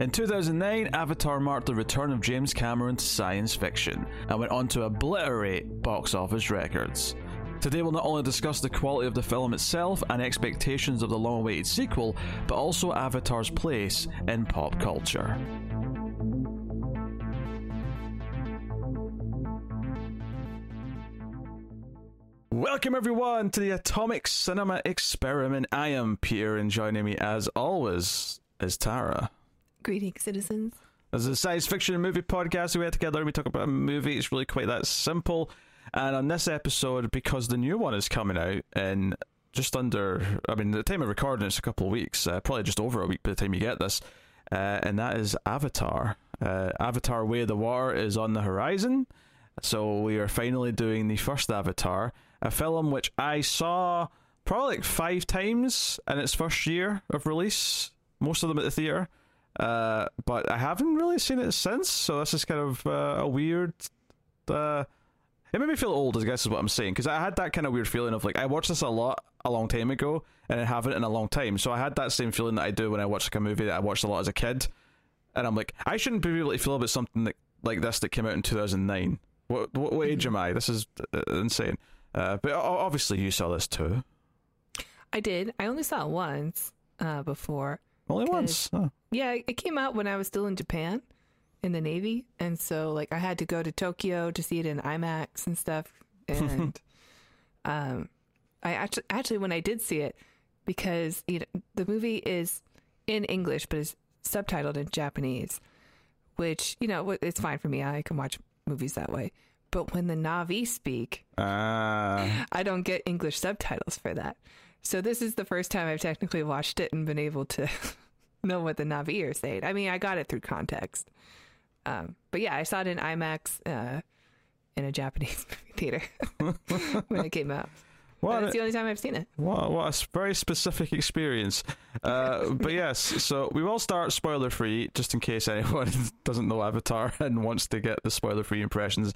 In 2009, Avatar marked the return of James Cameron to science fiction and went on to obliterate box office records. Today, we'll not only discuss the quality of the film itself and expectations of the long awaited sequel, but also Avatar's place in pop culture. Welcome, everyone, to the Atomic Cinema Experiment. I am Peter, and joining me, as always, is Tara. Greetings, citizens. This is a science fiction and movie podcast. We get together and we talk about a movie. It's really quite that simple. And on this episode, because the new one is coming out in just under, I mean, the time of recording it's a couple of weeks, uh, probably just over a week by the time you get this, uh, and that is Avatar. Uh, Avatar Way of the Water is on the horizon. So we are finally doing the first Avatar, a film which I saw probably like five times in its first year of release, most of them at the theater. Uh, but I haven't really seen it since, so this is kind of uh, a weird. Uh, it made me feel old, I guess is what I'm saying, because I had that kind of weird feeling of like I watched this a lot a long time ago, and I haven't in a long time. So I had that same feeling that I do when I watch like a movie that I watched a lot as a kid, and I'm like, I shouldn't be able to feel about something that, like this that came out in 2009. What what, what age am I? This is uh, insane. Uh, but obviously, you saw this too. I did. I only saw it once uh, before. Only once. Oh. Yeah, it came out when I was still in Japan in the Navy. And so, like, I had to go to Tokyo to see it in IMAX and stuff. And um, I actually, actually, when I did see it, because you know, the movie is in English, but is subtitled in Japanese, which, you know, it's fine for me. I can watch movies that way. But when the Na'vi speak, uh. I don't get English subtitles for that. So this is the first time I've technically watched it and been able to know what the Na'vi are saying. I mean, I got it through context. Um, but yeah, I saw it in IMAX uh, in a Japanese movie theater when it came out. Well, that's the only time I've seen it. What, what a very specific experience. Uh, but yes, so we will start spoiler free, just in case anyone doesn't know Avatar and wants to get the spoiler free impressions.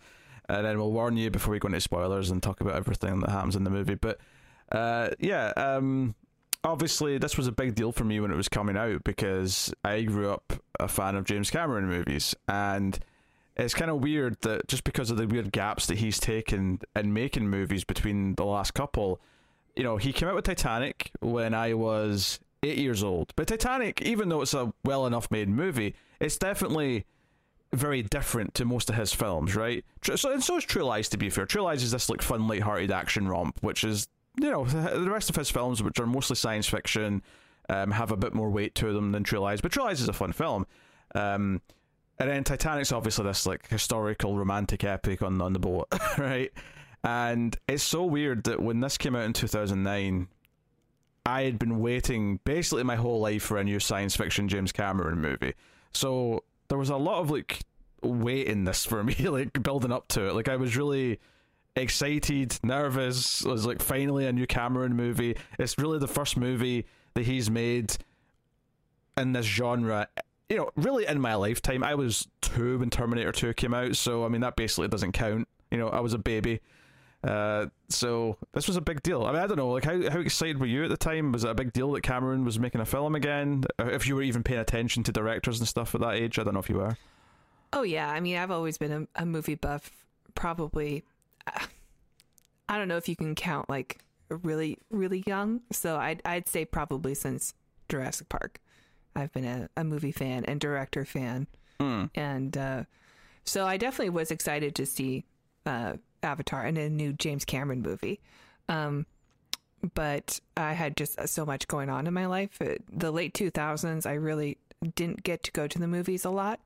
And then we'll warn you before we go into spoilers and talk about everything that happens in the movie. But uh, yeah, um, obviously this was a big deal for me when it was coming out because I grew up a fan of James Cameron movies and it's kind of weird that just because of the weird gaps that he's taken in making movies between the last couple, you know, he came out with Titanic when I was eight years old. But Titanic, even though it's a well enough made movie, it's definitely very different to most of his films, right? So and so is True Lies. To be fair, True Lies is this like fun, light-hearted action romp, which is you know the rest of his films, which are mostly science fiction, um, have a bit more weight to them than True Lies. But True Lies is a fun film. Um, and then Titanic's obviously this like historical romantic epic on on the boat, right? And it's so weird that when this came out in 2009, I had been waiting basically my whole life for a new science fiction James Cameron movie. So there was a lot of like weight in this for me, like building up to it. Like I was really excited, nervous. It was like finally a new Cameron movie. It's really the first movie that he's made in this genre you know, really in my lifetime, I was two when Terminator 2 came out, so I mean, that basically doesn't count. You know, I was a baby. Uh, so this was a big deal. I mean, I don't know, like how how excited were you at the time? Was it a big deal that Cameron was making a film again? If you were even paying attention to directors and stuff at that age, I don't know if you were. Oh yeah, I mean, I've always been a, a movie buff. Probably, I don't know if you can count like really really young. So I'd I'd say probably since Jurassic Park. I've been a, a movie fan and director fan, mm. and uh, so I definitely was excited to see uh, Avatar and a new James Cameron movie. Um, but I had just so much going on in my life. the late 2000s, I really didn't get to go to the movies a lot.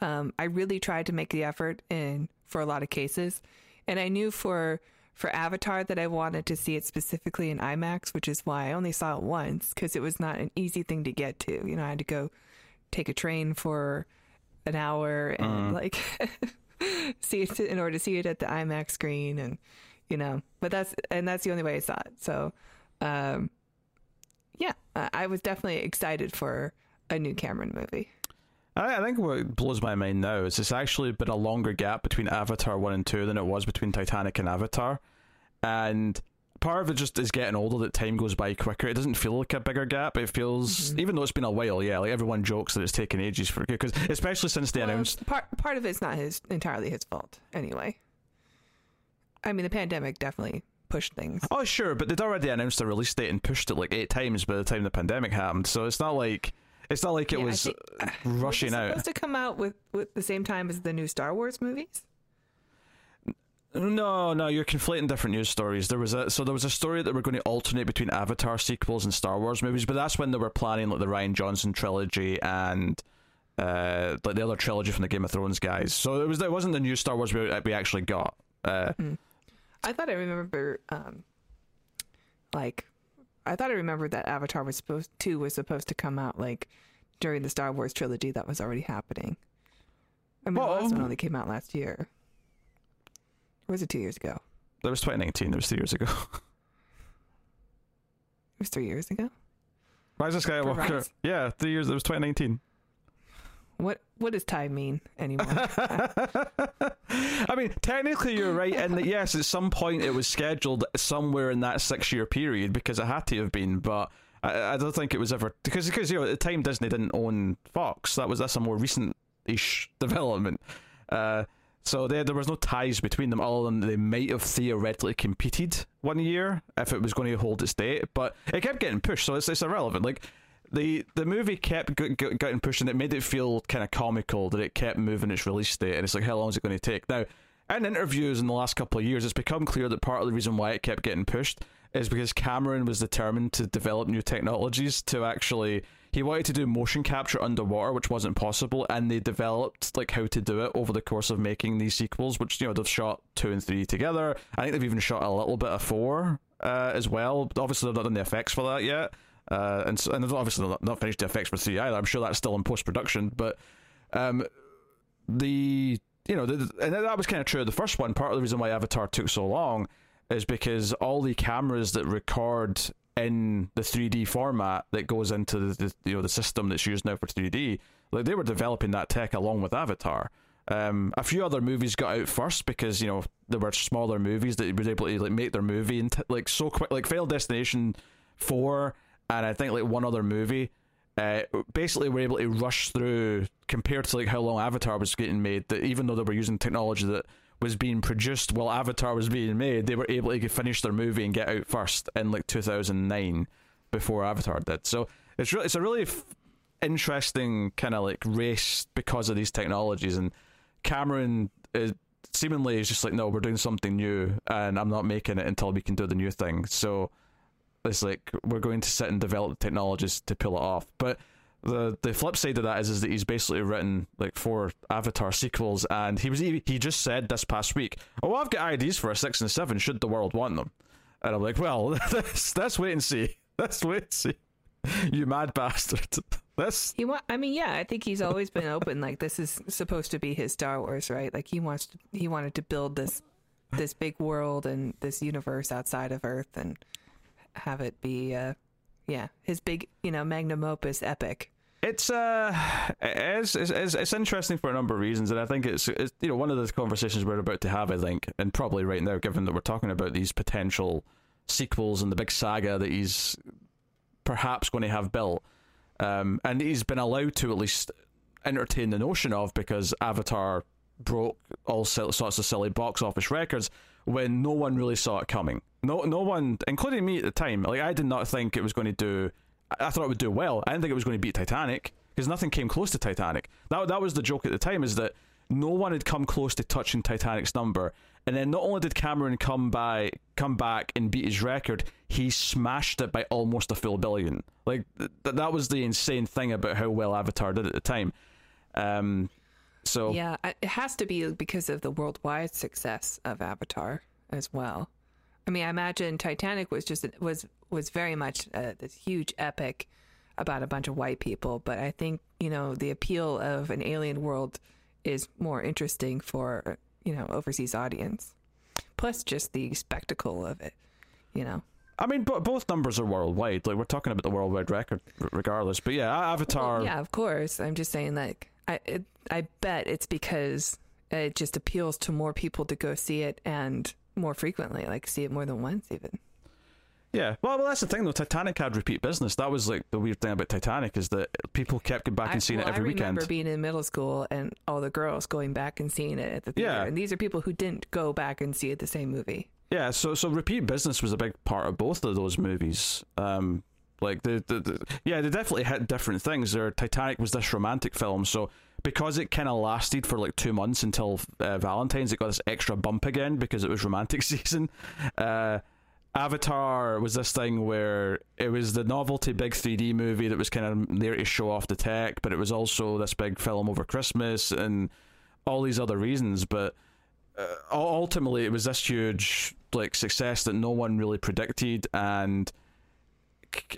Um, I really tried to make the effort in for a lot of cases, and I knew for for Avatar that I wanted to see it specifically in IMAX, which is why I only saw it once because it was not an easy thing to get to. You know, I had to go take a train for an hour and uh. like see it in order to see it at the IMAX screen and you know, but that's and that's the only way I saw it. So, um, yeah, I was definitely excited for a new Cameron movie. I, think what blows my mind now is it's actually been a longer gap between Avatar 1 and 2 than it was between Titanic and Avatar. And part of it just is getting older that time goes by quicker. It doesn't feel like a bigger gap. It feels, Mm-hmm. even though it's been a while, yeah, like everyone jokes that it's taken ages for because especially since they Well, announced. part part of it's not his entirely his fault anyway. I mean, the pandemic definitely pushed things. Oh sure, but they'd already announced a release date and pushed it like eight times by the time the pandemic happened. So it's not like it's not like it Yeah, was think- uh, Was rushing it out. supposed to come out with, with the same time as the new Star Wars movies? No, no, you're conflating different news stories. There was a so there was a story that we're going to alternate between Avatar sequels and Star Wars movies, but that's when they were planning like the Rian Johnson trilogy and uh like the other trilogy from the Game of Thrones guys. So it was it wasn't the new Star Wars we, we actually got. Uh, I thought I remember, um, like, I thought I remembered that Avatar was supposed two was supposed to come out like during the Star Wars trilogy that was already happening. I mean, Well, the last one um, only came out last year. Or was it two years ago? that was 2019. That was three years ago. It was three years ago. Rise of Skywalker. Rise? Yeah, three years. That was 2019. What what does time mean anymore? I mean, technically, you're right in that yes, at some point it was scheduled somewhere in that six-year period because it had to have been, but I, I don't think it was ever because because you know at the time Disney didn't own Fox. That was that's a more recent-ish development. Uh, so there there was no ties between them other than they might have theoretically competed one year if it was going to hold its date, but it kept getting pushed, so it's it's irrelevant. Like the the movie kept g- g- getting pushed, and it made it feel kind of comical that it kept moving its release date. And it's like, how long is it going to take? Now, in interviews in the last couple of years, it's become clear that part of the reason why it kept getting pushed is because Cameron was determined to develop new technologies to actually. He wanted to do motion capture underwater, which wasn't possible, and they developed like how to do it over the course of making these sequels. Which you know they've shot two and three together. I think they've even shot a little bit of four uh, as well. Obviously, they've not done the effects for that yet. Uh, and so, and obviously not, not finished the effects for three either. I'm sure that's still in post production, but um, the you know, the, and that was kind of true. The first one, part of the reason why Avatar took so long is because all the cameras that record in the 3D format that goes into the, the you know the system that's used now for 3D, like they were developing that tech along with Avatar. Um, a few other movies got out first because you know there were smaller movies that were able to like make their movie and like so quick, like Final Destination four, and I think like one other movie uh, basically were able to rush through compared to like how long Avatar was getting made. That even though they were using technology that was being produced while Avatar was being made, they were able to finish their movie and get out first in like 2009 before Avatar did. So it's really it's a really f- interesting kind of like race because of these technologies and Cameron is seemingly is just like no we're doing something new and I'm not making it until we can do the new thing so it's like we're going to sit and develop technologies to pull it off. But the the flip side of that is is that he's basically written like four Avatar sequels, and he was he, just said this past week, "Oh, I've got ideas for a six and a seven. Should the world want them?" And I'm like, "Well, let's let's wait and see. Let's wait and see." You mad bastard. That's he want. I mean, yeah, I think he's always been open. Like this is supposed to be his Star Wars, right? Like he wants. To, he wanted to build this this big world and this universe outside of Earth and have it be, uh, yeah, his big, you know, magnum opus epic. It's uh, it's, it's it's interesting for a number of reasons, and I think it's, it's you know one of those conversations we're about to have. I think, and probably right now, given that we're talking about these potential sequels and the big saga that he's perhaps going to have built, um, and he's been allowed to at least entertain the notion of because Avatar broke all sorts of silly box office records when no one really saw it coming. No, no one, including me at the time. Like I did not think it was going to do. I thought it would do well. I didn't think it was going to beat Titanic because nothing came close to Titanic. That that was the joke at the time is that no one had come close to touching Titanic's number. And then not only did Cameron come by come back and beat his record, he smashed it by almost a full billion. Like th- that was the insane thing about how well Avatar did at the time. Um, so Yeah, it has to be because of the worldwide success of Avatar as well. I mean, I imagine Titanic was just was was very much uh, this huge epic about a bunch of white people, but I think you know the appeal of an alien world is more interesting for you know overseas audience. Plus, just the spectacle of it, you know. I mean, but both numbers are worldwide. Like we're talking about the worldwide record, regardless. But yeah, Avatar. yeah, of course. I'm just saying, like, I it, I bet it's because it just appeals to more people to go see it and more frequently, like see it more than once, even. Yeah, well, well, that's the thing though. Titanic had repeat business. That was like the weird thing about Titanic is that people kept going back and seeing well, it every weekend. I remember weekend. being in middle school and all the girls going back and seeing it at the theater. Yeah. And these are people who didn't go back and see it the same movie. Yeah, so so repeat business was a big part of both of those movies. Um, like the, the, the yeah, they definitely hit different things. There, Titanic was this romantic film, so because it kind of lasted for like two months until uh, Valentine's, it got this extra bump again because it was romantic season. Uh, Avatar was this thing where it was the novelty big 3D movie that was kind of there to show off the tech, but it was also this big film over Christmas and all these other reasons. But uh, ultimately, it was this huge like success that no one really predicted, and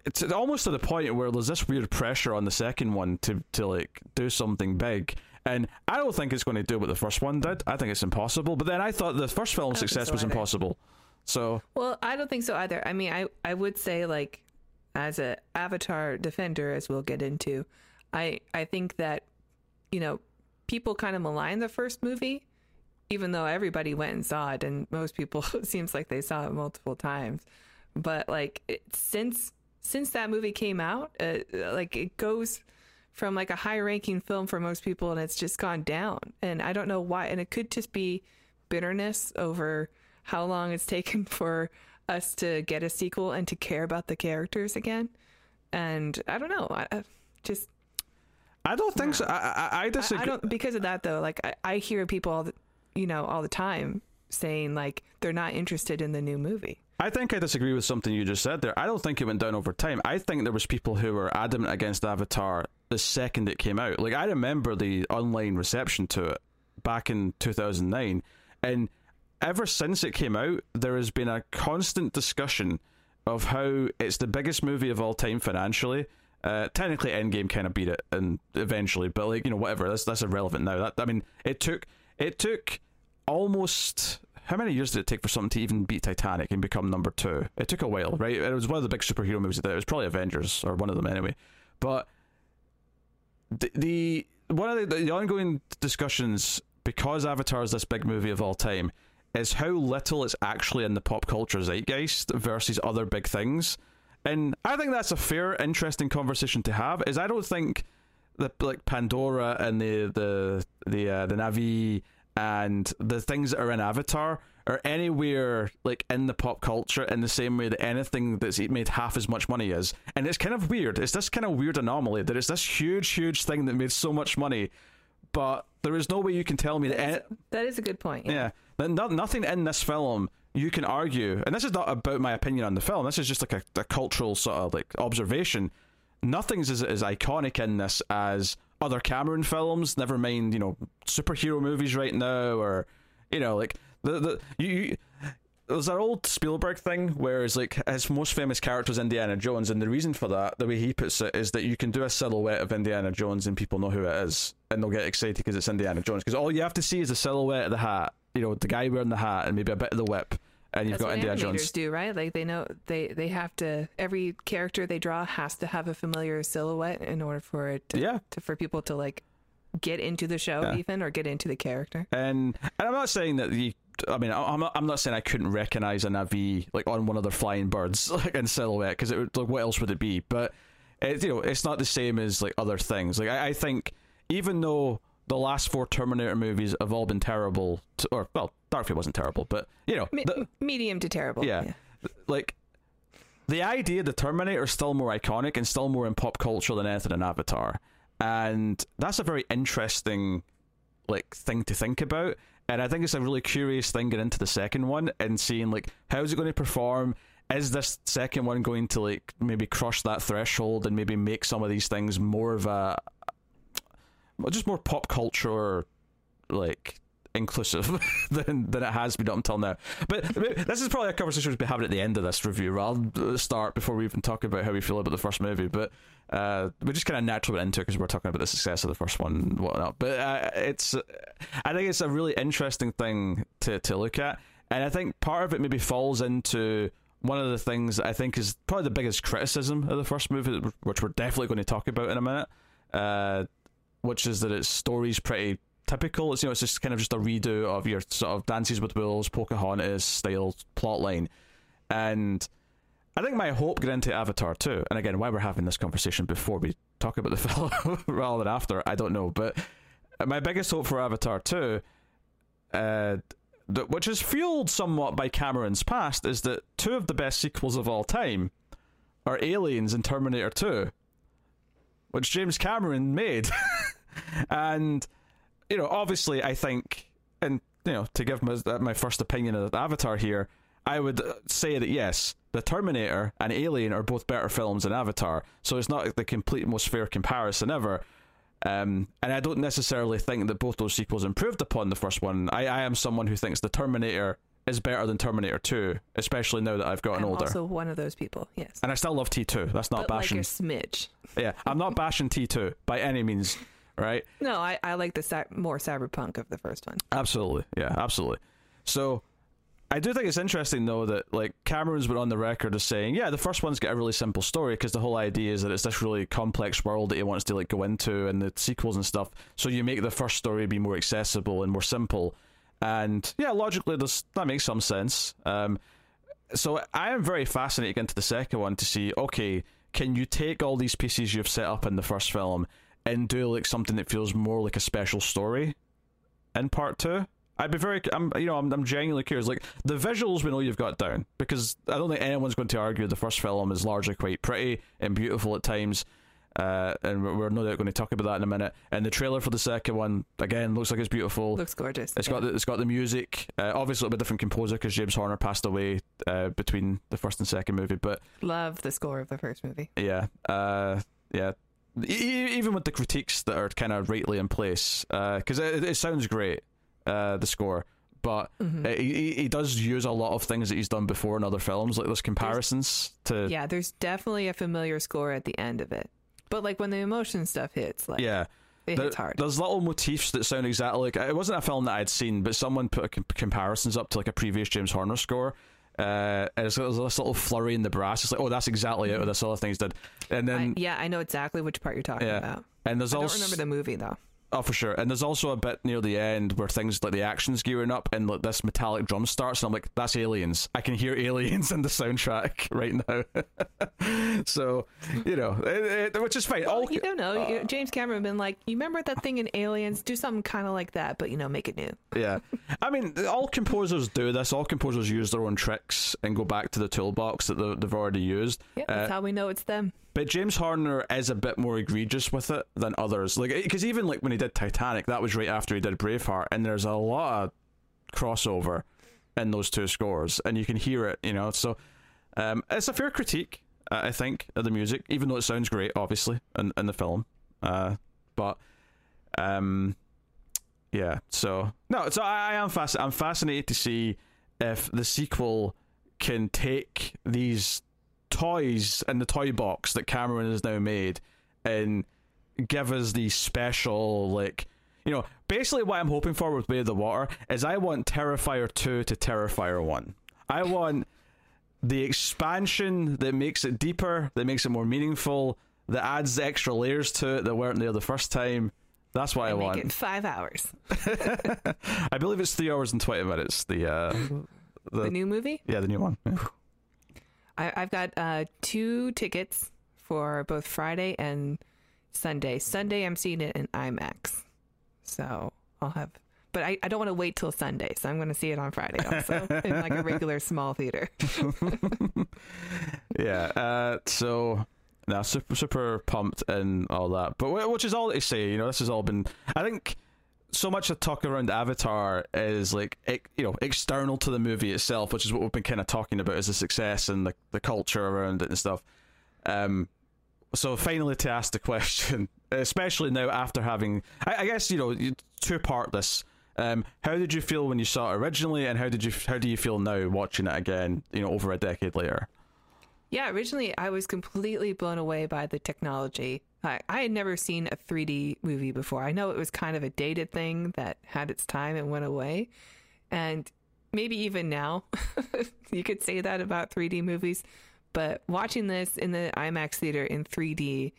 it's almost to the point where there's this weird pressure on the second one to to like do something big. And I don't think it's going to do what the first one did. I think it's impossible. But then I thought the first film's I don't think success so was either. impossible. So Well, I don't think so either. I mean, I I would say like as a Avatar defender, as we'll get into, I I think that you know people kind of malign the first movie, even though everybody went and saw it, and most people it seems like they saw it multiple times. But like it, since since that movie came out, uh, like it goes from like a high ranking film for most people, and it's just gone down. And I don't know why. And it could just be bitterness over how long it's taken for us to get a sequel and to care about the characters again. And I don't know. I, I just I don't think so. I I, I I, disagree. I don't because of that though. Like I, I hear people all the, you know all the time saying like they're not interested in the new movie. I think I disagree with something you just said there. I don't think it went down over time. I think there was people who were adamant against Avatar the second it came out. Like I remember the online reception to it back in 2009 and ever since it came out there has been a constant discussion of how it's the biggest movie of all time financially. Uh, technically Endgame kind of beat it and eventually but like you know whatever that's that's irrelevant now. That I mean it took it took almost how many years did it take for something to even beat Titanic and become number two? It took a while, right? It was one of the big superhero movies. It was probably Avengers or one of them anyway. But the, the one of the, the ongoing discussions because Avatar is this big movie of all time is how little it's actually in the pop culture zeitgeist versus other big things. And I think that's a fair, interesting conversation to have. Is I don't think the like Pandora and the the the uh, the Na'vi and the things that are in Avatar are anywhere like in the pop culture in the same way that anything that's made half as much money is. And it's kind of weird. It's this kind of weird anomaly that it's this huge, huge thing that made so much money, but there is no way you can tell me that. Any- That is a good point. Yeah. yeah. No, nothing in this film you can argue, and this is not about my opinion on the film. This is just like a, a cultural sort of like observation. Nothing's as, as iconic in this as other Cameron films. Never mind, you know, superhero movies right now, or you know, like the the you. you there's that old Spielberg thing where it's like his most famous character is Indiana Jones, and the reason for that, the way he puts it, is that you can do a silhouette of Indiana Jones and people know who it is, and they'll get excited because it's Indiana Jones. Because all you have to see is the silhouette of the hat, you know, the guy wearing the hat, and maybe a bit of the whip, and you've That's got Indiana Jones. do, right? Like they know they they have to every character they draw has to have a familiar silhouette in order for it to, Yeah. to for people to like get into the show Yeah. even or get into the character. And and I'm not saying that you. I mean, I'm not. I'm not saying I couldn't recognize a Na'vi like on one of their flying birds like in silhouette because it would like what else would it be? But it, you know, it's not the same as like other things. Like I, I think even though the last four Terminator movies have all been terrible, to, or well, Dark Fate wasn't terrible, but you know, Me- the- medium to terrible. yeah, like the idea of the Terminator is still more iconic and still more in pop culture than anything in Avatar, and that's a very interesting like thing to think about. And I think it's a really curious thing getting into the second one and seeing like how's it going to perform. Is this second one going to like maybe crush that threshold and maybe make some of these things more of a just more pop culture like inclusive than than it has been up until now. But this is probably a conversation we'll be having at the end of this review rather than start before we even talk about how we feel about the first movie. But uh, we just kind of naturally went into it because we're talking about the success of the first one and whatnot. But uh, it's, I think it's a really interesting thing to to look at, and I think part of it maybe falls into one of the things that I think is probably the biggest criticism of the first movie, which we're definitely going to talk about in a minute. Uh, which is that its story's pretty typical. It's you know it's just kind of just a redo of your sort of Dances with Wolves, Pocahontas style plotline, and I think my hope going into Avatar too, and again, why we're having this conversation before we talk about the film rather than after, I don't know. But my biggest hope for Avatar two, uh, which is fueled somewhat by Cameron's past, is that two of the best sequels of all time are Aliens and Terminator two, which James Cameron made, and you know, obviously, I think, and you know, to give my, my first opinion of Avatar here, I would say that yes, the Terminator and Alien are both better films than Avatar, so it's not the complete most fair comparison ever. Um, and I don't necessarily think that both those sequels improved upon the first one. I, I am someone who thinks the Terminator is better than Terminator 2, especially now that I've gotten I'm older. also one of those people. Yes. And I still love T2. That's not but bashing. like a smidge. yeah, I'm not bashing T2 by any means, right? No, I, I like the cy- more cyberpunk of the first one. Absolutely. Yeah, absolutely. So I do think it's interesting though that like Cameron's been on the record as saying, yeah, the first one's got a really simple story because the whole idea is that it's this really complex world that he wants to like go into and the sequels and stuff. So you make the first story be more accessible and more simple. And yeah, logically this that makes some sense. Um so I am very fascinated into the second one to see, okay, can you take all these pieces you've set up in the first film and do like something that feels more like a special story in part two? I'd be very, I'm, you know, I'm, I'm genuinely curious. Like the visuals, we know you've got down because I don't think anyone's going to argue the first film is largely quite pretty and beautiful at times. Uh, and we're, no doubt going to talk about that in a minute. And the trailer for the second one again looks like it's beautiful. Looks gorgeous. It's yeah. got the, it's got the music. Uh, obviously, a little bit different composer because James Horner passed away uh, between the first and second movie. But Love the score of the first movie. yeah, uh, yeah. Even with the critiques that are kind of rightly in place, because it, it sounds great, uh, the score, but Mm-hmm. uh, he, he- does use a lot of things that he's done before in other films, like those comparisons to Yeah, there's definitely a familiar score at the end of it. But like when the emotion stuff hits, like yeah. it There- hits hard. There's little motifs that sound exactly like it wasn't a film that I'd seen, but someone put a com- comparisons up to like a previous James Horner score. Uh, and it's, there's this little flurry in the brass. It's like, oh, that's exactly of this other things did. And I, then yeah, I know exactly which part you're talking yeah, about. and there's I don't also remember the movie though. Oh, for sure. And there's also a bit near the end where things like the action's gearing up and like this metallic drum starts, and I'm like, that's aliens. I can hear aliens in the soundtrack right now. so, you know, it, it- which is fine. All, you don't know. uh, James Cameron been like, you remember that thing in Aliens? Do something kind of like that, but you know, make it new. yeah. I mean, all composers do this. All composers use their own tricks and go back to the toolbox that they- they've already used. Yeah, that's Uh, how we know it's them. But James Horner is a bit more egregious with it than others. Like, because even like when he did Titanic, that was right after he did Braveheart, and there's a lot of crossover in those two scores, and you can hear it. You know, so um, it's a fair critique, I think, of the music, even though it sounds great, obviously, in in the film. Uh, but um, yeah. So no, so I, I am fasc- I'm fascinated to see if the sequel can take these toys in the toy box that Cameron has now made and give us the special like you know basically what I'm hoping for with Way of the Water is I want Terrifier 2 to Terrifier 1 I want the expansion that makes it deeper that makes it more meaningful that adds extra layers to it that weren't there the first time that's what I Make want it five hours. I believe it's 3 hours and 20 minutes the uh The, the, new movie. yeah the new one Yeah. I, I've got uh, two tickets for both Friday and Sunday. Sunday, I'm seeing it in IMAX, so I'll have. But I, I don't want to wait till Sunday, so I'm going to see it on Friday also in like a regular small theater. yeah. Uh, so now super super pumped and all that, but wh- which is all to say, you know, this has all been. I think so much of talk around Avatar is like you know external to the movie itself, which is what we've been kind of talking about as the success and the the culture around it and stuff. Um, so finally to ask the question, especially now after having, I, I guess you know, two part this. Um, how did you feel when you saw it originally, and how did you how do you feel now watching it again? You know, over a decade later. Yeah, originally I was completely blown away by the technology. I, I had never seen a 3D movie before. I know it was kind of a dated thing that had its time and went away. And maybe even now, you could say that about 3D movies. But watching this in the IMAX theater in 3D,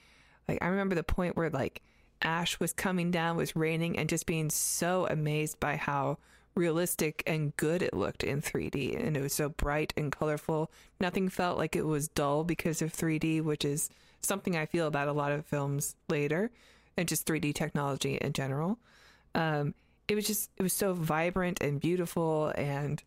like I remember the point where like ash was coming down, was raining, and just being so amazed by how realistic and good it looked in 3D. And it was so bright and colorful. Nothing felt like it was dull because of 3D, which is something I feel about a lot of films later and just 3D technology in general. Um, it was just, it was so vibrant and beautiful. And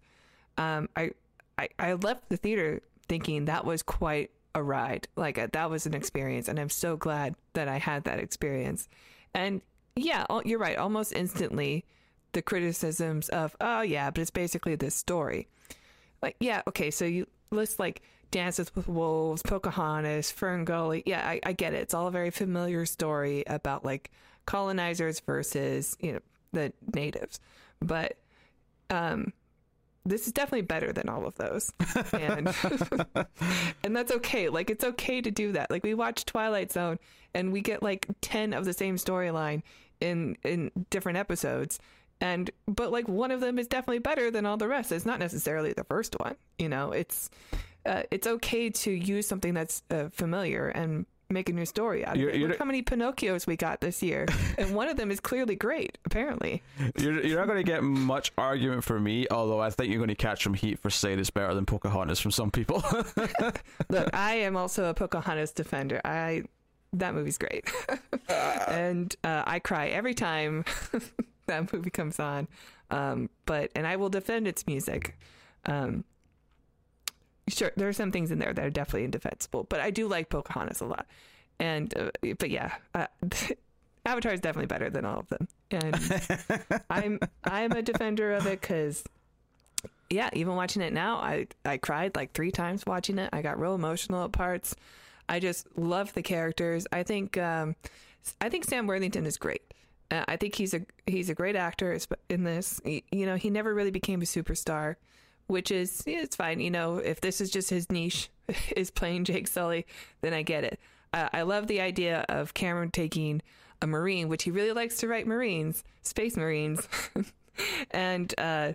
um, I, I, I left the theater thinking that was quite a ride. Like uh, that was an experience. And I'm so glad that I had that experience. And yeah, you're right. Almost instantly, the criticisms of, oh, yeah, but it's basically this story. Like, yeah, okay, so you list like Dances with Wolves, Pocahontas, Fern Gully. Yeah, I, I get it. It's all a very familiar story about like colonizers versus, you know, the natives. But, um, this is definitely better than all of those. And and that's okay. Like it's okay to do that. Like we watch Twilight Zone and we get like 10 of the same storyline in in different episodes and but like one of them is definitely better than all the rest it's not necessarily the first one you know it's uh, it's okay to use something that's uh, familiar and make a new story out of you're, it. You're, Look how many Pinocchios we got this year, and one of them is clearly great. Apparently, you're, you're not going to get much argument from me. Although I think you're going to catch some heat for saying it's better than Pocahontas from some people. Look, I am also a Pocahontas defender. I that movie's great, and uh, I cry every time that movie comes on. Um, but and I will defend its music. Um, sure, there are some things in there that are definitely indefensible, but I do like Pocahontas a lot. And uh, but yeah, uh, Avatar is definitely better than all of them, and I'm I'm a defender of it because yeah, even watching it now, I I cried like three times watching it. I got real emotional at parts. I just love the characters. I think um, I think Sam Worthington is great. Uh, I think he's a he's a great actor in this. He, you know, he never really became a superstar, which is it's fine. You know, if this is just his niche, is playing Jake Sully, then I get it. Uh, I love the idea of Cameron taking a Marine, which he really likes to write Marines, Space Marines, and uh,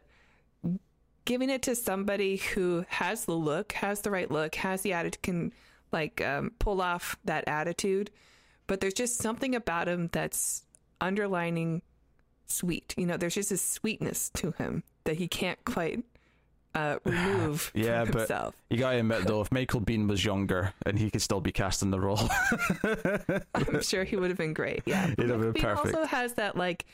giving it to somebody who has the look, has the right look, has the attitude, can like um, pull off that attitude. But there's just something about him that's underlining sweet. You know, there's just a sweetness to him that he can't quite uh, remove yeah, but himself. You gotta admit though, if Michael Biehn was younger and he could still be cast in the role, I'm sure he would have been great. Yeah, he'd have been perfect. Also has that like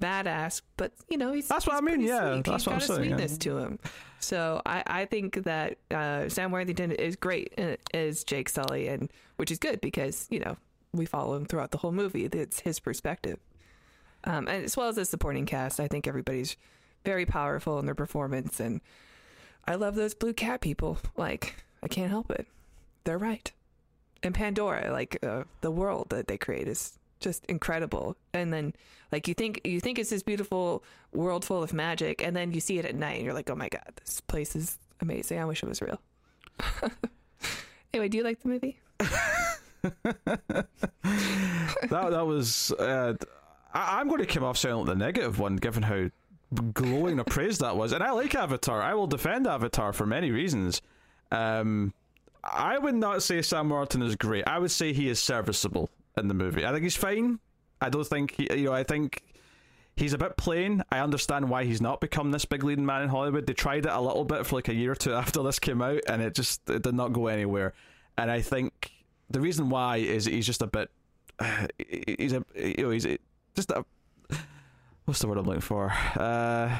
badass, but you know he's that's he's what I mean. Yeah, sweet. that's he's what I'm saying. Sweetness yeah. to him. So I, I think that uh, Sam Worthington is great as Jake Sully, and which is good because you know we follow him throughout the whole movie. It's his perspective, um, and as well as the supporting cast. I think everybody's very powerful in their performance, and I love those blue cat people. Like I can't help it. They're right. And Pandora, like uh, the world that they create, is just incredible. And then like you think you think it's this beautiful world full of magic, and then you see it at night, and you're like, oh my god, this place is amazing. I wish it was real. anyway, do you like the movie? that that was. Uh, I, am going to come off sounding like the negative one, given how glowing a praise that was. And I like Avatar. I will defend Avatar for many reasons. Um, I would not say Sam Martin is great. I would say he is serviceable in the movie. I think he's fine. I don't think he, you know. I think he's a bit plain. I understand why he's not become this big leading man in Hollywood. They tried it a little bit for like a year or two after this came out, and it just it did not go anywhere. And I think the reason why is he's just a bit. He's a you know he's just a what's the word I'm looking for? Uh,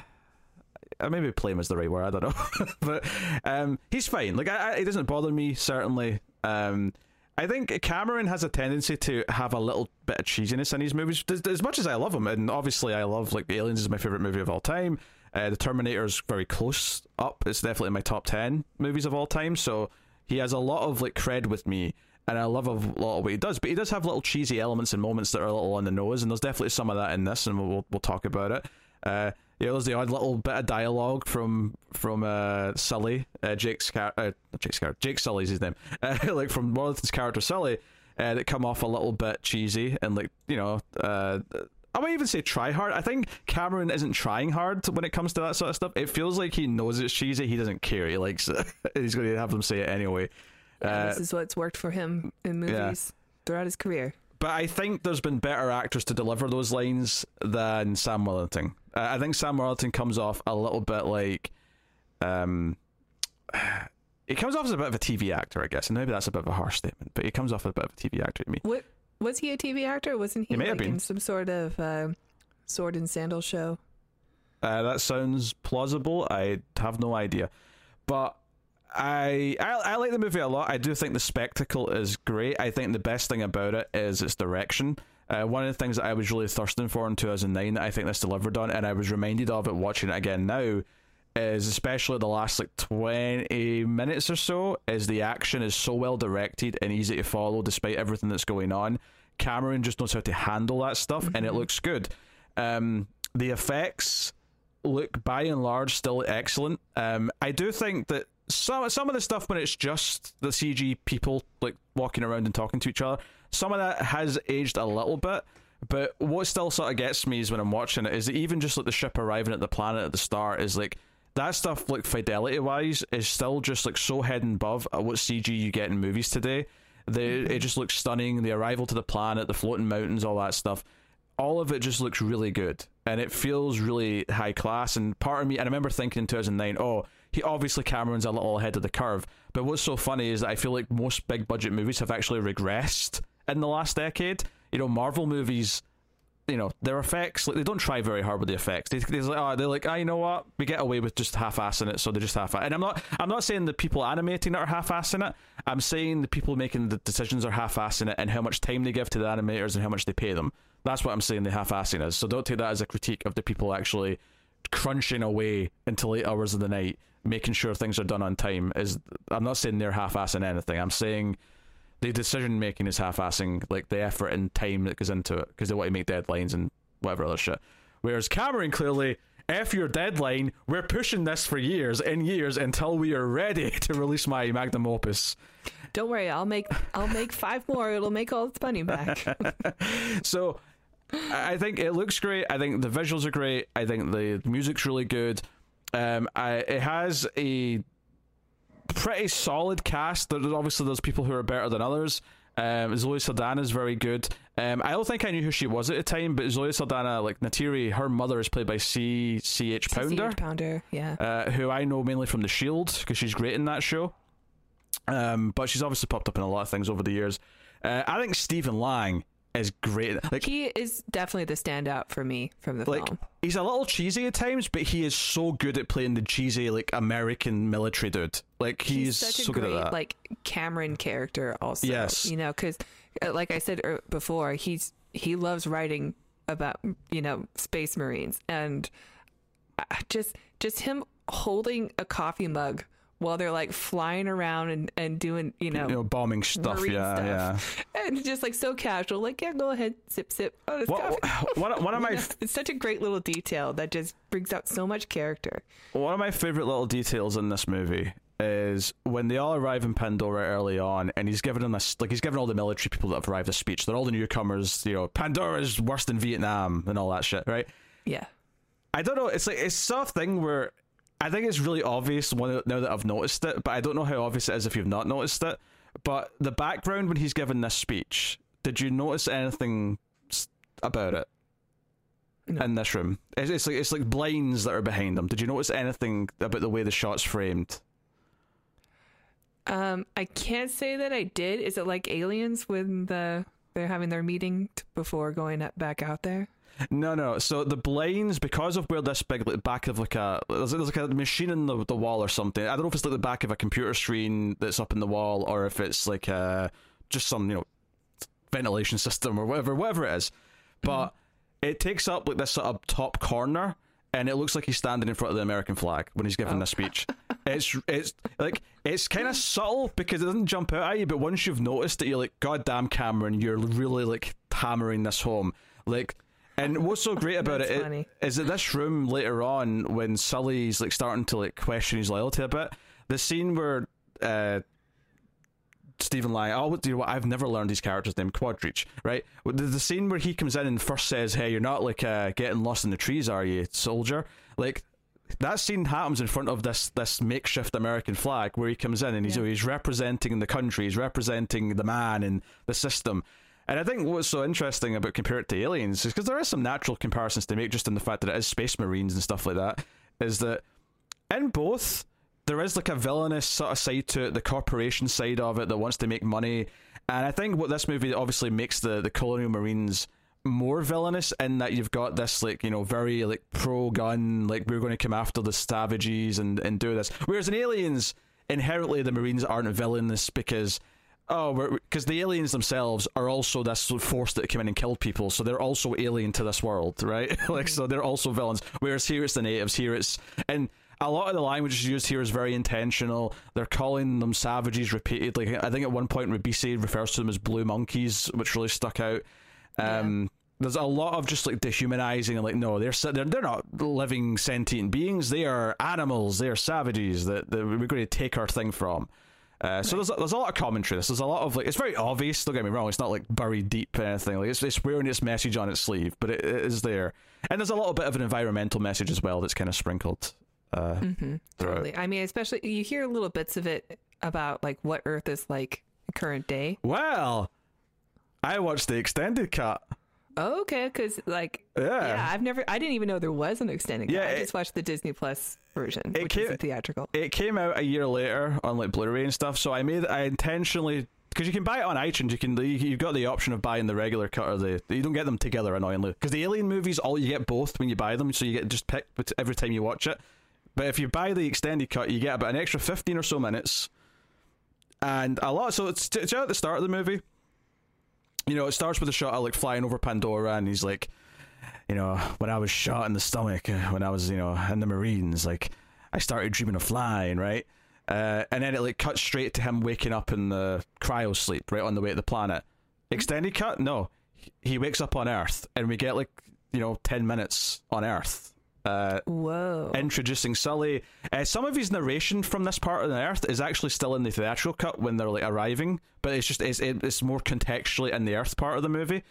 maybe plain is the right word. I don't know, but um, he's fine. Like I, I, it doesn't bother me certainly. Um, I think Cameron has a tendency to have a little bit of cheesiness in his movies. As, much as I love him, and obviously I love like The Aliens is my favorite movie of all time. Uh, the Terminator is very close up. It's definitely in my top ten movies of all time. So he has a lot of like cred with me, and I love a lot of what he does. But he does have little cheesy elements and moments that are a little on the nose, and there's definitely some of that in this, and we'll we'll talk about it. Uh, yeah, there's the odd little bit of dialogue from from uh, Sully, uh, Jake's car- uh, Jake's character, Jake Sully's his name, uh, like from Worthington's character Sully, uh, that come off a little bit cheesy and like you know, uh, I might even say try hard. I think Cameron isn't trying hard when it comes to that sort of stuff. It feels like he knows it's cheesy. He doesn't care. He likes it. He's going to have them say it anyway. Yeah, this is what's worked for him in movies yeah. throughout his career but I think there's been better actors to deliver those lines than Sam Worthington. I think Sam Worthington comes off a little bit like, um, he comes off as a bit of a TV actor, I guess, and maybe that's a bit of a harsh statement, but he comes off as a bit of a TV actor to me. What was he a TV actor? Wasn't he, He may have like, in been. some sort of uh, sword and sandal show? Uh, that sounds plausible. I have no idea, but I, I I like the movie a lot. I do think the spectacle is great. I think the best thing about it is its direction. Uh, one of the things that I was really thirsting for in 2009 that I think this delivered on, and I was reminded of it watching it again now, is especially the last like 20 minutes or so, is the action is so well directed and easy to follow despite everything that's going on. Cameron just knows how to handle that stuff, and it looks good. Um, the effects look by and large still excellent. Um, I do think that some some of the stuff when it's just the CG people like walking around and talking to each other, some of that has aged a little bit. But what still sort of gets me is when I'm watching it is that even just like the ship arriving at the planet at the start is like that stuff like fidelity wise is still just like so head and above what CG you get in movies today. The it mm-hmm. just looks stunning. The arrival to the planet, the floating mountains, all that stuff all of it just looks really good and it feels really high class and part of me and I remember thinking in 2009 oh he obviously Cameron's a little ahead of the curve but what's so funny is that I feel like most big budget movies have actually regressed in the last decade you know Marvel movies you know their effects like they don't try very hard with the effects. They, they're like oh they're like ah you know what? We get away with just half-assing it so they're just half and I'm not I'm not saying the people animating it are half-assing it. I'm saying the people making the decisions are half-assing it and how much time they give to the animators and how much they pay them. That's what I'm saying the half-assing is. So don't take that as a critique of the people actually crunching away into late hours of the night making sure things are done on time is I'm not saying they're half-assing anything. I'm saying the decision making is half-assing like the effort and time that goes into it because they want to make deadlines and whatever other shit. Whereas Cameron clearly, F your deadline, we're pushing this for years and years until we are ready to release my magnum opus. Don't worry, I'll make I'll make five more. It'll make all its money back. So I I think it looks great. I think the visuals are great. I think the music's really good. Um, I, it has a pretty solid cast. There's obviously there's people who are better than others. Um, Zoe Saldana is very good. Um, I don't think I knew who she was at the time, but Zoe Saldana, like Neytiri, her mother is played by C C H Pounder, CCH Pounder, yeah. uh, who I know mainly from The Shield because she's great in that show. Um, but she's obviously popped up in a lot of things over the years. Uh, I think Stephen Lang is great. Like he is definitely the standout for me from the like film. he's a little cheesy at times, but he is so good at playing the cheesy like American military dude. Like he's, such so a good great at that. like Cameron character also. Yes. you know, because like I said er, before, he's he loves writing about you know space marines and just just him holding a coffee mug while they're like flying around and and doing you know. you know, bombing stuff. yeah, stuff. And just like so casual, like yeah, go ahead, sip, sip. Oh, this yeah. What, one, of my You know, it's such a great little detail that just brings out so much character. one of my favorite little details in this movie is when they all arrive in Pandora early on, and he's giving them a like he's giving all the military people that have arrived a speech. They're all the newcomers. You know, Pandora's worse than Vietnam and all that shit, right? Yeah. I don't know. It's like it's sort of thing where I think it's really obvious now that I've noticed it, but I don't know how obvious it is if you've not noticed it. But the background when he's given this speech, did you notice anything about it No. in this room? It's, it's like it's like blinds that are behind him. Did you notice anything about the way the shot's framed? Um, I can't say that I did. Is it like aliens when the they're having their meeting t- before going up, back out there? No, no. So the blinds, because of where this big like, back of like a there's, there's like a machine in the the wall or something. I don't know if it's like the back of a computer screen that's up in the wall, or if it's like uh just some you know ventilation system or whatever, whatever it is. But it takes up like this sort of top corner, and it looks like he's standing in front of the American flag when he's giving Oh. this speech. it's it's like it's kind of subtle because it doesn't jump out at you, but once you've noticed it, you're like, God damn, Cameron, you're really like hammering this home, like. And what's so great about it That's funny. is that this room later on, when Sully's like starting to like question his loyalty a bit, the scene where uh, Stephen Lang, oh, do you know what? I've never learned these characters' name, Quaritch, right? The, the scene where he comes in and first says, "Hey, you're not like uh, getting lost in the trees, are you, soldier?" Like that scene happens in front of this this makeshift American flag where he comes in and he's Yeah. he's representing the country, he's representing the man and the system. And I think what's so interesting about compare it to Aliens is because there is some natural comparisons to make just in the fact that it is Space Marines and stuff like that. Is that in both there is like a villainous sort of side to it, the corporation side of it that wants to make money. And I think what this movie obviously makes the the Colonial Marines more villainous in that you've got this like you know very like pro gun like we're going to come after the savages and and do this whereas in aliens inherently the marines aren't villainous because oh because the aliens themselves are also this force that came in and killed people so they're also alien to this world right like so they're also villains whereas here it's the natives here it's and a lot of the language used here is very intentional. They're calling them savages repeatedly. I think at one point Ribisi refers to them as blue monkeys, which really stuck out. Um, yeah. There's a lot of just like dehumanizing and like no, they're they're they're not living sentient beings. They are animals. They are savages that, that we're going to take our thing from. Uh, so right. there's there's a lot of commentary. This there's a lot of like it's very obvious. Don't get me wrong. It's not like buried deep or anything. Like it's it's wearing its message on its sleeve, but it, it is there. And there's a little bit of an environmental message as well that's kind of sprinkled. Uh, mm-hmm. Totally. I mean, especially you hear little bits of it about like what Earth is like current day. Well, I watched the extended cut. Oh, okay, because like yeah. yeah. I've never, I didn't even know there was an extended cut. Yeah, I just watched the Disney Plus version, it which came, is theatrical. It came out a year later on like Blu-ray and stuff. So I made, I intentionally because you can buy it on iTunes. You can you've got the option of buying the regular cut or the you don't get them together annoyingly because the Alien movies all you get both when you buy them, so you get just pick every time you watch it. But if you buy the extended cut, you get about an extra fifteen or so minutes, and a lot. So it's, it's at the start of the movie you know, it starts with a shot of like flying over Pandora, and he's like, you know, when I was shot in the stomach, uh, when I was, you know, in the Marines, like, I started dreaming of flying, right? Uh, and then it like cuts straight to him waking up in the cryo sleep, right on the way to the planet. Extended cut? No, he wakes up on Earth, and we get like you know ten minutes on Earth uh, Whoa. Introducing Sully. Uh, some of his narration from this part of the Earth is actually still in the theatrical cut when they're like arriving, but it's just it's, it's more contextually in the Earth part of the movie.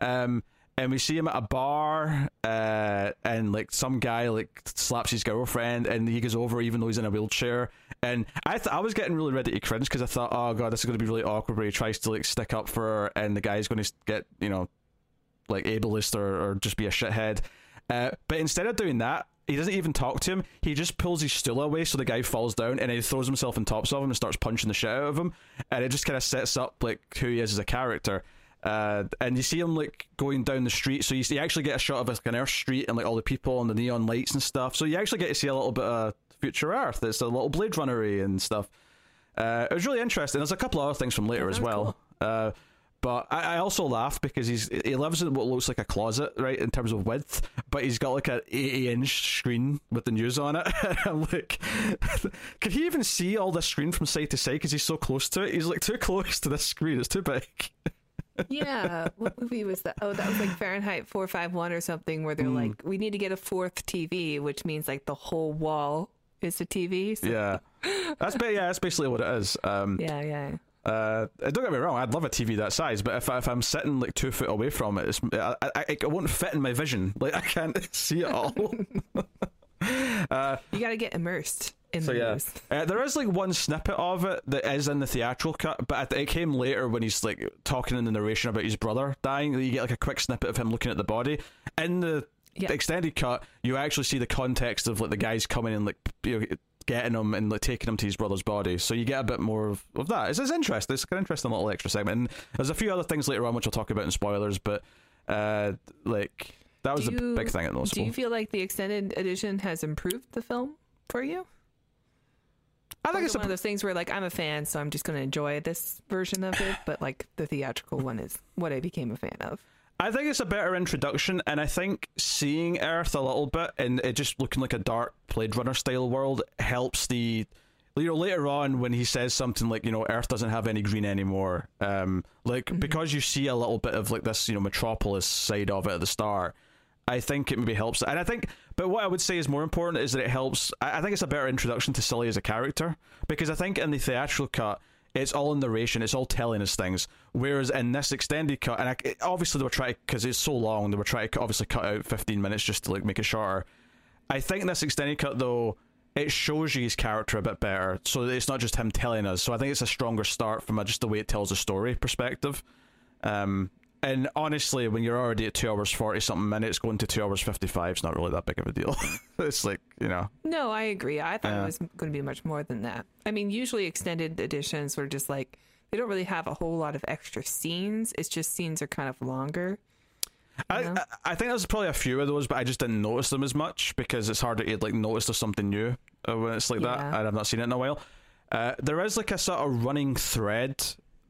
Um, and we see him at a bar, uh, and like some guy like slaps his girlfriend, and he goes over even though he's in a wheelchair. And I th- I was getting really ready to cringe because I thought, oh god, this is going to be really awkward. Where he tries to like stick up for her, and the guy's going to get you know like ableist or, or just be a shithead. Uh, but instead of doing that, he doesn't even talk to him. He just pulls his stool away so the guy falls down and he throws himself on tops of him and starts punching the shit out of him. And it just kind of sets up like who he is as a character. Uh, and you see him like going down the street, so you, see, you actually get a shot of like an Earth street and like all the people and the neon lights and stuff. So you actually get to see a little bit of future Earth. It's a little Blade Runnery and stuff. Uh, it was really interesting. There's a couple of other things from later as well. Cool. Uh, but I, I also laugh because he's he lives in what looks like a closet, right, in terms of width. But he's got like an eighty inch screen with the news on it. I'm like, can he even see all the screen from side to side? Because he's so close to it. He's like too close to the screen. It's too big. yeah, what movie was that? Oh, that was like Fahrenheit 451 or something, where they're mm. like, we need to get a fourth TV, which means like the whole wall is a TV. So. Yeah, that's yeah, that's basically what it is. Um, yeah, yeah. Uh, don't get me wrong, I'd love a TV that size, but if, if I'm sitting like two foot away from it, I, I, it won't fit in my vision. Like I can't see it all. uh, you got to get immersed in so the yeah. news. Uh, there is like one snippet of it that is in the theatrical cut, but it came later when he's like talking in the narration about his brother dying. You get like a quick snippet of him looking at the body. In the extended cut, you actually see the context of like the guys coming in, like you know, getting him and like taking him to his brother's body. So you get a bit more of, of that. It's, it's interesting. It's an interesting little extra segment. And there's a few other things later on which I'll talk about in spoilers, but uh, like that was do a big thing at the most Do you feel like the extended edition has improved the film for you? I think it's one a, of those things where like I'm a fan, so I'm just going to enjoy this version of it. But like the theatrical one is what I became a fan of. I think it's a better introduction, and I think seeing Earth a little bit and it just looking like a dark Blade Runner style world helps the. You know, later on when he says something like, you know, Earth doesn't have any green anymore, um, like mm-hmm. because you see a little bit of like this, you know, metropolis side of it at the start. I think it maybe helps, and I think. But what I would say is more important is that it helps. I think it's a better introduction to Sully as a character because I think in the theatrical cut it's all in narration. It's all telling us things. Whereas in this extended cut, and I, obviously they were trying because it's so long, they were trying to obviously cut out 15 minutes just to like make it shorter. I think this extended cut though it shows you his character a bit better, so it's not just him telling us. So I think it's a stronger start from a, just the way it tells a story perspective. Um, and honestly, when you're already at two hours forty something minutes, going to two hours fifty five is not really that big of a deal. it's like you know, No, I agree. I thought Yeah. it was going to be much more than that. I mean, usually extended editions were just like they don't really have a whole lot of extra scenes. It's just scenes are kind of longer. I. I I think there's probably a few of those, but I just didn't notice them as much because it's harder to like notice there's something new uh, when it's like that, and I've not seen it in a while. Uh, there is like a sort of running thread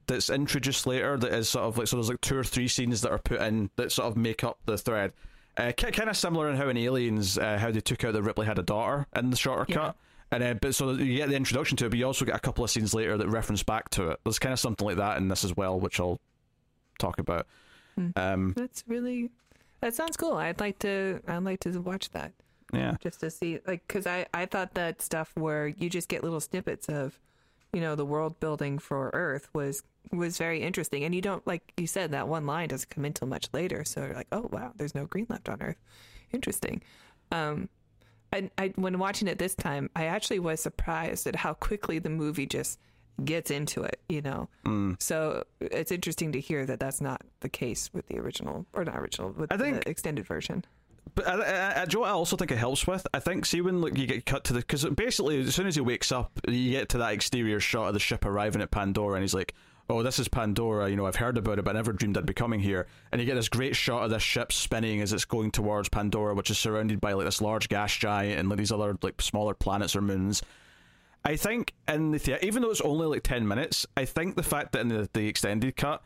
that's introduced later that is sort of like so there's like two or three scenes that are put in that sort of make up the thread. Uh, kind of similar in how in Aliens, uh, how they took out that Ripley had a daughter in the shorter Yeah. cut. And then, but so you get the introduction to it, but you also get a couple of scenes later that reference back to it. There's kind of something like that in this as well, which I'll talk about. Hmm. Um, That's really that sounds cool. I'd like to. I'd like to watch that yeah, just to see, like, because I I thought that stuff where you just get little snippets of, you know, the world building for Earth was was very interesting, and you don't like you said that one line doesn't come in till much later, so you're like, oh wow, there's no green left on Earth, interesting. Um, I, I when watching it this time, I actually was surprised at how quickly the movie just gets into it. You know, Mm. so it's interesting to hear that that's not the case with the original or not original with I think- the extended version. But I, I, I, I also think it helps with. I think, see, when like you get cut to the because basically as soon as he wakes up, you get to that exterior shot of the ship arriving at Pandora, and he's like, "Oh, this is Pandora. You know, I've heard about it, but I never dreamed I'd be coming here." And you get this great shot of this ship spinning as it's going towards Pandora, which is surrounded by like this large gas giant and like these other like smaller planets or moons. I think in the theater, even though it's only like ten minutes, I think the fact that in the, the extended cut,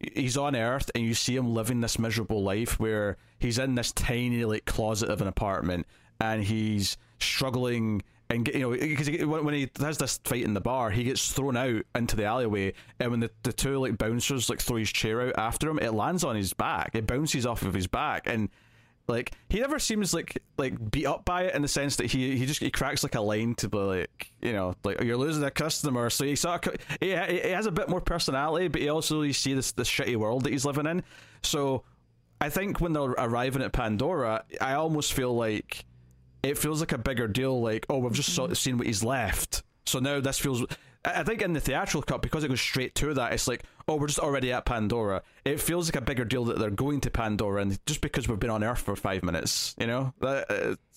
he's on Earth and you see him living this miserable life where he's in this tiny like closet of an apartment and he's struggling and get, you know because when he has this fight in the bar, he gets thrown out into the alleyway, and when the, the two like bouncers like throw his chair out after him, it lands on his back. It bounces off of his back and like he never seems like like beat up by it in the sense that he he just he cracks like a line to be like you know like you're losing a customer so he sort of he, he has a bit more personality but he also you see this this shitty world that he's living in so I think when they're arriving at Pandora I almost feel like it feels like a bigger deal like oh we've just sort of seen what he's left. So now this feels I think in the theatrical cut because it goes straight to that it's like oh we're just already at Pandora. It feels like a bigger deal that they're going to Pandora and just because we've been on Earth for five minutes you know?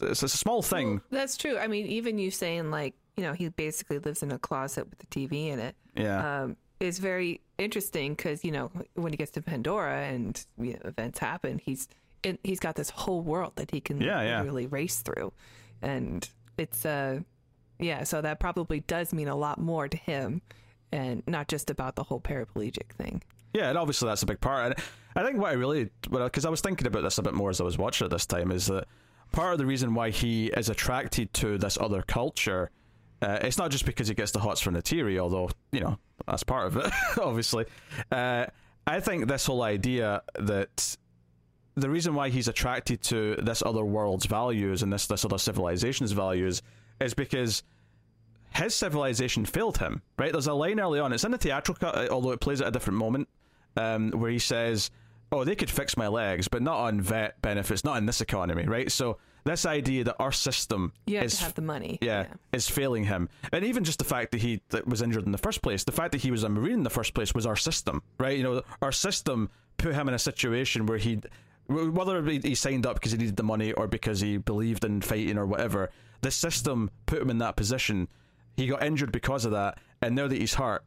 It's, a small thing. That's true. I mean, even you saying like, you know, he basically lives in a closet with the TV in it. yeah. Um, is very interesting because you know when he gets to Pandora and you know, events happen, he's he's got this whole world that he can Yeah, yeah. really race through, and it's uh yeah. So that probably does mean a lot more to him, and not just about the whole paraplegic thing. Yeah, and obviously that's a big part. And I think what I really, because I was thinking about this a bit more as I was watching it this time, is that part of the reason why he is attracted to this other culture, uh, it's not just because he gets the hots from Neytiri, although you know that's part of it, obviously. Uh, I think this whole idea that the reason why he's attracted to this other world's values and this this other civilization's values is because his civilization failed him. Right? There's a line early on. It's in the theatrical cut, although it plays at a different moment, um, where he says, "Oh, they could fix my legs, but not on vet benefits, not in this economy." Right? So this idea that our system You have is to have the money. yeah, is failing him. And even just the fact that he that was injured in the first place, the fact that he was a Marine in the first place was our system, right? You know, our system put him in a situation where he, whether he signed up because he needed the money or because he believed in fighting or whatever, the system put him in that position. He got injured because of that, and now that he's hurt,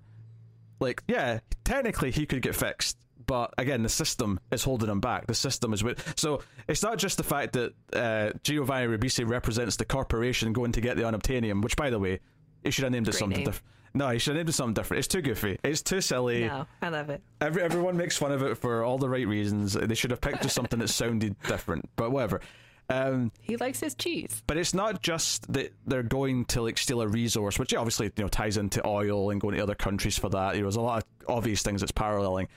like, yeah, technically he could get fixed. But again, the system is holding him back. The system is with. So it's not just the fact that uh, Giovanni Ribisi represents the corporation going to get the unobtainium, which, by the way, he should have named it Great something name. different. No, he should have named it something different. It's too goofy. It's too silly. No, I love it. Every, everyone makes fun of it for all the right reasons. They should have picked just something that sounded different, but whatever. Um, He likes his cheese. but it's not just that they're going to like steal a resource, which obviously you know ties into oil and going to other countries for that. You know, there's a lot of obvious things that's paralleling.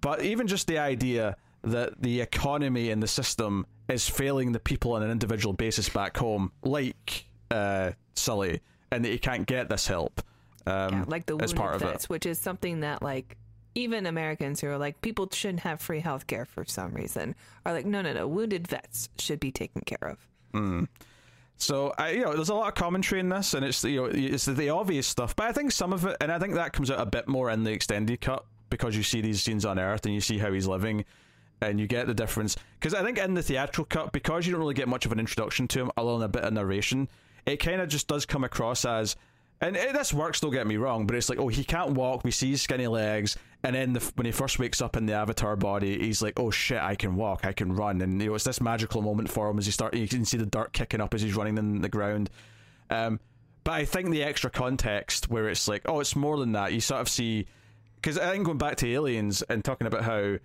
But even just the idea that the economy and the system is failing the people on an individual basis back home, like uh, Sully, and that he can't get this help. Um, Yeah, like the as wounded part of it. vets, which is something that like even Americans who are like people shouldn't have free health care for some reason are like no no no wounded vets should be taken care of. So I, you know, there's a lot of commentary in this, and it's you know, it's the obvious stuff. But I think some of it, and I think that comes out a bit more in the extended cut because you see these scenes on Earth and you see how he's living, and you get the difference. Because I think in the theatrical cut, because you don't really get much of an introduction to him, other than a bit of narration, it kind of just does come across as. And it, this works, don't get me wrong, but it's like, oh, he can't walk. We see his skinny legs, and then the, when he first wakes up in the Avatar body, he's like, oh shit, I can walk, I can run, and you know, it's this magical moment for him as he start. You can see the dirt kicking up as he's running in the ground. Um, but I think the extra context where it's like, oh, it's more than that. You sort of see because I think going back to aliens and talking about how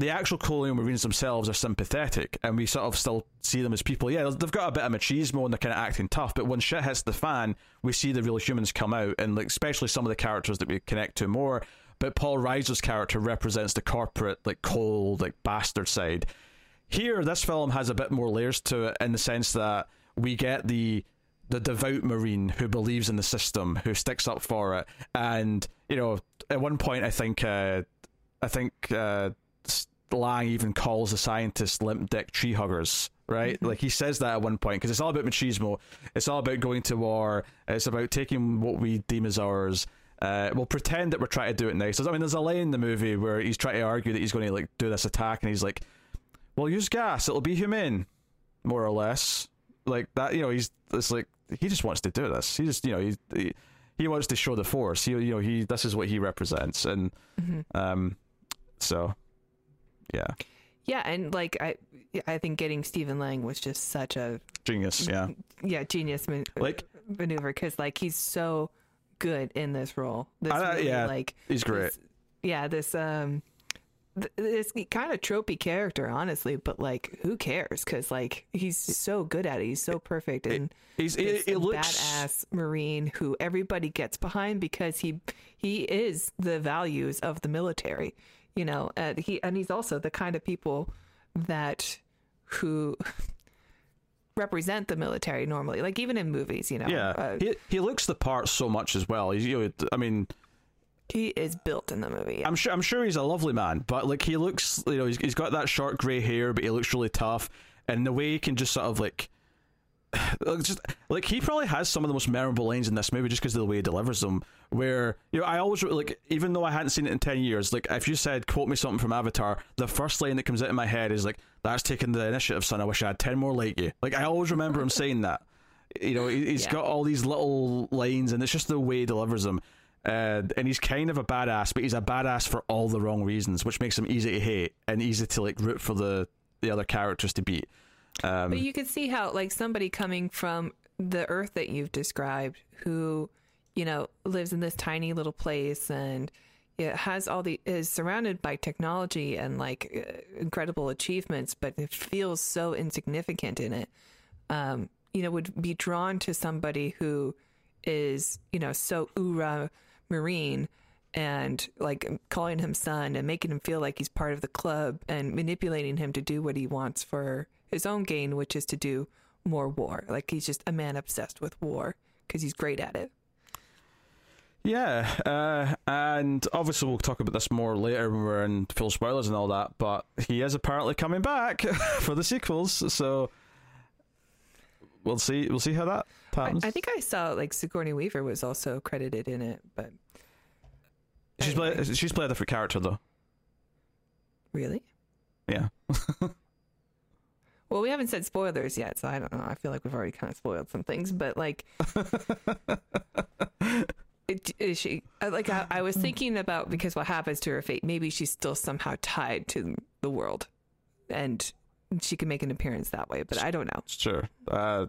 the actual colonial marines themselves are sympathetic, and we sort of still see them as people. Yeah, they've got a bit of machismo and they're kind of acting tough, but when shit hits the fan, we see the real humans come out, and like especially some of the characters that we connect to more. But Paul Reiser's character represents the corporate, like cold, like bastard side. Here, this film has a bit more layers to it in the sense that we get the the devout marine who believes in the system, who sticks up for it, and you know, at one point, I think, uh, I think uh, Lang even calls the scientists limp dick tree huggers. Right, mm-hmm. like he says that at one point because it's all about machismo. It's all about going to war. It's about taking what we deem as ours. Uh, we'll pretend that we're trying to do it nice. I mean, there's a line in the movie where he's trying to argue that he's going to like do this attack, and he's like, "Well, use gas. It'll be humane, more or less." Like that, you know. He's it's like he just wants to do this. He just, you know, he, he he wants to show the force. He, you know, he this is what he represents, and mm-hmm. um, so yeah, yeah, and like I, I think getting Stephen Lang was just such a genius. Yeah, yeah, genius man- like maneuver because like he's so good in this role. This really, yeah, like he's great. This, yeah, this um this kind of tropey character, honestly, but like, who cares? Because like he's so good at it. He's so perfect, and he's it, it looks badass marine who everybody gets behind because he he is the values of the military, you know. And he and he's also the kind of people that who represent the military normally, like even in movies, you know. Yeah, uh, he he looks the part so much as well. He's, you know, I mean he is built in the movie. I'm sure. I'm sure he's a lovely man, but like he looks, you know, he's, he's got that short grey hair, but he looks really tough, and the way he can just sort of like, just like he probably has some of the most memorable lines in this movie just because of the way he delivers them. Where you know, I always like, even though I hadn't seen it in ten years, like if you said quote me something from Avatar, the first line that comes out in my head is like, "That's taking the initiative, son. I wish I had ten more like you." Like I always remember him saying that. You know, he's yeah. got all these little lines, and it's just the way he delivers them. Uh, and he's kind of a badass, but he's a badass for all the wrong reasons, which makes him easy to hate and easy to like root for the the other characters to beat. Um, but you can see how like somebody coming from the Earth that you've described, who you know lives in this tiny little place and it has all the is surrounded by technology and like uh, incredible achievements, but it feels so insignificant in it. Um, you know, would be drawn to somebody who is you know so oorah Marine and like calling him son and making him feel like he's part of the club and manipulating him to do what he wants for his own gain, which is to do more war. Like he's just a man obsessed with war because he's great at it. Yeah, uh, and obviously we'll talk about this more later when we're in full spoilers and all that. But he is apparently coming back for the sequels, so we'll see. We'll see how that happens. I, I think I saw like Sigourney Weaver was also credited in it, but she's anyway. played. She's played a different character though. Really? Yeah. well, we haven't said spoilers yet, so I don't know. I feel like we've already kind of spoiled some things, but like. Is she like I, I was thinking about because what happens to her fate? Maybe she's still somehow tied to the world, and she can make an appearance that way, but I don't know. Sure. Uh,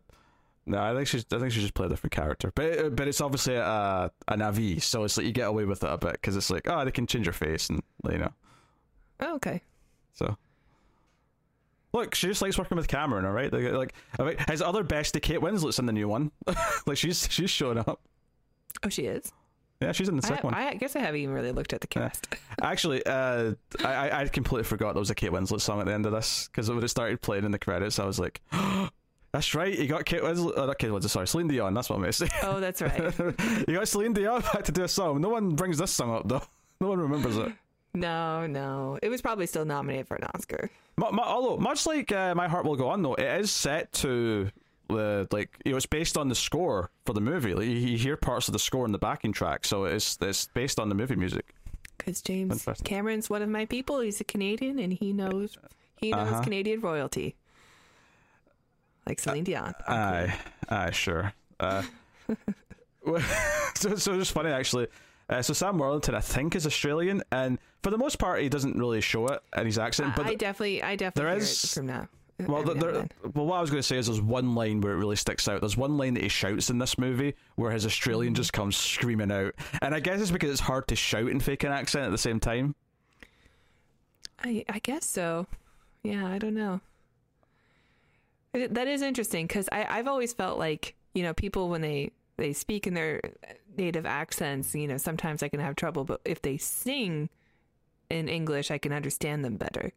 no, I think she's. I think she just played a different character, but uh, but it's obviously a a Na'vi, so it's like you get away with it a bit because it's like oh they can change your face and you know. Oh, okay. So. Look, she just likes working with Cameron, all right. Like, like his other bestie, Kate Winslet's in the new one. like she's she's showing up. Oh, she is. Yeah, she's in the second I, one. I guess I haven't even really looked at the cast. Yeah. Actually, uh, I I completely forgot there was a Kate Winslet song at the end of this because when it started playing in the credits, I was like, "That's right, you got Kate Winslet." Oh, not Kate Winslet. Sorry, Celine Dion. That's what I'm going to say. Oh, that's right. you got Celine Dion back to do a song. No one brings this song up though. No one remembers it. No, no. It was probably still nominated for an Oscar. My, although, much like uh, My Heart Will Go On, though, it is set to the like you know it's based on the score for the movie. Like, you hear parts of the score in the backing track, so it's it's based on the movie music. Because James Cameron's one of my people. He's a Canadian, and he knows he knows Uh-huh. Canadian royalty, like Celine Dion. Aye, aye, sure. Uh, so, so it's just funny actually. Uh, so Sam Worthington, I think, is Australian, and for the most part, he doesn't really show it in his accent. But I definitely, I definitely there is- from now. Well, there, there, well, what I was going to say is there's one line where it really sticks out. There's one line that he shouts in this movie where his Australian just comes screaming out, and I guess it's because it's hard to shout and fake an accent at the same time. I, I guess so. Yeah, I don't know. That is interesting because I've always felt like you know people when they they speak in their native accents, you know, sometimes I can have trouble, but if they sing in English, I can understand them better.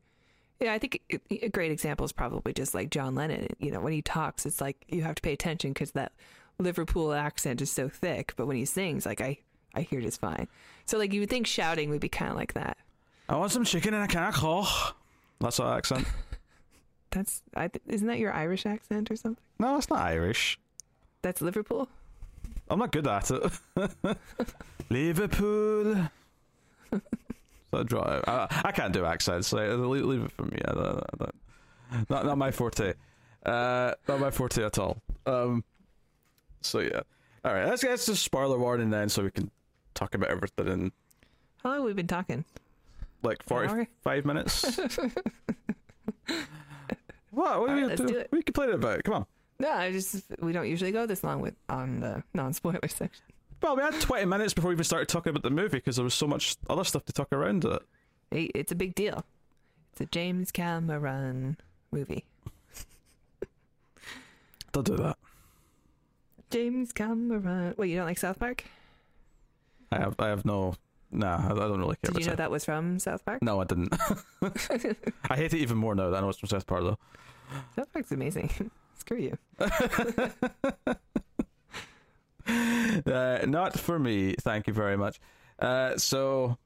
Yeah, I think a- great example is probably just like John Lennon. You know, when he talks, it's like you have to pay attention because that Liverpool accent is so thick. But when he sings, like I, I hear just fine. So like you would think shouting would be kind of like that. I want some chicken and a can of claw. That's our accent. That's I th- isn't that your Irish accent or something? No, it's not Irish. That's Liverpool. I'm not good at it. Liverpool. so draw. I, I can't do accents. So leave, leave it for me. I don't- I don't- not not my forte. Uh, not my forte at all. Um. So yeah. All right. Let's get just spoiler warning then, so we can talk about everything in How long have we been talking? like hour? forty-five minutes. what? What right, we do? We complain about it. Come on. No, I just we don't usually go this long with on the non-spoiler section. Well, we had twenty minutes before we even started talking about the movie because there was so much other stuff to talk around it. It's a big deal. It's a James Cameron movie. Don't do that. James Cameron. Wait, you don't like South Park? I have I have no nah, I don't really care Did you know that was from South Park? No, I didn't. I hate it even more now that I know it's from South Park though. South Park's amazing. Screw you. Uh, not for me, thank you very much. Uh, so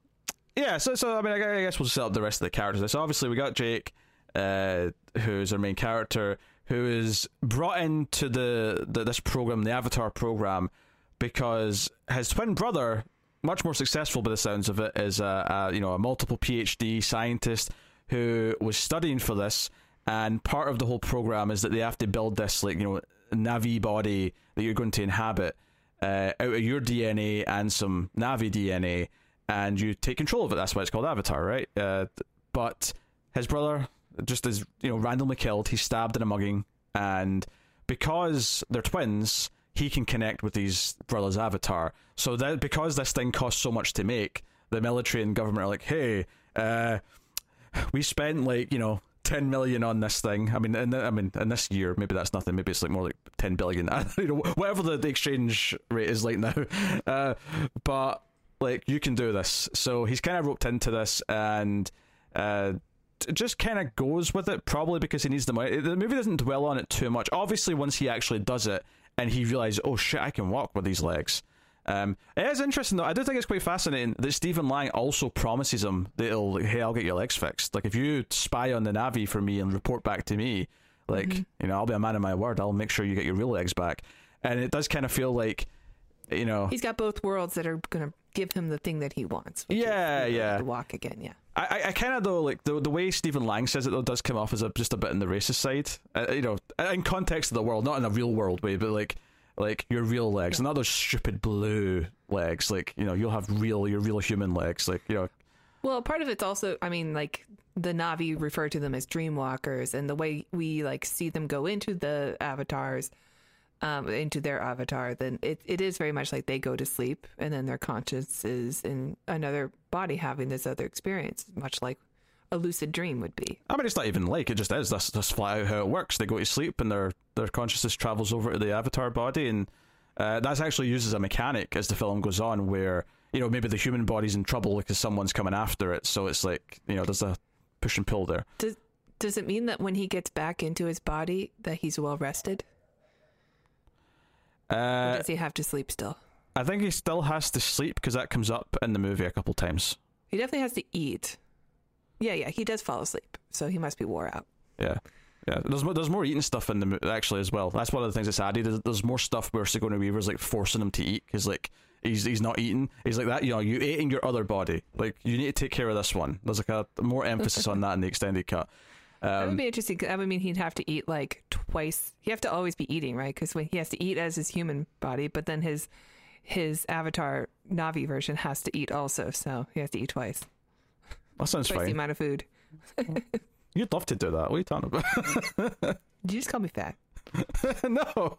yeah, so so I mean I guess we'll set up the rest of the characters. So obviously we got Jake, uh, who's our main character, who is brought into the, the this program, the Avatar program, because his twin brother, much more successful by the sounds of it, is a, a you know a multiple PhD scientist who was studying for this, and part of the whole program is that they have to build this like you know Na'vi body that you're going to inhabit uh, out of your DNA and some Na'vi DNA, and you take control of it. That's why it's called Avatar, right? Uh, but his brother just is you know randomly killed. He's stabbed in a mugging, and because they're twins, he can connect with his brother's avatar. So that because this thing costs so much to make, the military and government are like, hey, uh, we spent like you know. 10 million on this thing. I mean, in, I mean, in this year, maybe that's nothing. Maybe it's like more like 10 billion. you know, whatever the, the exchange rate is like now. Uh, but like, you can do this. So he's kind of roped into this, and uh, just kind of goes with it, probably because he needs the money. The movie doesn't dwell on it too much. Obviously, once he actually does it, and he realizes, oh shit, I can walk with these legs. Um, it is interesting though. I do think it's quite fascinating that Stephen Lang also promises him that he'll, hey, I'll get your legs fixed. Like if you spy on the Na'vi for me and report back to me, like you know, I'll be a man of my word. I'll make sure you get your real legs back. And it does kind of feel like, you know, He's got both worlds that are going to give him the thing that he wants. which is, Yeah, you know, yeah. To walk again, yeah. I, I- I kind of though like the the way Stephen Lang says it though does come off as a, just a bit in the racist side. Uh, you know, in context of the world, not in a real world way, but like like your real legs, And not those stupid blue legs. Like you know, you'll have real your real human legs. Like you know, Well, part of it's also, I mean, like the Na'vi refer to them as dreamwalkers, and the way we like see them go into the avatars, um, into their avatar, then it, it is very much like they go to sleep, and then their conscience is in another body having this other experience, much like a lucid dream would be. I mean, it's not even like it just is. That's that's flat out how it works. They go to sleep and their their consciousness travels over to the avatar body, and uh, that's actually used as a mechanic as the film goes on, where you know maybe the human body's in trouble because someone's coming after it. So it's like you know there's a push and pull there. Does does it mean that when he gets back into his body that he's well rested? Or Uh, does he have to sleep still? I think he still has to sleep because that comes up in the movie a couple times. He definitely has to eat. Yeah, yeah, he does fall asleep, so he must be wore out. Yeah. Yeah, there's more, there's more eating stuff in the mo- actually as well. That's one of the things that's added. There's, there's more stuff where Sigourney Weaver's like forcing him to eat because like he's he's not eating. He's like that. You know, you ate in your other body. Like you need to take care of this one. There's like a more emphasis on that in the extended cut. that would Um, be interesting. 'cause That would mean he'd have to eat like twice. He have to always be eating, right? Because when he has to eat as his human body, but then his his avatar Na'vi version has to eat also, so he has to eat twice. That sounds Twice the fine. amount of food. You'd love to do that. What are you talking about? Did you just call me fat? no.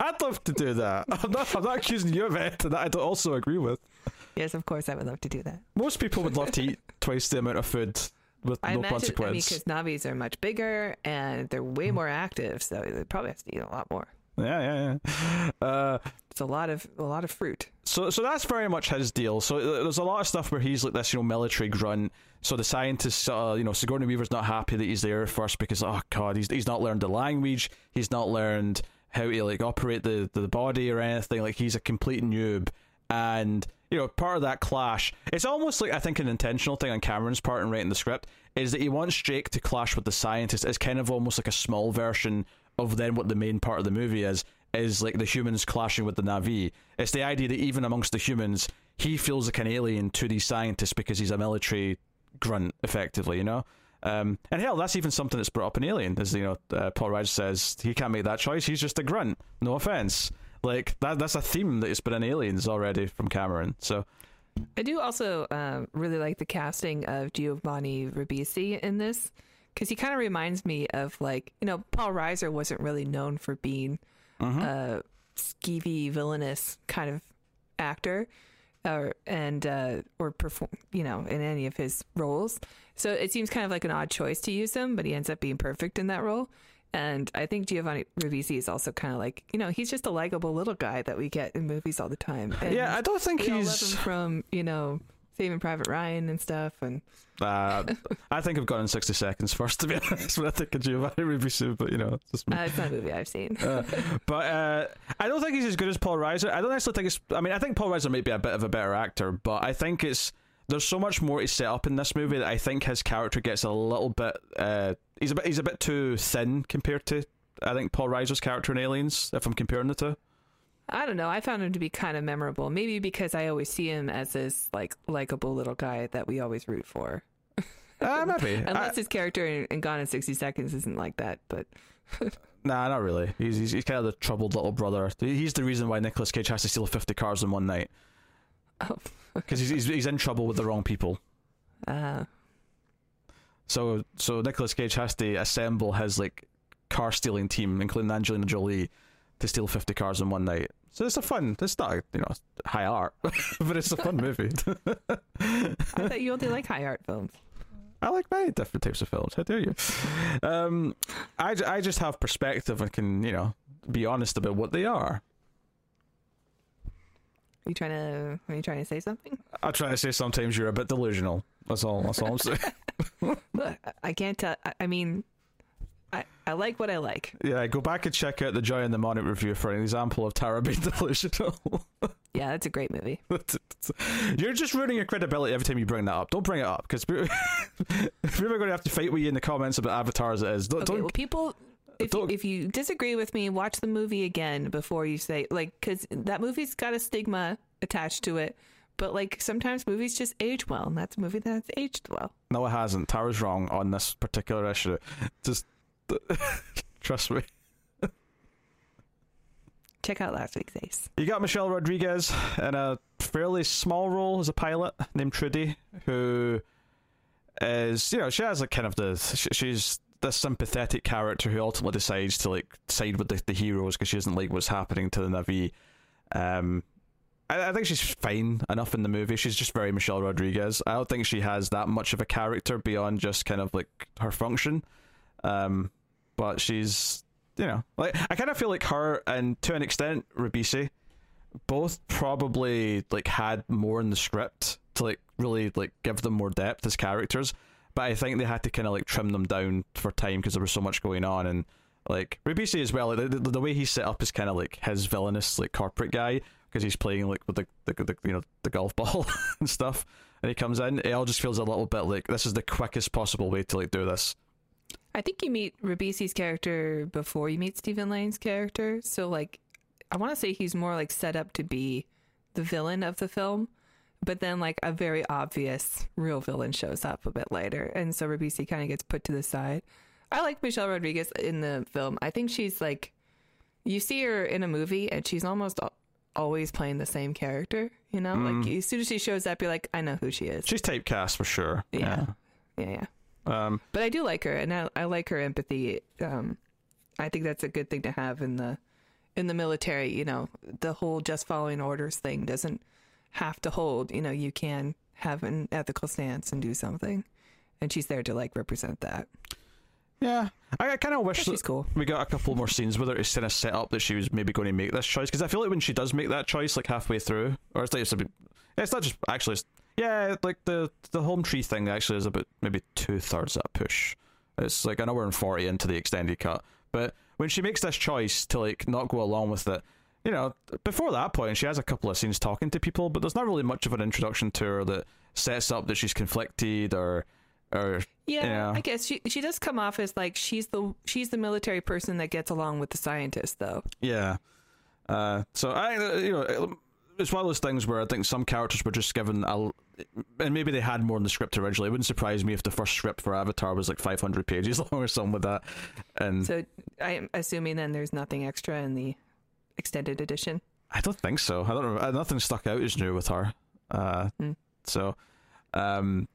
I'd love to do that. I'm not, I'm not accusing you of it. That I don't also agree with. Yes, of course I would love to do that. Most people would love to eat twice the amount of food with I no imagine, I mean, because Na'vis are much bigger and they're way Mm-hmm. more active, so they probably have to eat a lot more. Yeah, yeah, yeah. Uh, It's a lot of a lot of fruit. so, so that's very much his deal. So uh, there's a lot of stuff where he's like this, you know, military grunt. So the scientists, uh, you know, Sigourney Weaver's not happy that he's there first because, oh god, he's he's not learned the language. He's not learned how to like operate the the body or anything. Like he's a complete noob, and you know, part of that clash. It's almost like I think an intentional thing on Cameron's part in writing the script is that he wants Jake to clash with the scientist. It's kind of almost like a small version of then what the main part of the movie is is like the humans clashing with the Na'vi. It's the idea that even amongst the humans, he feels like an alien to these scientists because he's a military grunt, effectively, you know? Um, and hell, that's even something that's brought up in Alien, as you know, uh, Paul Rudd says he can't make that choice. He's just a grunt. No offense. Like that, that's a theme that has been in Aliens already from Cameron. So I do also um, really like the casting of Giovanni Ribisi in this because he kind of reminds me of like you know Paul Reiser wasn't really known for being a skeevy villainous kind of actor or and uh, or perform you know in any of his roles. So it seems kind of like an odd choice to use him, but he ends up being perfect in that role. And I think Giovanni Ribisi is also kind of like you know he's just a likable little guy that we get in movies all the time. And yeah, I don't think we all love he's. from you know Saving Private Ryan and stuff, and Uh, I think I've gone in sixty seconds first to be honest. When I think of Giovanni Ribisi, but you know, it's just me. uh, it's not a movie I've seen. Uh, but uh, I don't think he's as good as Paul Reiser. I don't actually think it's. I mean, I think Paul Reiser might be a bit of a better actor, but I think it's there's so much more to set up in this movie that I think his character gets a little bit. Uh, he's a bit. He's a bit too thin compared to. I think Paul Reiser's character in Aliens. If I'm comparing the two. I don't know. I found him to be kind of memorable. Maybe because I always see him as this like likable little guy that we always root for. Uh, maybe. Unless I- his character in, in Gone in sixty seconds isn't like that, but nah, not really. He's, he's he's kind of the troubled little brother. He's the reason why Nicolas Cage has to steal 50 cars in one night oh, because he's, he's he's in trouble with the wrong people. uh, So so Nicolas Cage has to assemble his like car stealing team, including Angelina Jolie, to steal fifty cars in one night. So it's a fun. It's not you know high art, but it's a fun movie. I thought you only like high art films. I like many different types of films. How dare you? Um, I I just have perspective and can you know be honest about what they are. Are you trying to? Are you trying to say something? I try to say sometimes you're a bit delusional. That's all. That's all I'm saying. Look, I can't tell. I mean, I I like what I like. yeah, go back and check out the Johnny Mnemonic review for an example of Tara being delusional. Yeah, that's a great movie. You're just ruining your credibility every time you bring that up. Don't bring it up because people are going to have to fight with you in the comments about Avatar as it is. Don't, Okay, don't well, people, if don't- if you disagree with me, watch the movie again before you say like, because that movie's got a stigma attached to it. But like sometimes movies just age well, and that's a movie that's aged well. no, it hasn't. Tara's wrong on this particular issue. Just trust me. Check out last week's Ace. You got Michelle Rodriguez in a fairly small role as a pilot named Trudy, who is you know she has a kind of the she's this sympathetic character who ultimately decides to like side with the, the heroes because she doesn't like what's happening to the Na'vi. Um, I, I think she's fine enough in the movie. She's just very Michelle Rodriguez. I don't think she has that much of a character beyond just kind of like her function. Um, but she's you know like I kind of feel like her and to an extent Ribisi both probably like had more in the script to like really like give them more depth as characters. But I think they had to kind of like trim them down for time because there was so much going on. And like Ribisi as well like, the, the, the way he's set up is kind of like his villainous like corporate guy because he's playing like with the, the, the you know the golf ball and stuff. And he comes in it all just feels a little bit like this is the quickest possible way to like do this I think you meet Ribisi's character before you meet Stephen Lang's character. So like, I want to say he's more like set up to be the villain of the film, but then like a very obvious real villain shows up a bit later, and so Rabisi kind of gets put to the side. I like Michelle Rodriguez in the film. I think she's like, you see her in a movie, and she's almost al- always playing the same character. You know, like mm. as soon as she shows up, you're like, I know who she is. She's typecast for sure. Yeah. yeah, yeah. Yeah. Um, But I do like her, and I, I like her empathy. Um, I think that's a good thing to have in the in the military. You know, the whole just following orders thing doesn't have to hold. You know, you can have an ethical stance and do something, and she's there to like represent that. yeah. I, I kind of wish She's cool. we got a couple more scenes with her to kind of set up that she was maybe going to make this choice because I feel like when she does make that choice, like halfway through, or it's like it's, a it's not just actually, it's, yeah, like the the home tree thing actually is about maybe two thirds that push. It's like an hour and forty into the extended cut, but when she makes this choice to like not go along with it, you know, before that point, she has a couple of scenes talking to people, but there's not really much of an introduction to her that sets up that she's conflicted or or Yeah, Yeah. I guess she she does come off as like she's the she's the military person that gets along with the scientist, though. Yeah. Uh, so I, you know, it's one of those things where I think some characters were just given a, and maybe they had more in the script originally. It wouldn't surprise me if the first script for Avatar was like 500 pages long or something like that. And So I'm assuming then there's nothing extra in the extended edition. I don't think so. I don't know. uh, Nothing stuck out as new with her. Uh, Hmm. So, um,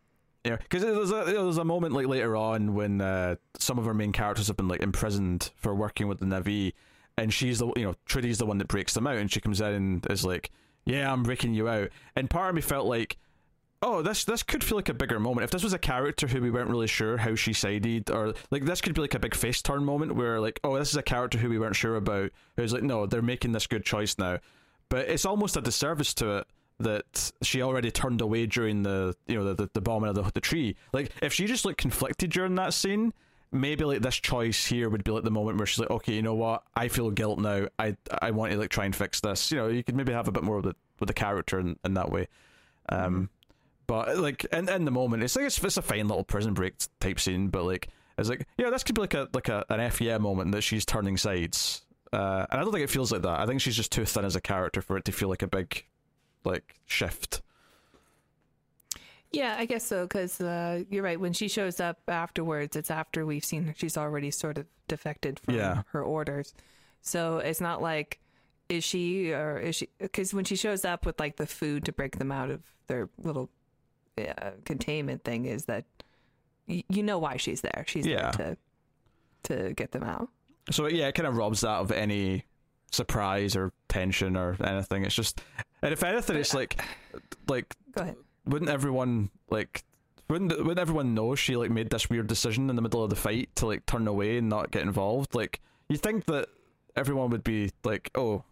yeah, because there's a there's a moment like later on when uh, some of our main characters have been like imprisoned for working with the Na'vi, and she's the you know Trudy's the one that breaks them out, and she comes in and is like, "Yeah, I'm breaking you out," and part of me felt like. Oh, this this could feel like a bigger moment. If this was a character who we weren't really sure how she sided, or like this could be like a big face turn moment where like, oh, this is a character who we weren't sure about. Who's like, no, they're making this good choice now but it's almost a disservice to it that she already turned away during the you know the the, the bombing of the, the tree. Like if she just looked conflicted during that scene, maybe like this choice here would be like the moment where she's like, okay, you know what, I feel guilt now. I I want to like try and fix this. You know, you could maybe have a bit more with the with the character in, in that way. Um, but like in in the moment, it's like it's, it's a fine little prison break type scene, but like. It's like yeah, this could be like a like a an FEM moment that she's turning sides, uh, and I don't think it feels like that. I think she's just too thin as a character for it to feel like a big, like shift. Yeah, I guess so. Because uh, you're right. When she shows up afterwards, it's after we've seen her. She's already sort of defected from Yeah. her orders. So it's not like is she or is she? Because when she shows up with like the food to break them out of their little uh, containment thing, is that y- you know why she's there? She's Yeah. there to to get them out. So yeah, it kind of robs that of any surprise or tension or anything. It's just, and if anything, it's like, like Go ahead. Wouldn't everyone like wouldn't wouldn't everyone know she like made this weird decision in the middle of the fight to like turn away and not get involved? Like you think that everyone would be like, oh.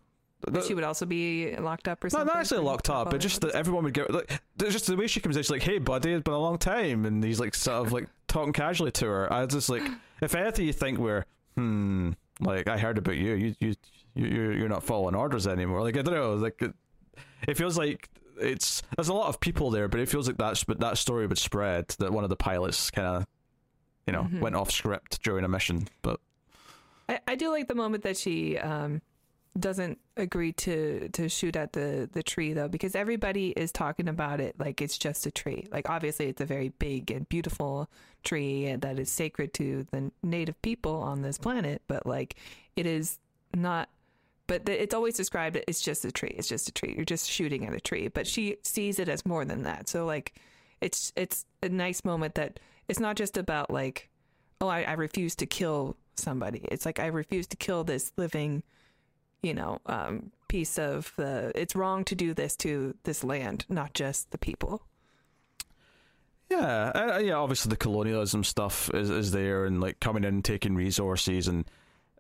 But she would also be locked up or something. not actually locked up, but just that everyone would get like just the way she comes in. She's like, "Hey, buddy, it's been a long time," and he's like sort of like talking casually to her. I was just like, if anything, you think we're hmm, like I heard about you. You you you you're you're not following orders anymore. Like I don't know, like it, it feels like it's there's a lot of people there, but it feels like that's but that story would spread that one of the pilots kind of you know Mhm. went off script during a mission, but I, I do like the moment that she um, doesn't agree to to shoot at the the tree though, because everybody is talking about it like it's just a tree. Like obviously, it's a very big and beautiful tree that is sacred to the native people on this planet, but like it is not. But the, it's always described it's just a tree. It's just a tree. You're just shooting at a tree. But she sees it as more than that. So like, it's it's a nice moment that it's not just about like oh, I, I refuse to kill somebody. It's like I refuse to kill this living, you know, um, piece of the. It's wrong to do this to this land, not just the people. Yeah, uh, yeah. Obviously, the colonialism stuff is is there, and like coming in and taking resources, and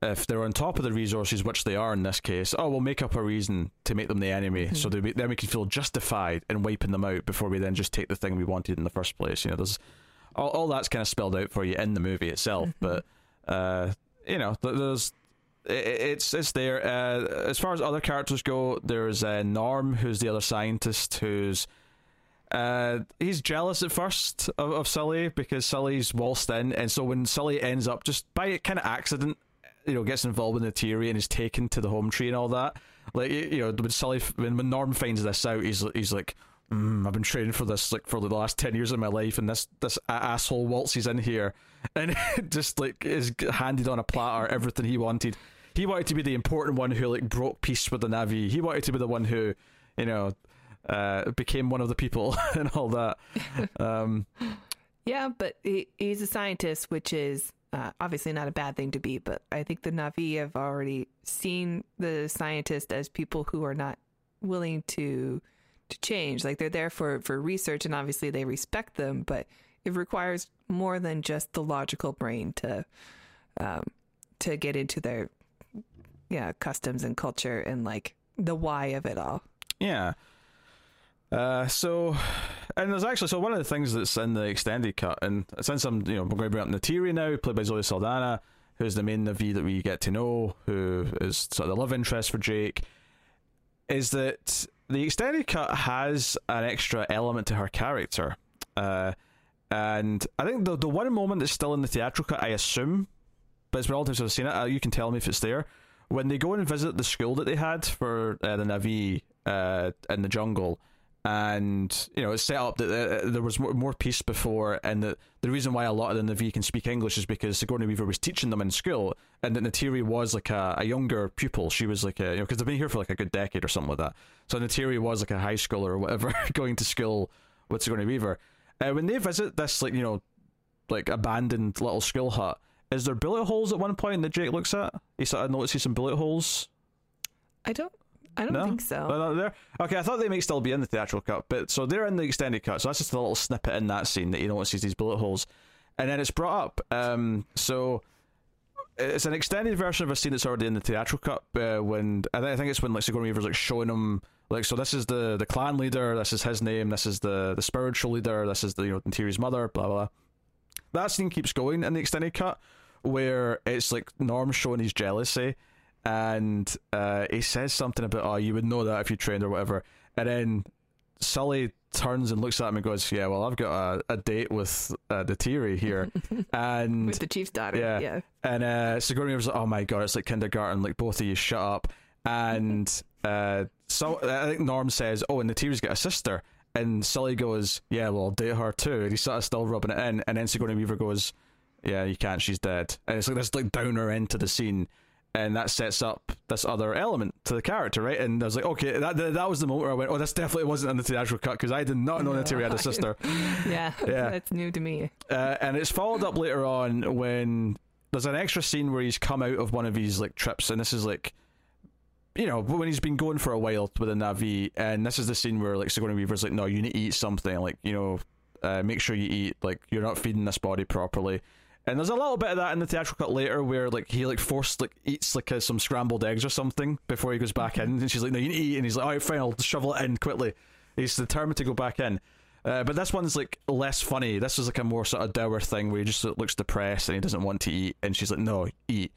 if they're on top of the resources, which they are in this case, oh, we'll make up a reason to make them the enemy, so they, then we can feel justified in wiping them out before we then just take the thing we wanted in the first place. You know, there's all, all that's kind of spelled out for you in the movie itself, but uh, you know, there's i- i- it's it's there. Uh, as far as other characters go, there's uh, Norm, who's the other scientist, who's uh, he's jealous at first of, of Sully because Sully's waltzed in, and so when Sully ends up just by kind of accident you know gets involved in the theory and is taken to the home tree and all that. Like you know when Sully when, when Norm finds this out, he's he's like. Mm, I've been training for this like for the last ten years of my life, and this this asshole waltzes in here and just like is handed on a platter everything he wanted. He wanted to be the important one who like broke peace with the Na'vi. He wanted to be the one who, you know, uh, became one of the people and all that. Um, yeah, but he, he's a scientist, which is uh, obviously not a bad thing to be. But I think the Na'vi have already seen the scientists as people who are not willing to to change. Like they're there for for research, and obviously they respect them, but it requires more than just the logical brain to um, to get into their yeah customs and culture and like the why of it all. Yeah. Uh, so, and there's actually so one of the things that's in the extended cut, and since I'm you know we're going to bring up Neytiri now, played by Zoe Saldana, who's the main Na'vi that we get to know, who is sort of the love interest for Jake, is that the extended cut has an extra element to her character, uh, and I think the the one moment that's still in the theatrical cut, I assume, but it's been all times I've seen it. Uh, you can tell me if it's there when they go and visit the school that they had for uh, the Na'vi uh, in the jungle and you know it's set up that uh, there was more, peace before, and that the reason why a lot of the Na'vi can speak English is because Sigourney Weaver was teaching them in school, and that Neytiri was like a, a younger pupil. She was like a you know because they've been here for like a good decade or something like that. So Neytiri was like a high schooler or whatever going to school with Sigourney Weaver. Uh, when they visit this like you know like abandoned little school hut, is there bullet holes at one point that Jake looks at? He sort of notices some bullet holes. I don't I don't no? think so. No, there. Okay, I thought they might still be in the theatrical cut, but so they're in the extended cut. So that's just a little snippet in that scene that you don't see these bullet holes, and then it's brought up. Um, so it's an extended version of a scene that's already in the theatrical cut. Uh, when I think it's when like Sigourney Weaver's like showing them like so this is the the clan leader, this is his name, this is the the spiritual leader, this is the you know Neytiri's mother, blah blah. That scene keeps going in the extended cut where it's like Norm showing his jealousy and uh, he says something about, "Oh, you would know that if you trained or whatever." And then Sully turns and looks at him and goes, "Yeah, well, I've got a, a date with uh, Neytiri here, and with the chief's daughter." Yeah, yeah. And uh, Sigourney was like, "Oh my god, it's like kindergarten. Like both of you, shut up." And uh, so I think Norm says, "Oh, and Neytiri's got a sister." And Sully goes, "Yeah, well, I'll date her too." And he's sort of still rubbing it in. And then Sigourney Weaver goes, "Yeah, you can't. She's dead." And it's like this like downer end to the scene and that sets up this other element to the character, right? And I was like, okay, that that was the moment where I went, oh, this definitely wasn't in the theatrical cut because I did not know no, that Terry had a sister. yeah, yeah, that's new to me. Uh, and it's followed up later on when there's an extra scene where he's come out of one of his like trips, and this is like. You know, when he's been going for a while with a Na'vi, and this is the scene where like Sigourney Weaver's like, "No, you need to eat something. Like, you know, uh, make sure you eat. Like, you're not feeding this body properly." And there's a little bit of that in the theatrical cut later where like he like forced like eats like uh, some scrambled eggs or something before he goes back in, and she's like, "No, you need to eat," and he's like, "All right, fine, I'll shovel it in quickly." He's determined to go back in. Uh, but this one's like less funny. This is like a more sort of dour thing where he just looks depressed and he doesn't want to eat, and she's like, "No, eat."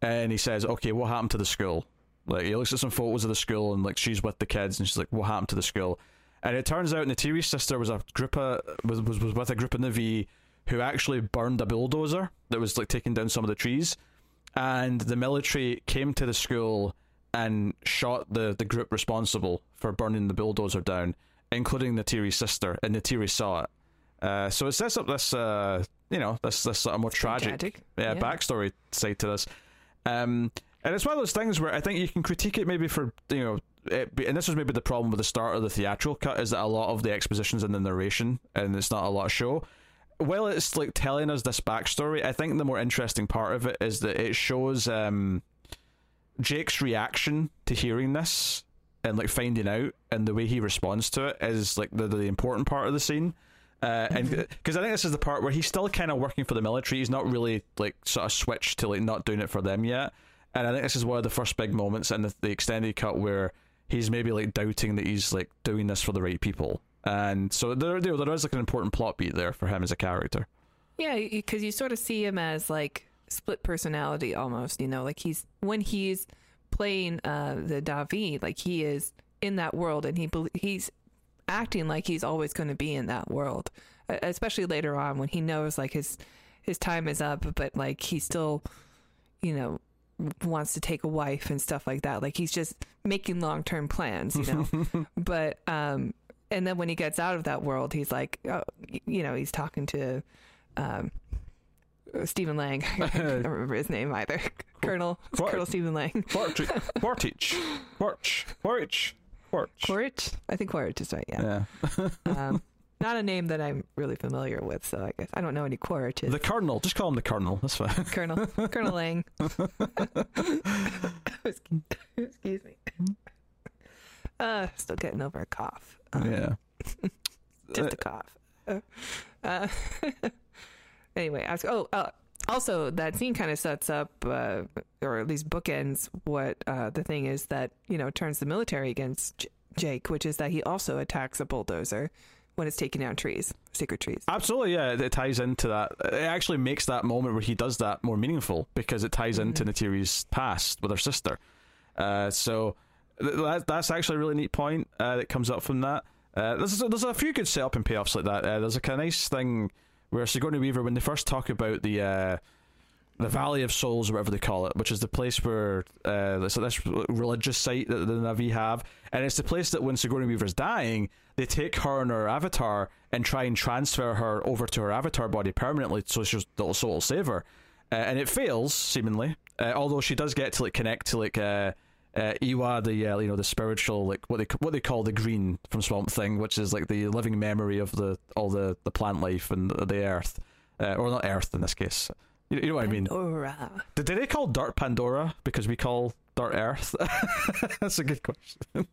And he says, "Okay, what happened to the school?" Like he looks at some photos of the school and like she's with the kids, and she's like, "What happened to the school?" And it turns out Neytiri's sister was a group of was was, was with a group of Na'vi who actually burned a bulldozer that was like taking down some of the trees, and the military came to the school and shot the the group responsible for burning the bulldozer down, including Neytiri's sister, and Neytiri saw it. Uh, so it sets up this, uh, you know, this this sort of more tragic, tragic. Yeah, yeah, backstory side to this. Um, and it's one of those things where I think you can critique it maybe for you know, it, and this was maybe the problem with the start of the theatrical cut is that a lot of the expositions in the narration and it's not a lot of show while it's like telling us this backstory, I think the more interesting part of it is that it shows um, Jake's reaction to hearing this and like finding out and the way he responds to it is like the, the important part of the scene. Uh, and because mm-hmm. I think this is the part where he's still kind of working for the military, he's not really like sort of switched to like not doing it for them yet. And I think this is one of the first big moments in the, the extended cut where he's maybe like doubting that he's like doing this for the right people and so there, there, there is like an important plot beat there for him as a character. Yeah, because you sort of see him as like split personality almost. You know, like he's when he's playing uh, the Na'vi, like he is in that world, and he he's acting like he's always going to be in that world. Especially later on when he knows like his his time is up, but like he still, you know, wants to take a wife and stuff like that. Like he's just making long term plans, you know. but um, and then when he gets out of that world, he's like, oh, you know, he's talking to um, Stephen Lang. I don't remember his name either. Colonel What? Colonel Stephen Lang. Quartich, Quartich, Quartich, Quartich, Quartich. Quaritch? I think Quaritch is right. Yeah. Yeah, Um, not a name that I'm really familiar with, so I guess I don't know any Quaritches. the Colonel. Just call him the Colonel. That's fine. Colonel Colonel Lang. Excuse me. Uh, still getting over a cough. Um, Yeah. just a cough. Uh, uh, anyway, was, oh, uh, also that scene kind of sets up, uh, or at least bookends, what uh, the thing is that you know turns the military against J- Jake, which is that he also attacks a bulldozer when it's taking down trees, sacred trees. Absolutely, yeah. It, ties into that. It actually makes that moment where he does that more meaningful because it ties into Neytiri's past with her sister. Uh, so th- that, that's actually a really neat point uh, that comes up from that. Uh, there's, there's a few good setup and payoffs like that. Uh, there's a kind of nice thing where Sigourney Weaver, when they first talk about the uh, the Valley of Souls, or whatever they call it, which is the place where uh, this, this religious site that the Na'vi have, and it's the place that when Sigourney Weaver's dying, they take her and her avatar and try and transfer her over to her avatar body permanently, so she's, so it'll save her, uh, and it fails seemingly. Uh, although she does get to like connect to like uh, uh, Eywa, the uh, you know the spiritual like what they what they call the green from Swamp Thing, which is like the living memory of the all the, the plant life and the, the earth, uh, or not earth in this case. You, you know what I mean? Pandora. Did, did they call dirt Pandora because we call dirt Earth? That's a good question.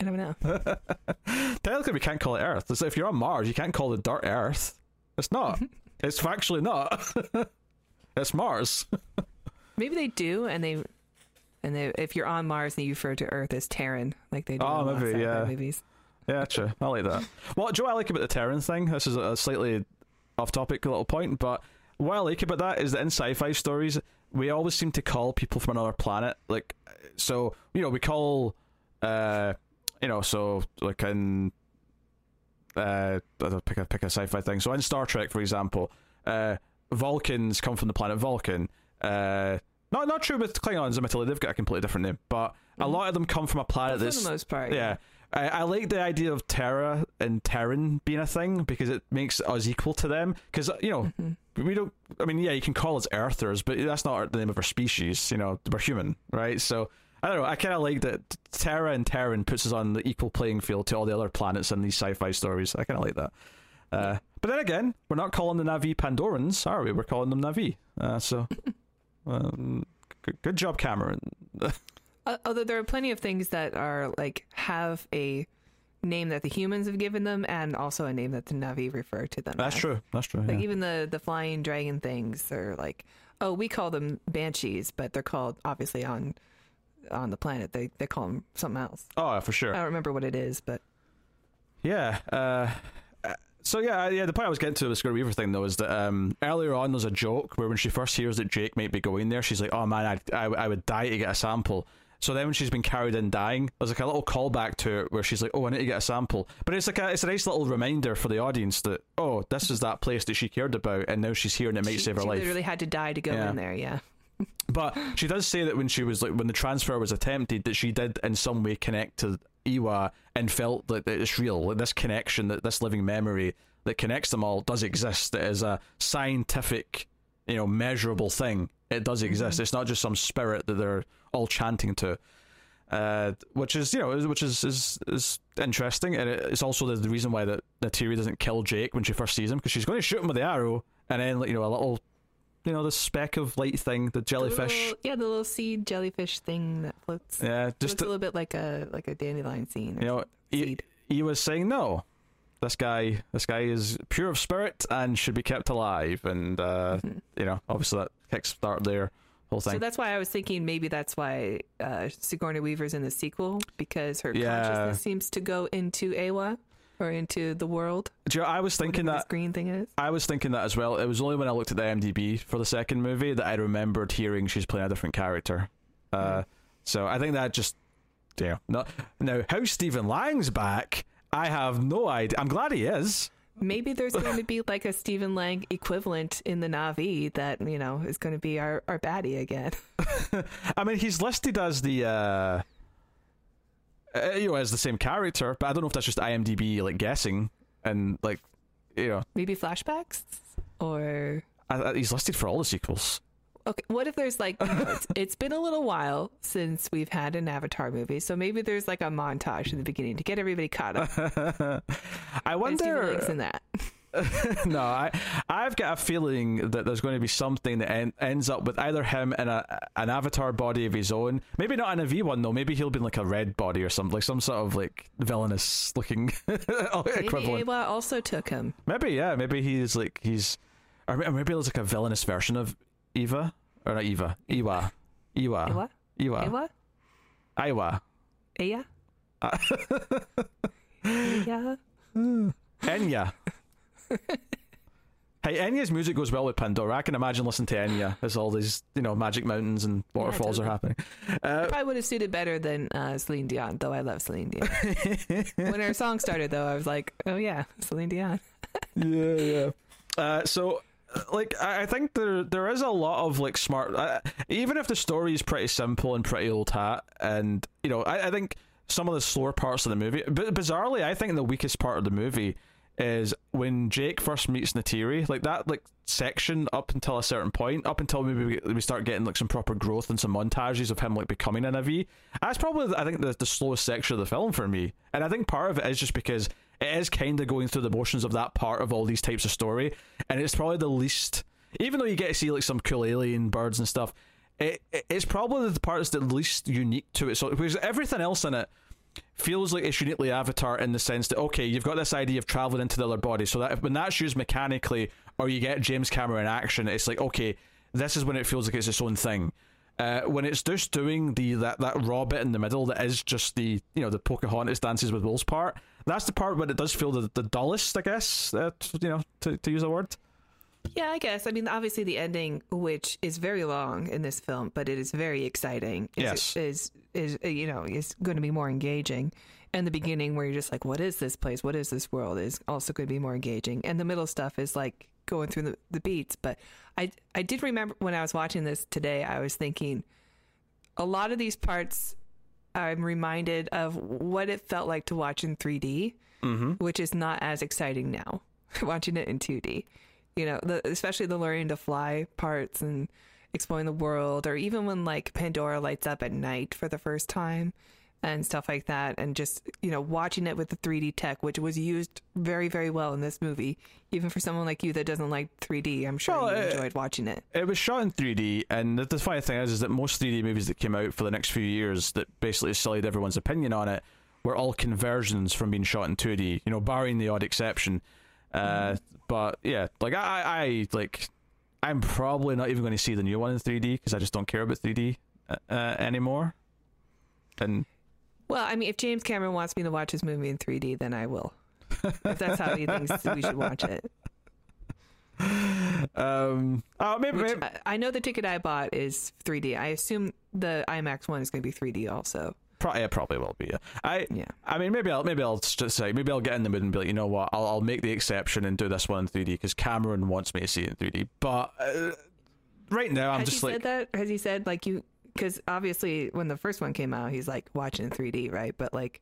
I don't know. Technically, we can't call it Earth. So if you're on Mars, you can't call it dirt Earth. It's not. it's factually not. it's Mars. Maybe they do, and they, and they, if you're on Mars, they refer to Earth as Terran, like they do Oh, in maybe, yeah. movies. Yeah, true. I like that. What do I like about the Terran thing? This is a slightly off-topic little point, but what I like about that is that in sci-fi stories, we always seem to call people from another planet. Like, so you know, we call, uh, you know, so like in, uh, I don't pick a pick a sci-fi thing. So in Star Trek, for example, uh, Vulcans come from the planet Vulcan. Uh, not not true with Klingons and Italy. They've got a completely different name, but a lot of them come from a planet that's For the most part, yeah. I, I like the idea of Terra and Terran being a thing because it makes us equal to them. Because you know we don't. I mean, yeah, you can call us Earthers, but that's not the name of our species. You know, we're human, right? So I don't know. I kind of like that Terra and Terran puts us on the equal playing field to all the other planets in these sci-fi stories. I kind of like that. Uh, but then again, we're not calling the Na'vi Pandorans, are we? We're calling them Na'vi. Uh, so, um, good, good job, Cameron. Uh, although there are plenty of things that are like have a name that the humans have given them, and also a name that the Na'vi refer to them. That's as. true. That's true. Like yeah. even the the flying dragon things are like, oh, we call them banshees, but they're called obviously on on the planet they they call them something else. Oh, for sure. I don't remember what it is, but Yeah. Uh, so yeah, yeah. The point I was getting to with the Sigourney Weaver thing though is that um, earlier on there's a joke where when she first hears that Jake might be going there, she's like, "Oh man, I, I, I would die to get a sample." So then when she's been carried in dying, there's like a little callback to it where she's like, "Oh, I need to get a sample." But it's like a it's a nice little reminder for the audience that oh, this is that place that she cared about, and now she's here and it might she, save her life. she life. literally had to die to go Yeah. in there. Yeah, But she does say that when she was like when the transfer was attempted, that she did in some way connect to Eywa and felt that it's real. Like this connection, that this living memory that connects them all does exist. It is a scientific, you know, measurable thing. It does exist. It's not just some spirit that they're all chanting to. Uh, which is you know which is is, is interesting and it- it's also the, the reason why that Neytiri doesn't kill Jake when she first sees him because she's going to shoot him with the arrow and then you know a little you know the speck of light thing the The jellyfish little- yeah, the little seed jellyfish thing that floats. yeah Just to- a little bit like a like a dandelion scene. you know he, he was saying no this guy this guy is pure of spirit and should be kept alive and uh you know obviously that kickstart their whole thing So that's why I was thinking maybe that's why uh, Sigourney Weaver's in the sequel because her Yeah. consciousness seems to go into Awa or into the world. Do you know, I was thinking that green thing is. I was thinking that as well. It was only when I looked at the IMDb for the second movie that I remembered hearing she's playing a different character. Uh, So I think that just, yeah. No, now, how Stephen Lang's back, I have no idea. I'm glad he is. maybe there's going to be like a Stephen Lang equivalent in the Na'vi that you know is going to be our our baddie again. I mean, he's listed as the. Uh, uh, you know, as the same character, but I don't know if that's just IMDb like guessing and like, you know, Maybe flashbacks or I, I, he's listed for all the sequels. okay. What if there's like you know, it's, it's been a little while since we've had an Avatar movie, so maybe there's like a montage in the beginning to get everybody caught up. I wonder. In that. no, I I've got a feeling that there's going to be something that en- ends up with either him in a an avatar body of his own. Maybe not in a V one though. Maybe he'll be in like a red body or something, like some sort of like villainous looking Maybe equivalent. Awa also took him. Maybe yeah. Maybe he's like he's, or may- maybe it's like a villainous version of Eva or not Eva, Iwa, Iwa? Iwa, Awa? Iwa, Aya? yeah. Enya. Hey, Enya's music goes well with Pandora. I can imagine listening to Enya as all these, you know, magic mountains and waterfalls are happening. Uh, Probably would have suited better than uh, Celine Dion, though I love Celine Dion. when her song started, though, I was like, oh yeah, Celine Dion. yeah, yeah. Uh, so, like, I, I think there there is a lot of like smart. Uh, even if the story is pretty simple and pretty old hat, and you know, I, I think some of the slower parts of the movie. But bizarrely, I think the weakest part of the movie is when Jake first meets Neytiri. Like that, like section up until a certain point, up until maybe we, we start getting like some proper growth and some montages of him like becoming an Na'vi. That's probably I think the, the slowest section of the film for me, and I think part of it is just because it is kind of going through the motions of that part of all these types of story, and it's probably the least. Even though you get to see like some cool alien birds and stuff, it it's probably the part that's the least unique to it. So because everything else in it feels like it's uniquely Avatar in the sense that okay, you've got this idea of traveling into the other body, so that when that's used mechanically, or you get James Cameron in action, it's like okay, this is when it feels like it's its own thing. Uh, when it's just doing the that, that raw bit in the middle that is just the you know the Pocahontas dances with wolves part, that's the part where it does feel the, the dullest, I guess. Uh, you know, to, to use a word. Yeah, I guess. I mean, obviously, the ending, which is very long in this film, but it is very exciting. Is, Yes. is is uh, you know is going to be more engaging. And the beginning, where you're just like, "What is this place? What is this world?" is also going to be more engaging. And the middle stuff is like going through the, the beats. But I I did remember when I was watching this today, I was thinking a lot of these parts. I'm reminded of what it felt like to watch in 3D, which is not as exciting now. watching it in 2D you know, the, especially the learning to fly parts and exploring the world, or even when like Pandora lights up at night for the first time and stuff like that, and just you know watching it with the 3D tech, which was used very very well in this movie, even for someone like you that doesn't like 3D, I'm sure Well, you uh, enjoyed watching it. It was shot in 3D, and the, the funny thing is, is that most 3D movies that came out for the next few years that basically sullied everyone's opinion on it were all conversions from being shot in 2D. You know, barring the odd exception. Uh, But yeah, like I, I, like, I'm probably not even going to see the new one in 3D because I just don't care about 3D uh, uh, anymore. And Well, I mean, if James Cameron wants me to watch his movie in 3D, then I will. if that's how he thinks we should watch it. um, oh, maybe, maybe I know the ticket I bought is 3D. I assume the IMAX one is going to be 3D also. Pro- it probably will be. Yeah. I, Yeah. I mean, maybe I'll maybe I'll just say maybe I'll get in the mood and be like, you know what, I'll I'll make the exception and do this one in 3D because Cameron wants me to see it in 3D. But uh, right now, I'm Has just he like, said that? Has he said like you? Because obviously, when the first one came out, he's like watching 3D, right? But like,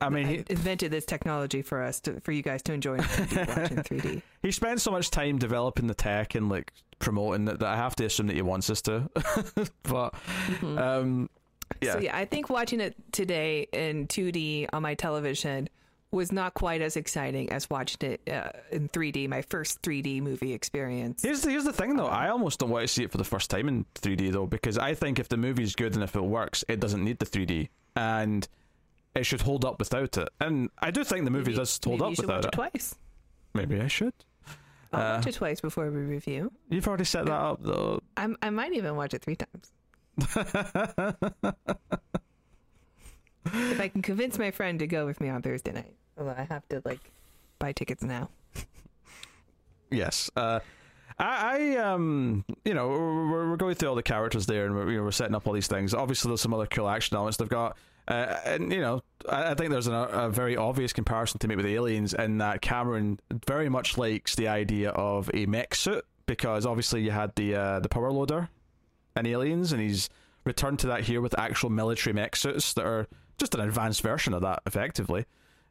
I mean, I he, invented this technology for us to for you guys to enjoy watching 3D. he spends so much time developing the tech and like promoting that, that I have to assume that he wants us to. but um, yeah, So yeah, I think watching it today in 2D on my television was not quite as exciting as watching it uh, in 3D. My first 3D movie experience. Here's the, here's the thing though. I almost don't want to see it for the first time in 3D though, because I think if the movie's good and if it works, it doesn't need the 3D, and it should hold up without it. And I do think the movie Maybe- does hold maybe up you should without watch it. it twice. Maybe I should. I'll Uh, watch it twice before we review. You've already set that up though. I'm, I might even watch it three times. If I can convince my friend to go with me on Thursday night. I have to like buy tickets now. Yes. Uh, I, I, um, you know, we're, we're going through all the characters there, and we're, we're setting up all these things. Obviously, there's some other cool action elements. They've got Uh, and you know, I, I think there's a, a very obvious comparison to make with aliens in that Cameron very much likes the idea of a mech suit because obviously you had the uh, the power loader in Aliens, and he's returned to that here with actual military mech suits that are just an advanced version of that, effectively.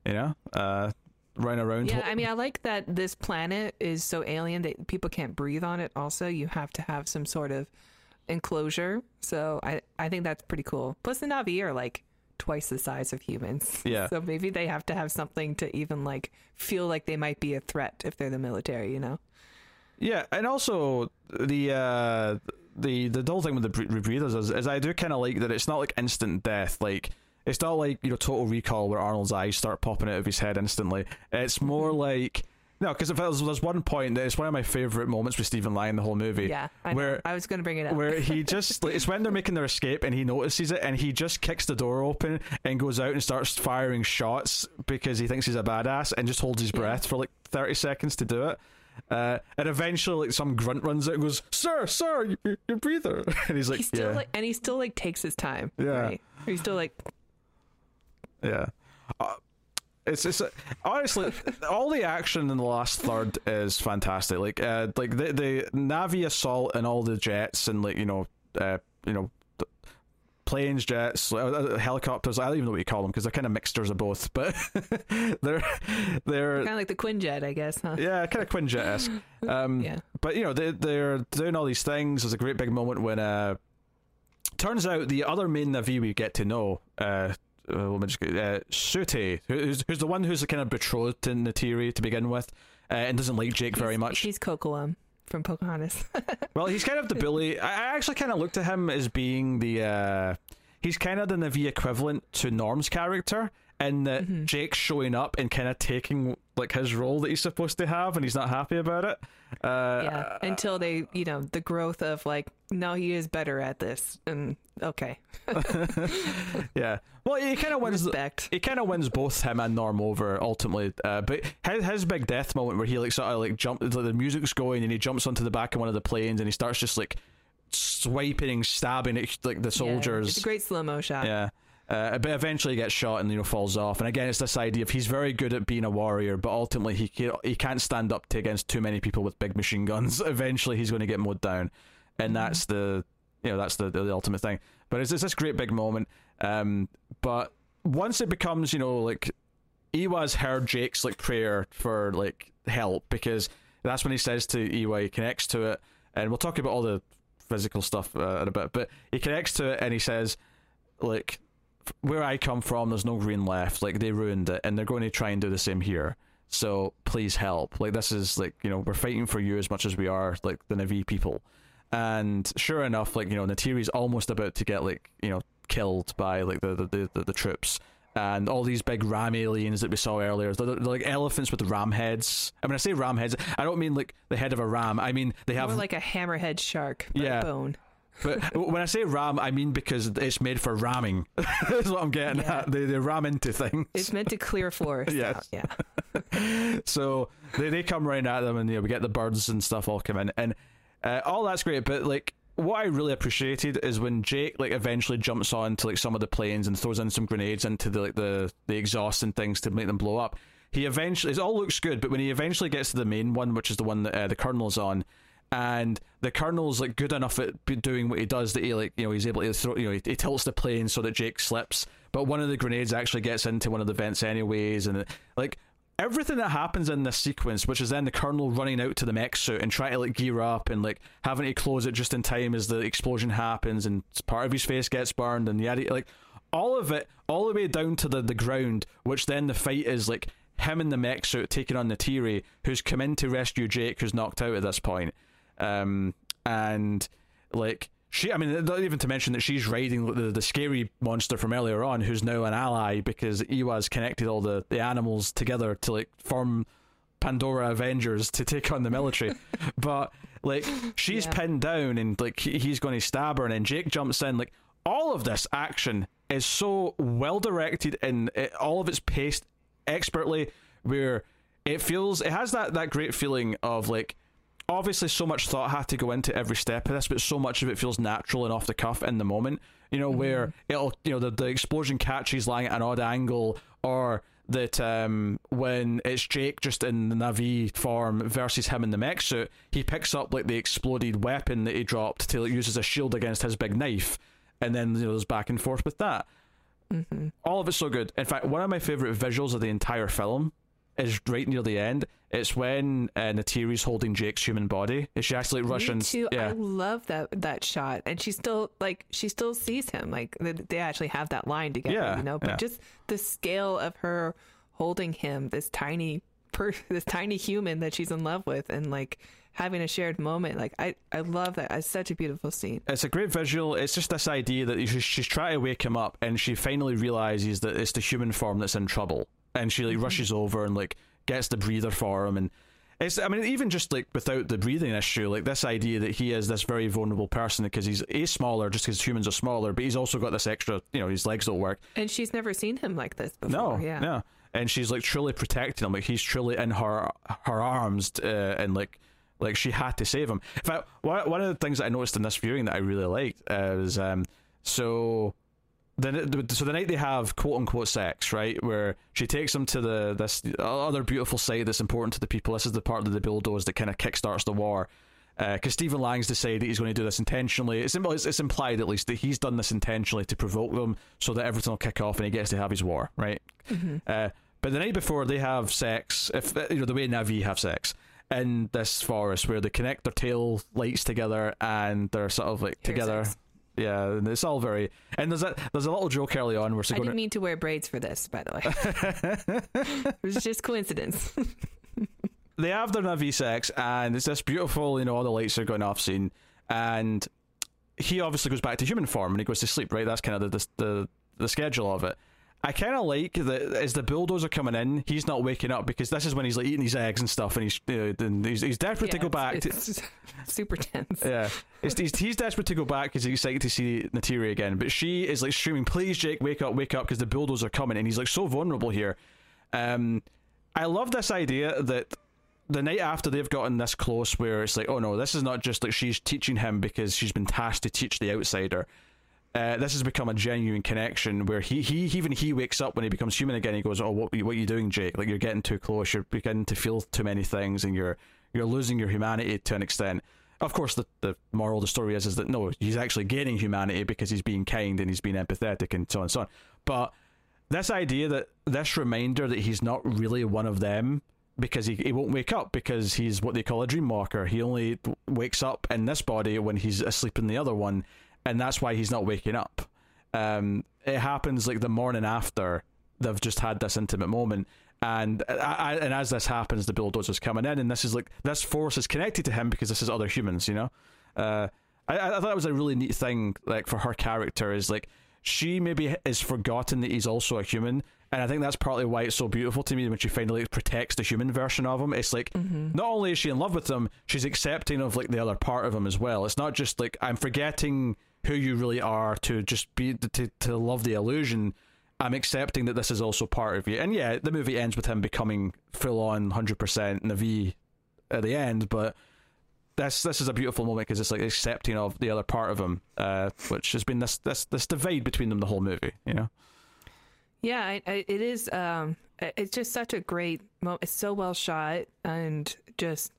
You know, uh, running around. Yeah, I mean, I like that this planet is so alien that people can't breathe on it. Also, you have to have some sort of enclosure. So I, I think that's pretty cool. Plus, the Na'vi are like twice the size of humans. Yeah. So maybe they have to have something to even like feel like they might be a threat if they're the military. You know. Yeah, and also the uh, the the whole thing with the rebreathers is, is I do kind of like that it's not like instant death. Like it's not like you know Total Recall where Arnold's eyes start popping out of his head instantly. It's more Mm-hmm. like no, because there's, there's one point that it's one of my favorite moments with Stephen Lang in the whole movie. Yeah. I, know. where I was going to bring it up. where he just like, it's when they're making their escape and he notices it and he just kicks the door open and goes out and starts firing shots because he thinks he's a badass and just holds his breath for like 30 seconds to do it uh, and eventually like some grunt runs out and goes sir sir your, your breather and he's like he still yeah like, and he still like takes his time. Yeah. Right? He's still like, yeah uh, it's it's honestly all the action in the last third is fantastic. Like uh, like the the Na'vi assault and all the jets and like you know uh, you know planes, jets, uh, helicopters. I don't even know what you call them because they're kind of mixtures of both. But they're they're kind of like the Quinjet, I guess, huh? yeah, kind of Quinjet esque. Um, Yeah. but you know they they're doing all these things. There's a great big moment when uh, turns out the other main Na'vi we get to know. Uh, uh, let me just uh, Tsu'tey, who's, who's the one who's kind of betrothed to Neytiri to begin with, uh, and doesn't like Jake very much. He's Kocoum from Pocahontas. Well, he's kind of the bully. I I actually kind of looked at him as being the. Uh, he's kind of the Na'vi equivalent to Norm's character, in that Mm-hmm. Jake's showing up and kind of taking like his role that he's supposed to have, and he's not happy about it. Uh, yeah. Until they, you know, the growth of like, no, he is better at this. And okay. yeah. Well, he kind of wins. Respect. He kind of wins both him and Norm over ultimately. Uh, but his, his big death moment where he like sort of like jump, like, the music's going and he jumps onto the back of one of the planes and he starts just like swiping, stabbing at like the Yeah, soldiers. it's a great slow mo shot. Yeah. Uh, but eventually he gets shot and you know falls off. And again, it's this idea of he's very good at being a warrior, but ultimately he he can't stand up to against too many people with big machine guns. Eventually, he's going to get mowed down, and that's the you know that's the the, ultimate thing. But it's, it's this great big moment. Um, but once it becomes you know like Eywa's heard Jake's like prayer for like help because that's when he says to Eywa he connects to it, and we'll talk about all the physical stuff uh, in a bit. But he connects to it and he says like where I come from, there's no green left. Like they ruined it, and they're going to try and do the same here. So please help. Like this is like you know we're fighting for you as much as we are like the Na'vi people. And sure enough, like you know Neytiri's almost about to get like you know killed by like the the the, the, the troops. And all these big ram aliens that we saw earlier, they're, they're like elephants with ram heads. I mean, I say ram heads. I don't mean like the head of a ram. I mean they have More like a hammerhead shark, Yeah. bone. But when I say ram, I mean because it's made for ramming. That's what I'm getting Yeah. at. They, they ram into things. It's meant to clear forests. Yes. out. Yeah. so they, they come right at them, and you know, we get the birds and stuff all come in, and uh, all that's great. But like, what I really appreciated is when Jake like eventually jumps on to like some of the planes and throws in some grenades into the like the the exhaust and things to make them blow up. He eventually it all looks good, but when he eventually gets to the main one, which is the one that uh, the colonel's on. And the colonel's like good enough at doing what he does that he like you know he's able to throw you know he, he tilts the plane so that Jake slips, but one of the grenades actually gets into one of the vents anyways, and like everything that happens in this sequence, which is then the colonel running out to the mech suit and trying to like gear up and like having to close it just in time as the explosion happens and part of his face gets burned and yada like all of it, all the way down to the the ground, which then the fight is like him in the mech suit taking on the Neytiri, who's come in to rescue Jake, who's knocked out at this point, um, and like. She, I mean, not even to mention that she's riding the, the scary monster from earlier on, who's now an ally because Eywa's connected all the, the animals together to like form Pandora Avengers to take on the military. but like she's Yeah. pinned down and like he, he's going to stab her, and then Jake jumps in. Like all of this action is so well directed and it, all of it's paced expertly, where it feels it has that that great feeling of like obviously so much thought had to go into every step of this, but so much of it feels natural and off the cuff in the moment. You know, where it'll you know the, the explosion catches lying at an odd angle, or that um, when it's Jake just in the Na'vi form versus him in the mech suit, he picks up like the exploded weapon that he dropped to like, use as a shield against his big knife, and then you know there's back and forth with that. All of it's so good. In fact, one of my favorite visuals of the entire film is right near the end. It's when uh, Neytiri's holding Jake's human body. She actually like. Me too. I love that that shot, and she still like she still sees him. Like they, they actually have that line together, Yeah, you know. But yeah. just the scale of her holding him, this tiny per, this tiny human that she's in love with, and like having a shared moment. Like I I love that. It's such a beautiful scene. it's a great visual. It's just this idea that she's, she's trying to wake him up, and she finally realizes that it's the human form that's in trouble, and she like rushes over and like gets the breather for him, and it's. I mean, even just like without the breathing issue, like this idea that he is this very vulnerable person because he's a smaller, just because humans are smaller, but he's also got this extra. You know, his legs don't work. And she's never seen him like this before. No, yeah. no. And she's like truly protecting him. Like he's truly in her her arms, uh, and like like she had to save him. In fact, one one of the things that I noticed in this viewing that I really liked uh, was um so. The, so the night they have quote unquote sex, right, where she takes him to the this other beautiful site that's important to the people. This is the part of the bulldoze that kind of kickstarts the war, uh, because Stephen Lang's decided he's going to do this intentionally. It's, it's, it's implied at least that he's done this intentionally to provoke them, so that everything will kick off and he gets to have his war, right? Mm-hmm. Uh, but the night before they have sex, if uh, you know the way Na'vi have sex in this forest, where they connect their tail lights together and they're sort of like Hair together. sex. Yeah, and it's all very. And there's a there's a little joke early on where I didn't mean to wear braids for this, by the way. it was just coincidence. they have their Na'vi sex, and it's this beautiful, you know, all the lights are going off scene, and he obviously goes back to human form and he goes to sleep. Right, that's kind of the the the schedule of it. I kind of like that as the bulldozer coming in, he's not waking up because this is when he's like eating his eggs and stuff, and he's you know, and he's, he's desperate to go back. it's, to, it's super tense. yeah, it's, he's, he's desperate to go back because he's excited to see Neytiri again. But she is like screaming, "Please, Jake, wake up, wake up!" Because the bulldozers are coming, and he's like so vulnerable here. Um, I love this idea that the night after they've gotten this close, where it's like, oh no, this is not just like she's teaching him because she's been tasked to teach the outsider. Uh, this has become a genuine connection where he, he even he wakes up when he becomes human again. He goes, "Oh, what what are you doing, Jake? Like you're getting too close. You're beginning to feel too many things, and you're you're losing your humanity to an extent." Of course, the the moral of the story is is that no, he's actually gaining humanity because he's being kind and he's being empathetic and so on and so on. But this idea that this reminder that he's not really one of them because he, he won't wake up because he's what they call a dream walker. He only wakes up in this body when he's asleep in the other one, and that's why he's not waking up. Um, it happens like the morning after they've just had this intimate moment, and I, and as this happens, the bulldozer's coming in, and this is like this force is connected to him because this is other humans, you know. Uh, I, I thought it was a really neat thing, like for her character, is like she maybe is forgotten that he's also a human, and I think that's partly why it's so beautiful to me when she finally protects the human version of him. It's like not only is she in love with him, she's accepting of like the other part of him as well. It's not just like I'm forgetting who you really are to just be to to love the illusion. I'm accepting that this is also part of you. And yeah, the movie ends with him becoming full on 100% Na'vi at the end, but this this is a beautiful moment because it's like accepting of the other part of him, uh, which has been this this this divide between them the whole movie. You know, Yeah, I, I, it is. Um, it's just such a great moment. It's so well shot, and just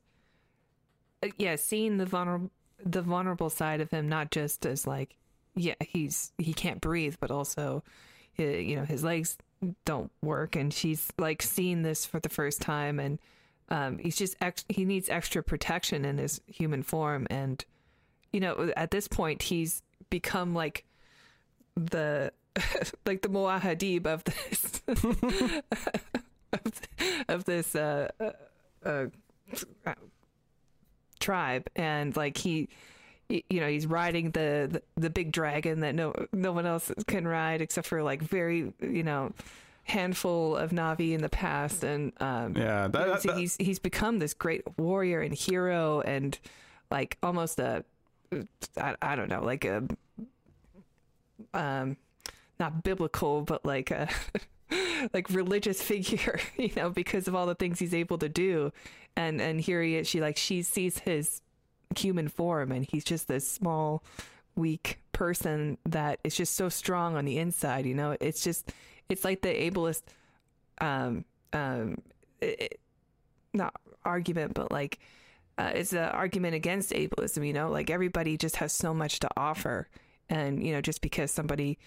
uh, yeah, seeing the vulnerable the vulnerable side of him, not just as like yeah, he's he can't breathe, but also you know his legs don't work, and she's like seeing this for the first time, and um, he's just ex- he needs extra protection in his human form, and you know at this point he's become like the like the Muad'Dib of this of, of this uh, uh, uh, tribe, and like he, you know, he's riding the, the the big dragon that no no one else can ride except for like very you know handful of Na'vi in the past, and um, yeah, that, that, that- he's he's become this great warrior and hero, and like almost a I, I don't know like a um not biblical but like a like religious figure, you know, because of all the things he's able to do. And and here he is, she like she sees his human form and he's just this small weak person that is just so strong on the inside, you know. It's just it's like the ableist um um it, not argument but like uh, it's an argument against ableism, you know, like everybody just has so much to offer and you know just because somebody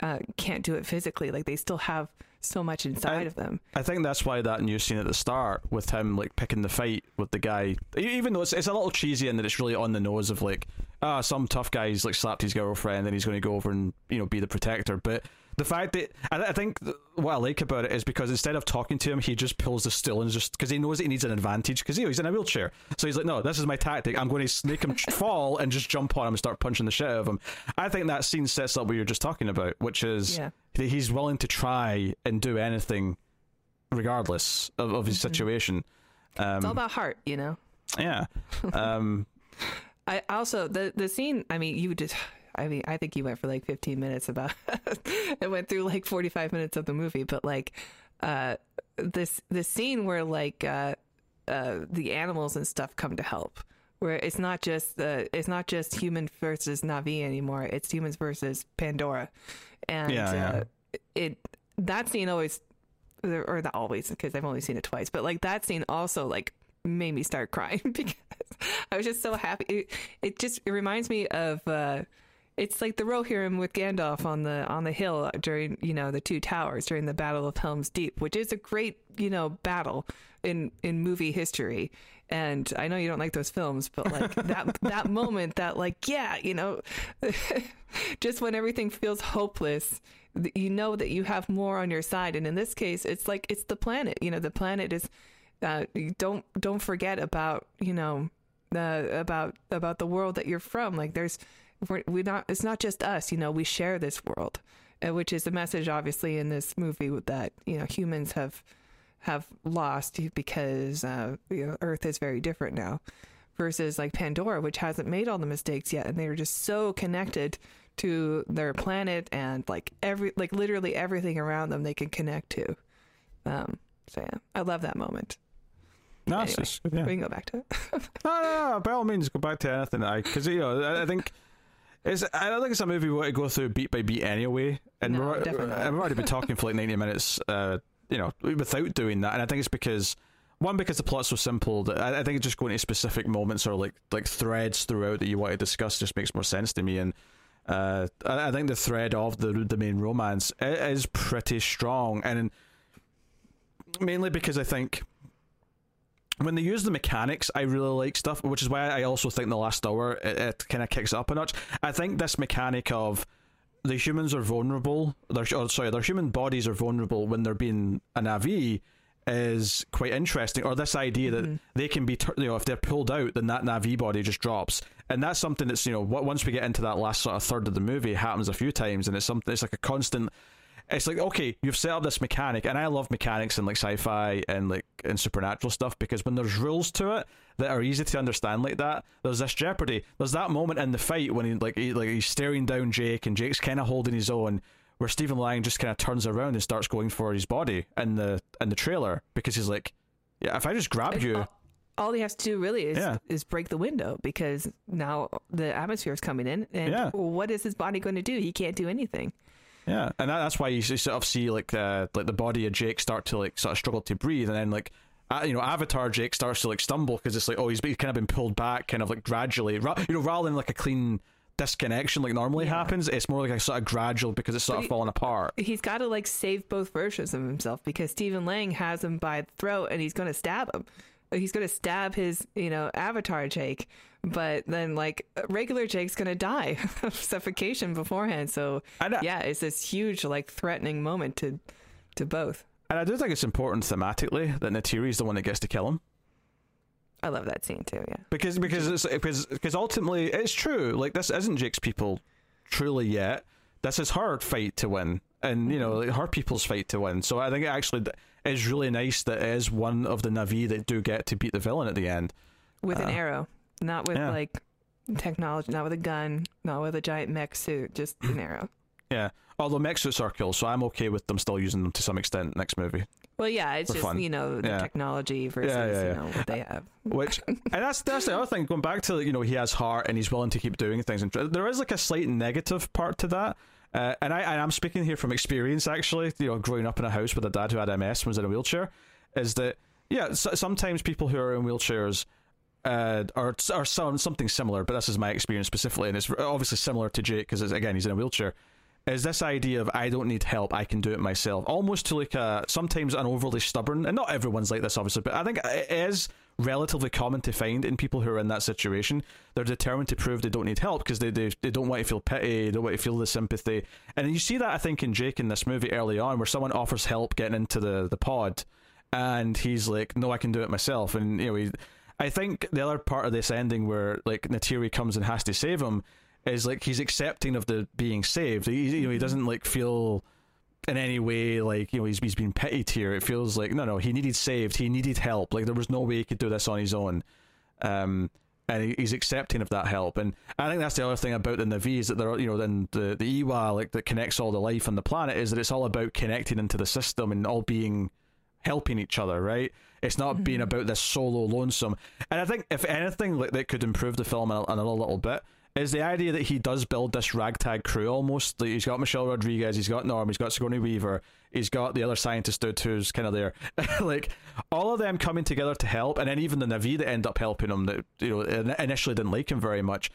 uh, can't do it physically like they still have so much inside I, of them. I think that's why that new scene at the start with him like picking the fight with the guy, even though it's, it's a little cheesy and that it's really on the nose of like ah some tough guy's like slapped his girlfriend and he's going to go over and you know be the protector, but the fact that I, I think what I like about it is because instead of talking to him, he just pulls the stool and just because he knows that he needs an advantage because you know, he's in a wheelchair. So he's like, no, this is my tactic. I'm going to make him fall and just jump on him and start punching the shit out of him. I think that scene sets up what you're just talking about, which is Yeah. that he's willing to try and do anything regardless of, of his situation. it's all Um, about heart you know yeah. Um, I also the the scene. I mean, you just. I mean, I think he went for like 15 minutes about. it went through like 45 minutes of the movie, but like, uh, this the scene where like uh, uh, the animals and stuff come to help, where it's not just uh, it's not just human versus Na'vi anymore. It's humans versus Pandora, and Yeah, yeah. Uh, it that scene always or not always because I've only seen it twice, but like that scene also like made me start crying because I was just so happy. It, it just it reminds me of uh it's like the Rohirrim with Gandalf on the on the hill during you know the two towers during the Battle of Helm's Deep, which is a great you know battle in in movie history. And I know you don't like those films, but like that that moment, that like yeah, you know, just when everything feels hopeless, you know that you have more on your side. And in this case, it's like it's the planet. You know, the planet is. Uh, don't don't forget about you know uh, about about the world that you're from. Like there's we're, we not it's not just us. You know, we share this world, uh, which is the message obviously in this movie that you know humans have have lost because uh, you know Earth is very different now versus like Pandora, which hasn't made all the mistakes yet, and they're just so connected to their planet and like every like literally everything around them they can connect to. Um, so yeah, I love that moment. no, Anyway, just- yeah. We can go back to it. No, no, no, by all means, go back to anything. I because you know, I, I think it's. I don't think it's a movie we want to go through beat by beat anyway. And No, we're, definitely and we've already been talking for like ninety minutes. Uh, you know, without doing that, and I think it's because one because the plot's so simple that I, I think just going to specific moments or like like threads throughout that you want to discuss just makes more sense to me. And uh, I, I think the thread of the the main romance is pretty strong, and mainly because I think when they use the mechanics, I really like stuff, which is why I also think the last hour it, it kind of kicks it up a notch. I think this mechanic of the humans are vulnerable, their or sorry, their human bodies are vulnerable when they're being a Na'vi is quite interesting. Or this idea that mm-hmm. they can be, you know, if they're pulled out, then that Na'vi body just drops, and that's something that's you know, once we get into that last sort of third of the movie, happens a few times, and it's something. It's like a constant it's like okay you've set up this mechanic and i love mechanics and like sci-fi and like and supernatural stuff because when there's rules to it that are easy to understand like that there's this jeopardy there's that moment in the fight when he like he, like he's staring down jake and jake's kind of holding his own where stephen lang just kind of turns around and starts going for his body in the in the trailer because he's like yeah if i just grab you all, he has to do really is Yeah. is break the window because now the atmosphere is coming in, and Yeah. what is his body going to do? He can't do anything. Yeah, and that, that's why you, sort of see like uh, like the body of Jake start to like sort of struggle to breathe, and then like uh, you know Avatar Jake starts to like stumble because it's like oh he's, he's kind of been pulled back, kind of like gradually, ra- you know, rather than like a clean disconnection like normally Yeah. happens, it's more like a sort of gradual because it's sort of falling apart. He's got to like save both versions of himself because Stephen Lang has him by the throat and he's going to stab him. He's going to stab his, you know, Avatar Jake, but then like regular Jake's going to die of suffocation beforehand. So yeah, it's this huge like threatening moment to to both. and I do think it's important thematically that Neytiri's the one that gets to kill him. I love that scene too. Yeah. because because it's because because ultimately it's true. Like this isn't Jake's people truly yet. This is her fight to win, and you know like, her people's fight to win. So I think it actually is really nice that it is one of the Na'vi that do get to beat the villain at the end. with an Uh, arrow, not with yeah. like technology, not with a gun, not with a giant mech suit, just an arrow. Yeah. Although mech suits are cool, so I'm okay with them still using them to some extent next movie. Well, yeah, it's just fun. you know the Yeah. technology versus yeah, yeah. you know what they have. Which and that's that's the other thing. Going back to you know he has heart and he's willing to keep doing things, and there is like a slight negative part to that. Uh, and I and I'm speaking here from experience actually. You know, growing up in a house with a dad who had MS and was in a wheelchair, is that yeah. So, sometimes people who are in wheelchairs. Uh, are some, something similar, but this is my experience specifically, and it's obviously similar to Jake because again he's in a wheelchair. Is this idea of I don't need help, I can do it myself, almost to like a sometimes an overly stubborn, and not everyone's like this obviously, but I think it is relatively common to find in people who are in that situation. They're determined to prove they don't need help because they, they they don't want to feel pity, they don't want to feel the sympathy, and you see that I think in Jake in this movie early on, where someone offers help getting into the the pod, and he's like, "No, I can do it myself," and you know he. I think the other part of this ending where like Neytiri comes and has to save him is like he's accepting of the being saved. He, you know, he doesn't like feel in any way like you know he's he's been pitied here. It feels like no, no, he needed saved. He needed help. Like there was no way he could do this on his own. Um, and he, he's accepting of that help. And I think that's the other thing about the Na'vi is that they're you know then the the Eywa like that connects all the life on the planet is that it's all about connecting into the system and all being helping each other, right? It's not being about this solo lonesome. And I think if anything like that could improve the film a- another little bit is the idea that he does build this ragtag crew almost. Like he's got Michelle Rodriguez, he's got Norm, he's got Sigourney Weaver, he's got the other scientist dude who's kind of there. like all of them coming together to help, and then even the Na'vi that end up helping him that you know initially didn't like him very much.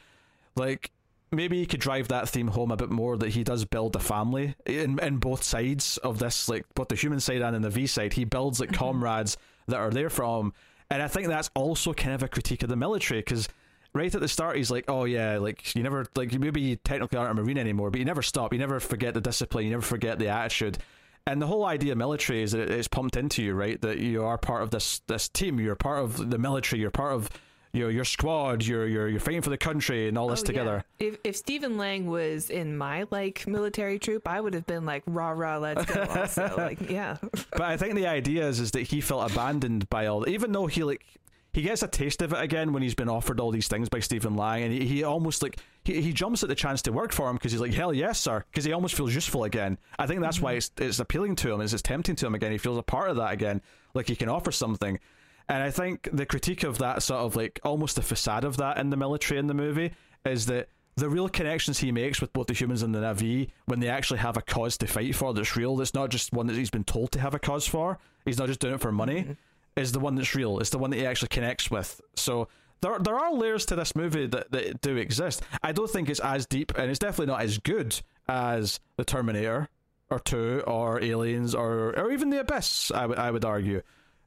Like maybe he could drive that theme home a bit more that he does build a family in in both sides of this, like both the human side and in the V side. He builds like mm-hmm. comrades that are there from, and I think that's also kind of a critique of the military because right at the start he's like, oh yeah, like you never like maybe you technically aren't a marine anymore, but you never stop, you never forget the discipline, you never forget the attitude. And the whole idea of military is that it's pumped into you, right? That you are part of this this team, you're part of the military, you're part of your your squad, you're you're you're fighting for the country and all this Oh, together. yeah. If if Stephen Lang was in my like military troop, I would have been like rah rah, let's go. Also, like yeah, but I think the idea is is that he felt abandoned by all, even though he like he gets a taste of it again when he's been offered all these things by Stephen Lang, and he, he almost like he, he jumps at the chance to work for him because he's like hell yes sir, because he almost feels useful again. I think that's why mm-hmm. it's it's appealing to him, is it's tempting to him again. He feels a part of that again, like he can offer something. And I think the critique of that sort of like almost the facade of that in the military in the movie is that the real connections he makes with both the humans and the Na'vi when they actually have a cause to fight for that's real, that's not just one that he's been told to have a cause for, he's not just doing it for money, mm-hmm. Is the one that's real. It's the one that he actually connects with. So there, there are layers to this movie that, that do exist. I don't think it's as deep, and it's definitely not as good as The Terminator or Two or Aliens or or even The Abyss. I would I would argue.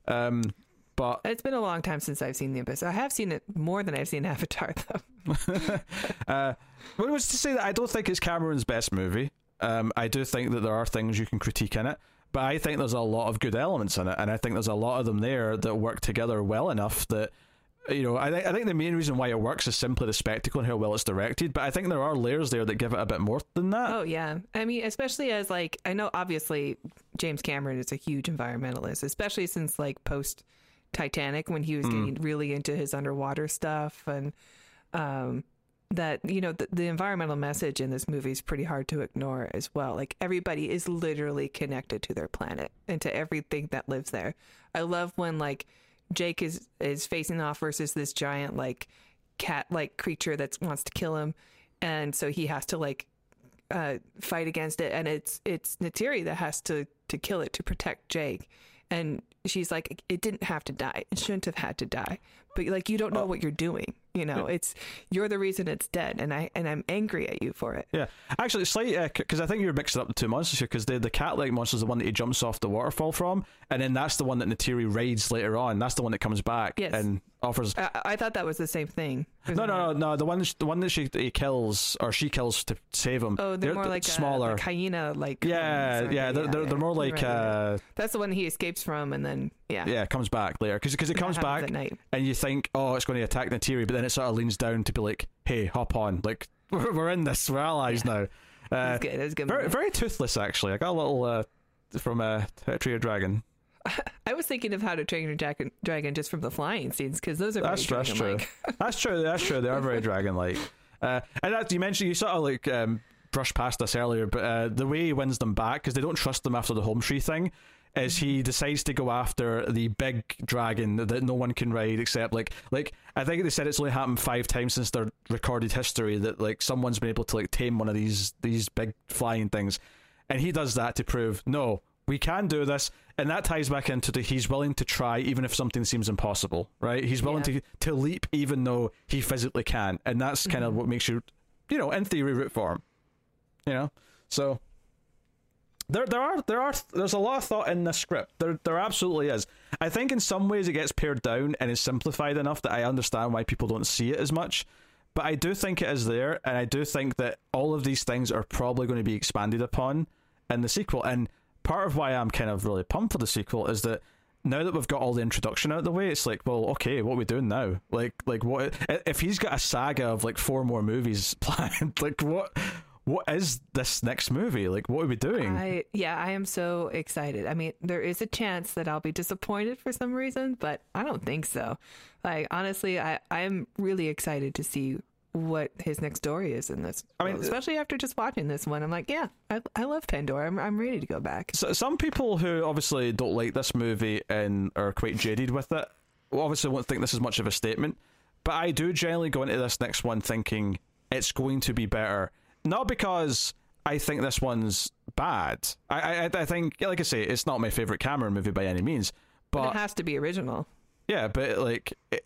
Um, but it's been a long time since I've seen the Abyss. I have seen it more than I've seen Avatar, though. uh, but it was to say that I don't think it's Cameron's best movie. Um, I do think that there are things you can critique in it, but I think there's a lot of good elements in it, and I think there's a lot of them there that work together well enough that you know. I think I think the main reason why it works is simply the spectacle and how well it's directed. But I think there are layers there that give it a bit more than that. Oh yeah, I mean, especially as like I know obviously James Cameron is a huge environmentalist, especially since like post Titanic when he was getting really into his underwater stuff and um that you know the, the environmental message in this movie is pretty hard to ignore as well. Like everybody is literally connected to their planet and to everything that lives there. I love when like jake is is facing off versus this giant like cat like creature that wants to kill him. And so he has to like uh fight against it. And it's it's Neytiri that has to to kill it to protect jake. And she's like it didn't have to die. It shouldn't have had to die but like you don't know what you're doing you know it's you're the reason it's dead and i and i'm angry at you for it Yeah, actually, slight because I think you're mixing up the two monsters here. Because the the cat like monster is the one that he jumps off the waterfall from, and then that's the one that Neytiri raids later on. That's the one that comes back Yes. and offers. i, I thought that was the same thing No, no, no, no. The one, that- the one that she he kills or she kills to save him. oh they're, more like smaller. uh, like hyena like yeah, yeah, aren't they're, they? they're, they're more like right, uh, that's the one he escapes from and then yeah yeah, comes back later because because it comes back at night. and you think oh it's going to attack Neytiri, but then it sort of leans down to be like hey hop on like we're, we're in this we're allies now. Uh, was good a good very very toothless actually. I got a little uh, from uh, Tree of Dragon. i was thinking of how to train your dragon, dragon just from the flying scenes because those are very That's, that's true. dragon-like. that's true. That's true. They are very dragon like. Uh, and as you mentioned, you sort of like um, brushed past this earlier, but uh, the way he wins them back because they don't trust them after the home tree thing. Is he decides to go after the big dragon that no one can ride except like like I think they said it's only happened five times since their recorded history that like someone's been able to like tame one of these these big flying things, and he does that to prove no we can do this. And that ties back into the he's willing to try even if something seems impossible right? He's willing Yeah. to to leap even though he physically can. And that's kind of mm-hmm. what makes you you know in theory root for him you know? So there there are there are there's a lot of thought in this script there there absolutely is i think in some ways it gets pared down and is simplified enough that i understand why people don't see it as much but i do think it is there and i do think that all of these things are probably going to be expanded upon in the sequel and part of why i'm kind of really pumped for the sequel is that now that we've got all the introduction out of the way, it's like, well, okay, what are we doing now? Like, like what if he's got a saga of like four more movies planned? like, what, what is this next movie? Like, what are we doing? I yeah, I am so excited. I mean, there is a chance that I'll be disappointed for some reason, but I don't think so. Like honestly, I I'm really excited to see what his next story is in this. I mean, especially after just watching this one, I'm like, yeah, I I love Pandora. I'm I'm ready to go back. So, some people who obviously don't like this movie and are quite jaded with it, obviously won't think this is much of a statement. But I do generally go into this next one thinking it's going to be better, not because I think this one's bad. I I, I think, like I say, it's not my favorite Cameron movie by any means, But but it has to be original. yeah, but like, it,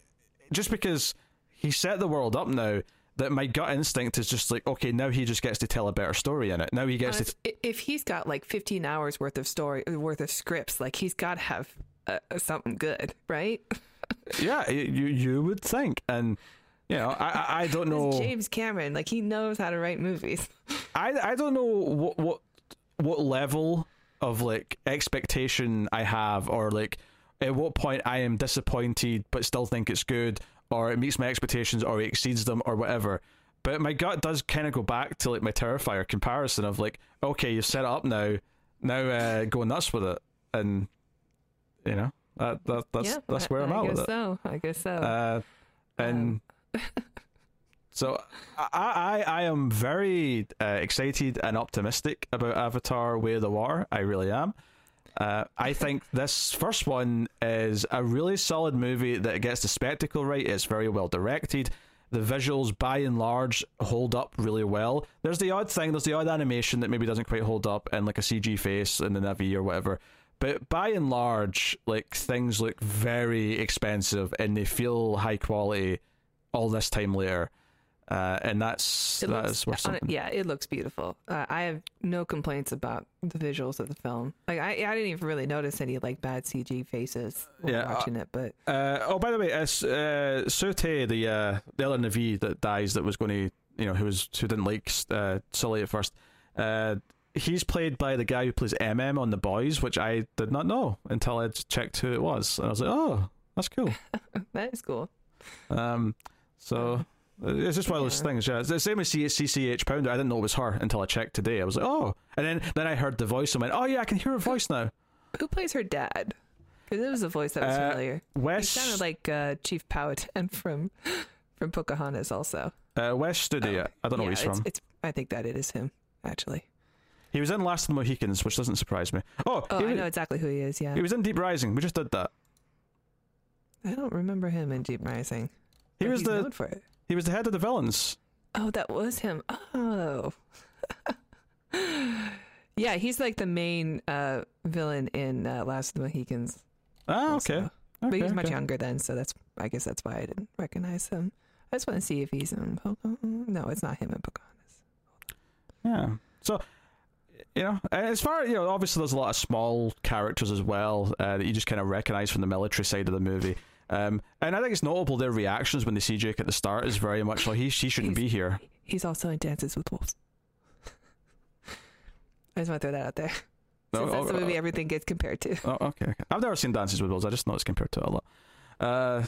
just because he set the world up now, that my gut instinct is just like, okay, now he just gets to tell a better story in it. Now he gets to Honest- if he's got like 15 hours worth of story worth of scripts, like he's got to have uh, something good, right? Yeah, you you would think, and you know, I I- don't know, James Cameron, like he knows how to write movies. I I don't know what what what level of like expectation I have, or like at what point I am disappointed but still think it's good, or it meets my expectations, or it exceeds them, or whatever. But my gut does kind of go back to like my Terrifier comparison of like, okay, you've set it up now, now uh, go nuts with it, and you know that, that that's yeah, that's where I'm I at guess with it. so. I guess so. Uh, and so I, I I am very uh, excited and optimistic about Avatar: Way of the Water. I really am. Uh, I think this first one is a really solid movie that gets the spectacle right. It's very well directed. The visuals, by and large, hold up really well. There's the odd thing, there's the odd animation that maybe doesn't quite hold up in like a CG face in the Na'vi or whatever. But by and large, like things look very expensive and they feel high quality all this time later. Uh, and that's It that looks- is worth something. yeah, it looks beautiful. Uh, I have no complaints about the visuals of the film. Like I, I didn't even really notice any like bad CG faces while Yeah, uh, watching it. But Uh, oh, by the way, uh, uh, Tsu'tey, the uh, the other Na'vi that dies, that was going to, you know, who was who didn't like uh, Sully at first. Uh, he's played by the guy who plays MM on The Boys, which I did not know until I checked who it was, and I was like, oh, that's cool. that is cool. Um, so uh, it's just one of those things. Yeah, it's the same as C- CCH Pounder. I didn't know it was her until I checked today. I was like, oh, and then then I heard the voice and went, oh yeah, I can hear her voice now. Who plays her dad? Because it was a voice that was Uh, familiar. He Wes sounded like uh, Chief Powhatan from from Pocahontas. Also, uh, Wes Studi. I don't know yeah, where he's it's, from. it's. I think that it is him actually. He was in Last of the Mohicans, which doesn't surprise me. Oh, Oh, he, I know exactly who he is. Yeah, he was in Deep Rising. We just did that. I don't remember him in Deep Rising. He was the known for it. he was the head of the villains. Oh, that was him. Oh. yeah, he's like the main uh, villain in uh, Last of the Mohicans. Ah, also. okay. But he Okay, was much okay. younger then, so that's I guess that's why I didn't recognize him. I just want to see if he's in Pocahontas. No, it's not him in Pocahontas. Yeah. So, you know, as far you know, obviously there's a lot of small characters as well uh, that you just kind of recognize from the military side of the movie. Um, and I think it's notable their reactions when they see Jake at the start is very much like he he shouldn't be here. He's also in Dances with Wolves. I just want to throw that out there. No, Since that's oh, the movie everything gets compared to. oh, okay, okay. I've never seen Dances with Wolves. I just know it's compared to it a lot. Uh,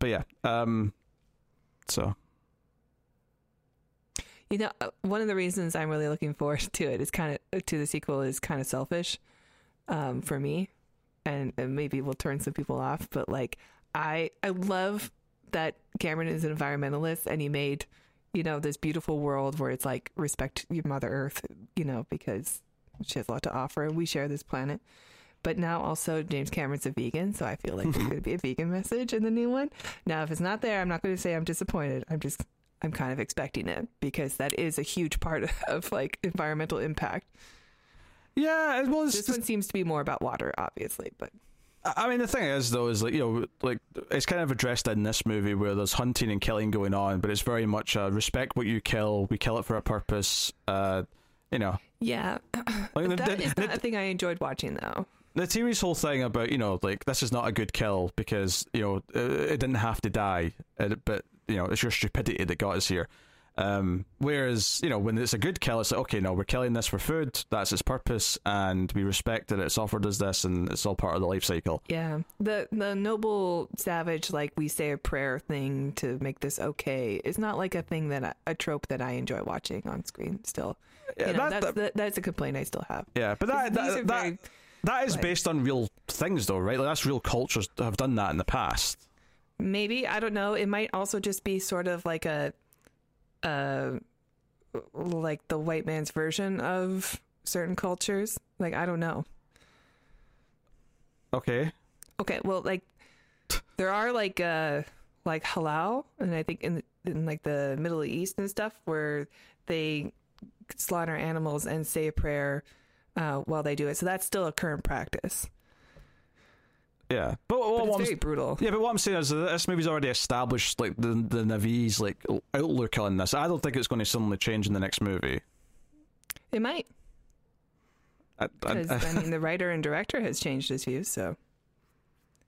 but yeah. Um, so You know, uh, one of the reasons I'm really looking forward to it is kind of to the sequel is kind of selfish, um, for me, and, and maybe will turn some people off. But like, I I love that Cameron is an environmentalist and he made you know, this beautiful world where it's like respect your Mother Earth, you know, because she has a lot to offer and we share this planet. But now also James Cameron's a vegan, so I feel like there's going to be a vegan message in the new one. Now, if it's not there, I'm not going to say I'm disappointed. I'm just I'm kind of expecting it because that is a huge part of like environmental impact. Yeah, well, it's This just- one seems to be more about water, obviously, but I mean, the thing is, though, is like you know, like it's kind of addressed in this movie where there's hunting and killing going on, but it's very much uh, respect what you kill. We kill it for a purpose. Uh, you know, yeah, like the, that the, is the, not a thing I enjoyed watching though. the series' whole thing about you know, like this is not a good kill because you know it, it didn't have to die, but you know it's your stupidity that got us here. Um, whereas you know when it's a good kill, it's like okay, no, we're killing this for food. That's its purpose, and we respect that it's offered us this, and it's all part of the life cycle. Yeah, the the noble savage like we say a prayer thing to make this okay is not like a thing that I, a trope that I enjoy watching on screen. Still, Yeah, you know, that- that's the, that's a complaint I still have. Yeah, but that that, that, very that is like- based on real things, though, right? Like that's real cultures have done that in the past. maybe I don't know. It might also just be sort of like a, uh, like the white man's version of certain cultures. Like I don't know. Okay. Okay, well, like there are like uh like halal, and I think in in like the Middle East and stuff where they slaughter animals and say a prayer uh, while they do it. So that's still a current practice. Yeah, but, But what it's I'm, very brutal. yeah, but what I'm saying is that this movie's already established like the the Na'vi's like outlook on this. I don't think it's going to suddenly change in the next movie. It might, I, I, because I mean, the writer and director has changed his views. So,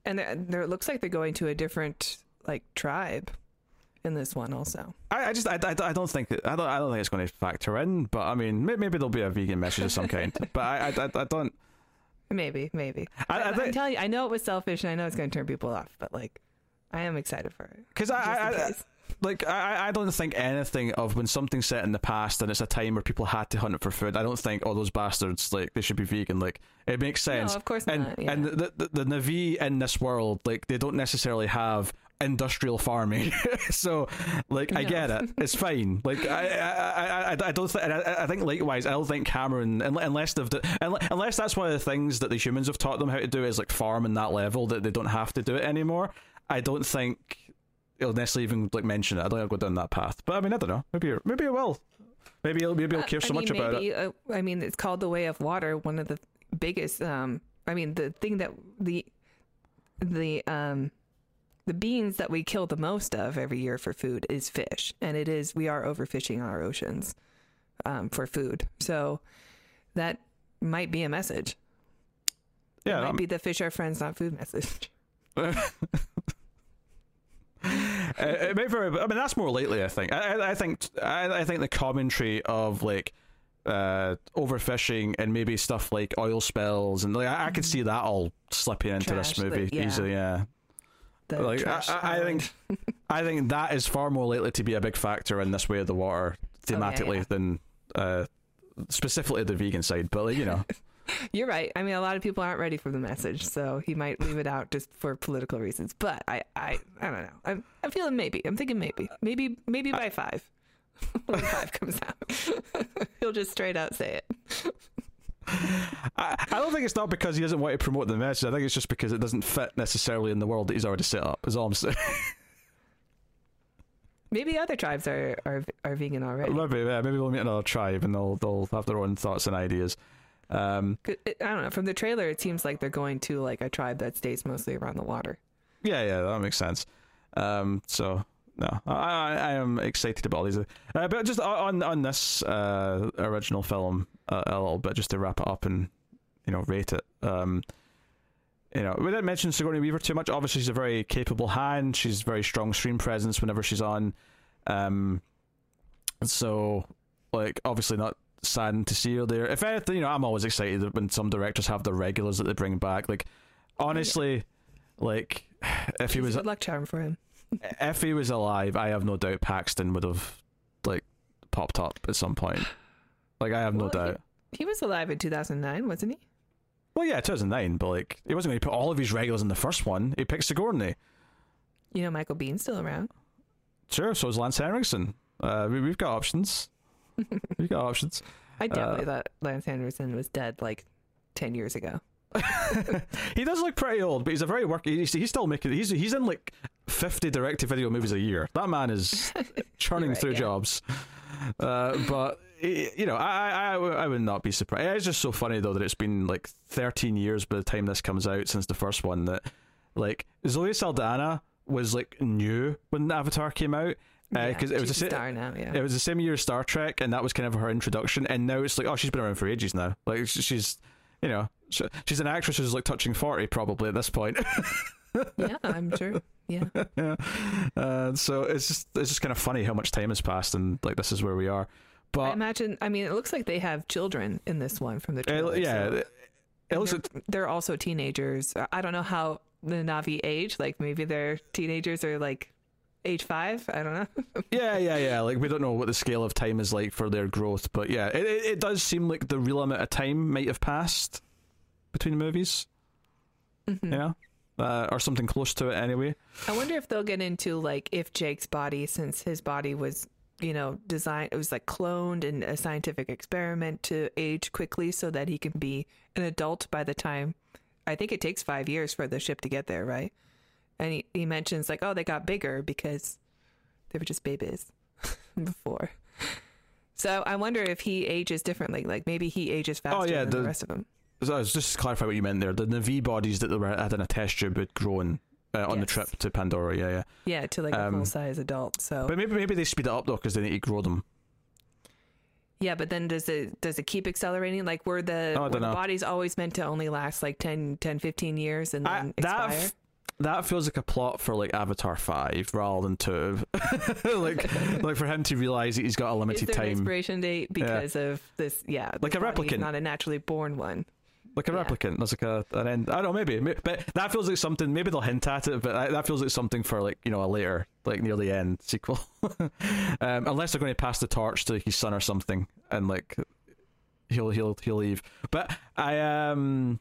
and there, there it looks like they're going to a different like tribe in this one also. I, I just I, I, I don't think I don't I don't think it's going to factor in. But I mean, maybe, maybe there'll be a vegan message of some kind. But I I, I, I don't. Maybe, maybe. I, I I'm telling you, I know it was selfish, and I know it's going to turn people off, but like, I am excited for it. because I, I, like I, I don't think anything of when something's set in the past and it's a time where people had to hunt for food. I don't think oh those bastards like they should be vegan. Like it makes sense. No, of course and not. Yeah. and the, the the Na'vi in this world like they don't necessarily have industrial farming. so like I get it. It's fine. Like I I I, I- I don't think I, I think likewise I don't think Cameron unless they've unless that's one of the things that the humans have taught them how to do is like farm in that level that they don't have to do it anymore. I don't think it'll necessarily even like mention it. I don't think I'll go down that path. But I mean, I don't know. Maybe maybe it will. Maybe it'll maybe it'll Uh, care so I much mean, about it. Uh, I mean, it's called the Way of Water. One of the biggest. Um, I mean, the thing that the the um the beings that we kill the most of every year for food is fish, and it is we are overfishing our oceans um, for food. So that might be a message. Yeah, it might um, be the fish are friends, not food message. Uh, it may very. I mean, that's more lately. I think. I, I- think. I, I think the commentary of like uh overfishing and maybe stuff like oil spills and like I, I could see that all slipping into this Trash, like, movie yeah. easily. Yeah. The Like I, I, I think. I think that is far more likely to be a big factor in this way of the water thematically Oh, yeah. than uh specifically the vegan side. But like you know. You're right. I mean, a lot of people aren't ready for the message, so he might leave it out just for political reasons. But I, I, I don't know. I'm, I'm feeling maybe. I'm thinking maybe, maybe, maybe by five, when five comes out, he'll just straight out say it. I, I don't think it's not because he doesn't want to promote the message. I think it's just because it doesn't fit necessarily in the world that he's already set up. Is all I'm saying. Maybe other tribes are are, are vegan already. maybe, yeah, maybe we'll meet another tribe and they'll they'll have their own thoughts and ideas. Um, I don't know. From the trailer, it seems like they're going to like a tribe that stays mostly around the water. yeah, yeah, that makes sense. Um, so no, I, I, I am excited about all these. Uh, but just on on this uh, original film uh, a little bit, just to wrap it up and you know rate it. Um, you know, we didn't mention Sigourney Weaver too much. Obviously, she's a very capable hand. She's very strong screen presence whenever she's on. Um, so, like, obviously not saddened to see her there. If anything, you know, I'm always excited when some directors have the regulars that they bring back. Like, honestly, like, if he was a good luck charm for him. if he was alive, I have no doubt Paxton would have like popped up at some point. Like, I have no Well, he- doubt. He was alive in 2009, wasn't he? Well, yeah, 2009, but like, he wasn't going to put all of his regulars in the first one. He picked Sigourney. You know, Michael Biehn's still around. Sure, so is Lance Henriksen. Uh, we, we've got options. we've got options. I definitely thought Lance Anderson was dead like ten years ago. he does look pretty old, but he's a very work. He's, he's still making. He's he's in like fifty direct-to-video movies a year. That man is churning right, through yeah. jobs. Uh, but eh, you know, I, I I would not be surprised. It's just so funny though that it's been like thirteen years by the time this comes out since the first one. That like Zoe Saldana was like new when Avatar came out because Yeah, it was the a sa- star now. Yeah. it was the same year as Star Trek, and that was kind of her introduction. And now it's like, oh, she's been around for ages now. Like she's, you know, sh- she's an actress who's like touching forty probably at this point. yeah, I'm sure. Yeah. yeah. Uh, so it's just it's just kind of funny how much time has passed, and like this is where we are. I But imagine. I mean, it looks like they have children in this one from the trailer. yeah, so- it, it looks they're, like they're also teenagers. I don't know how the Na'vi age. Like maybe they're teenagers or like age five. I don't know. yeah, yeah, yeah. Like we don't know what the scale of time is like for their growth, but yeah, it it, it does seem like the real amount of time might have passed between the movies. Mhm. You know. Uh, or something close to it anyway. I wonder if they'll get into like if Jake's body, since his body was, you know, designed, it was like cloned in a scientific experiment to age quickly so that he can be an adult by the time. I think it takes five years for the ship to get there, right? And he, he mentions like, oh, they got bigger because they were just babies before. So I wonder if he ages differently. Like maybe he ages oh, faster yeah, than the, the- rest of them. So I was just to clarify what you meant there. The Na'vi bodies that they were had in a test tube had grown uh, on the trip to Pandora. Yeah, yeah. Yeah, to like a Um, full size adult. So But maybe maybe they speed it up though because they need to grow them. Yeah, but then does it does it keep accelerating? Like were the, Oh, were the bodies always meant to only last like 10, 10 15 years and I- then that expire? f- that feels like a plot for like Avatar five rather than two. like like for him to realize that he's got a limited time, expiration date because of this? Yeah, Like a body's replicant. not a naturally born one. Like a yeah. replicant. There's like a an end. I don't know, maybe, May- but that feels like something. Maybe they'll hint at it, but that feels like something for like you know a later, like near the end sequel. um, unless they're going to pass the torch to his son or something, and like he'll he'll he'll leave. But I um.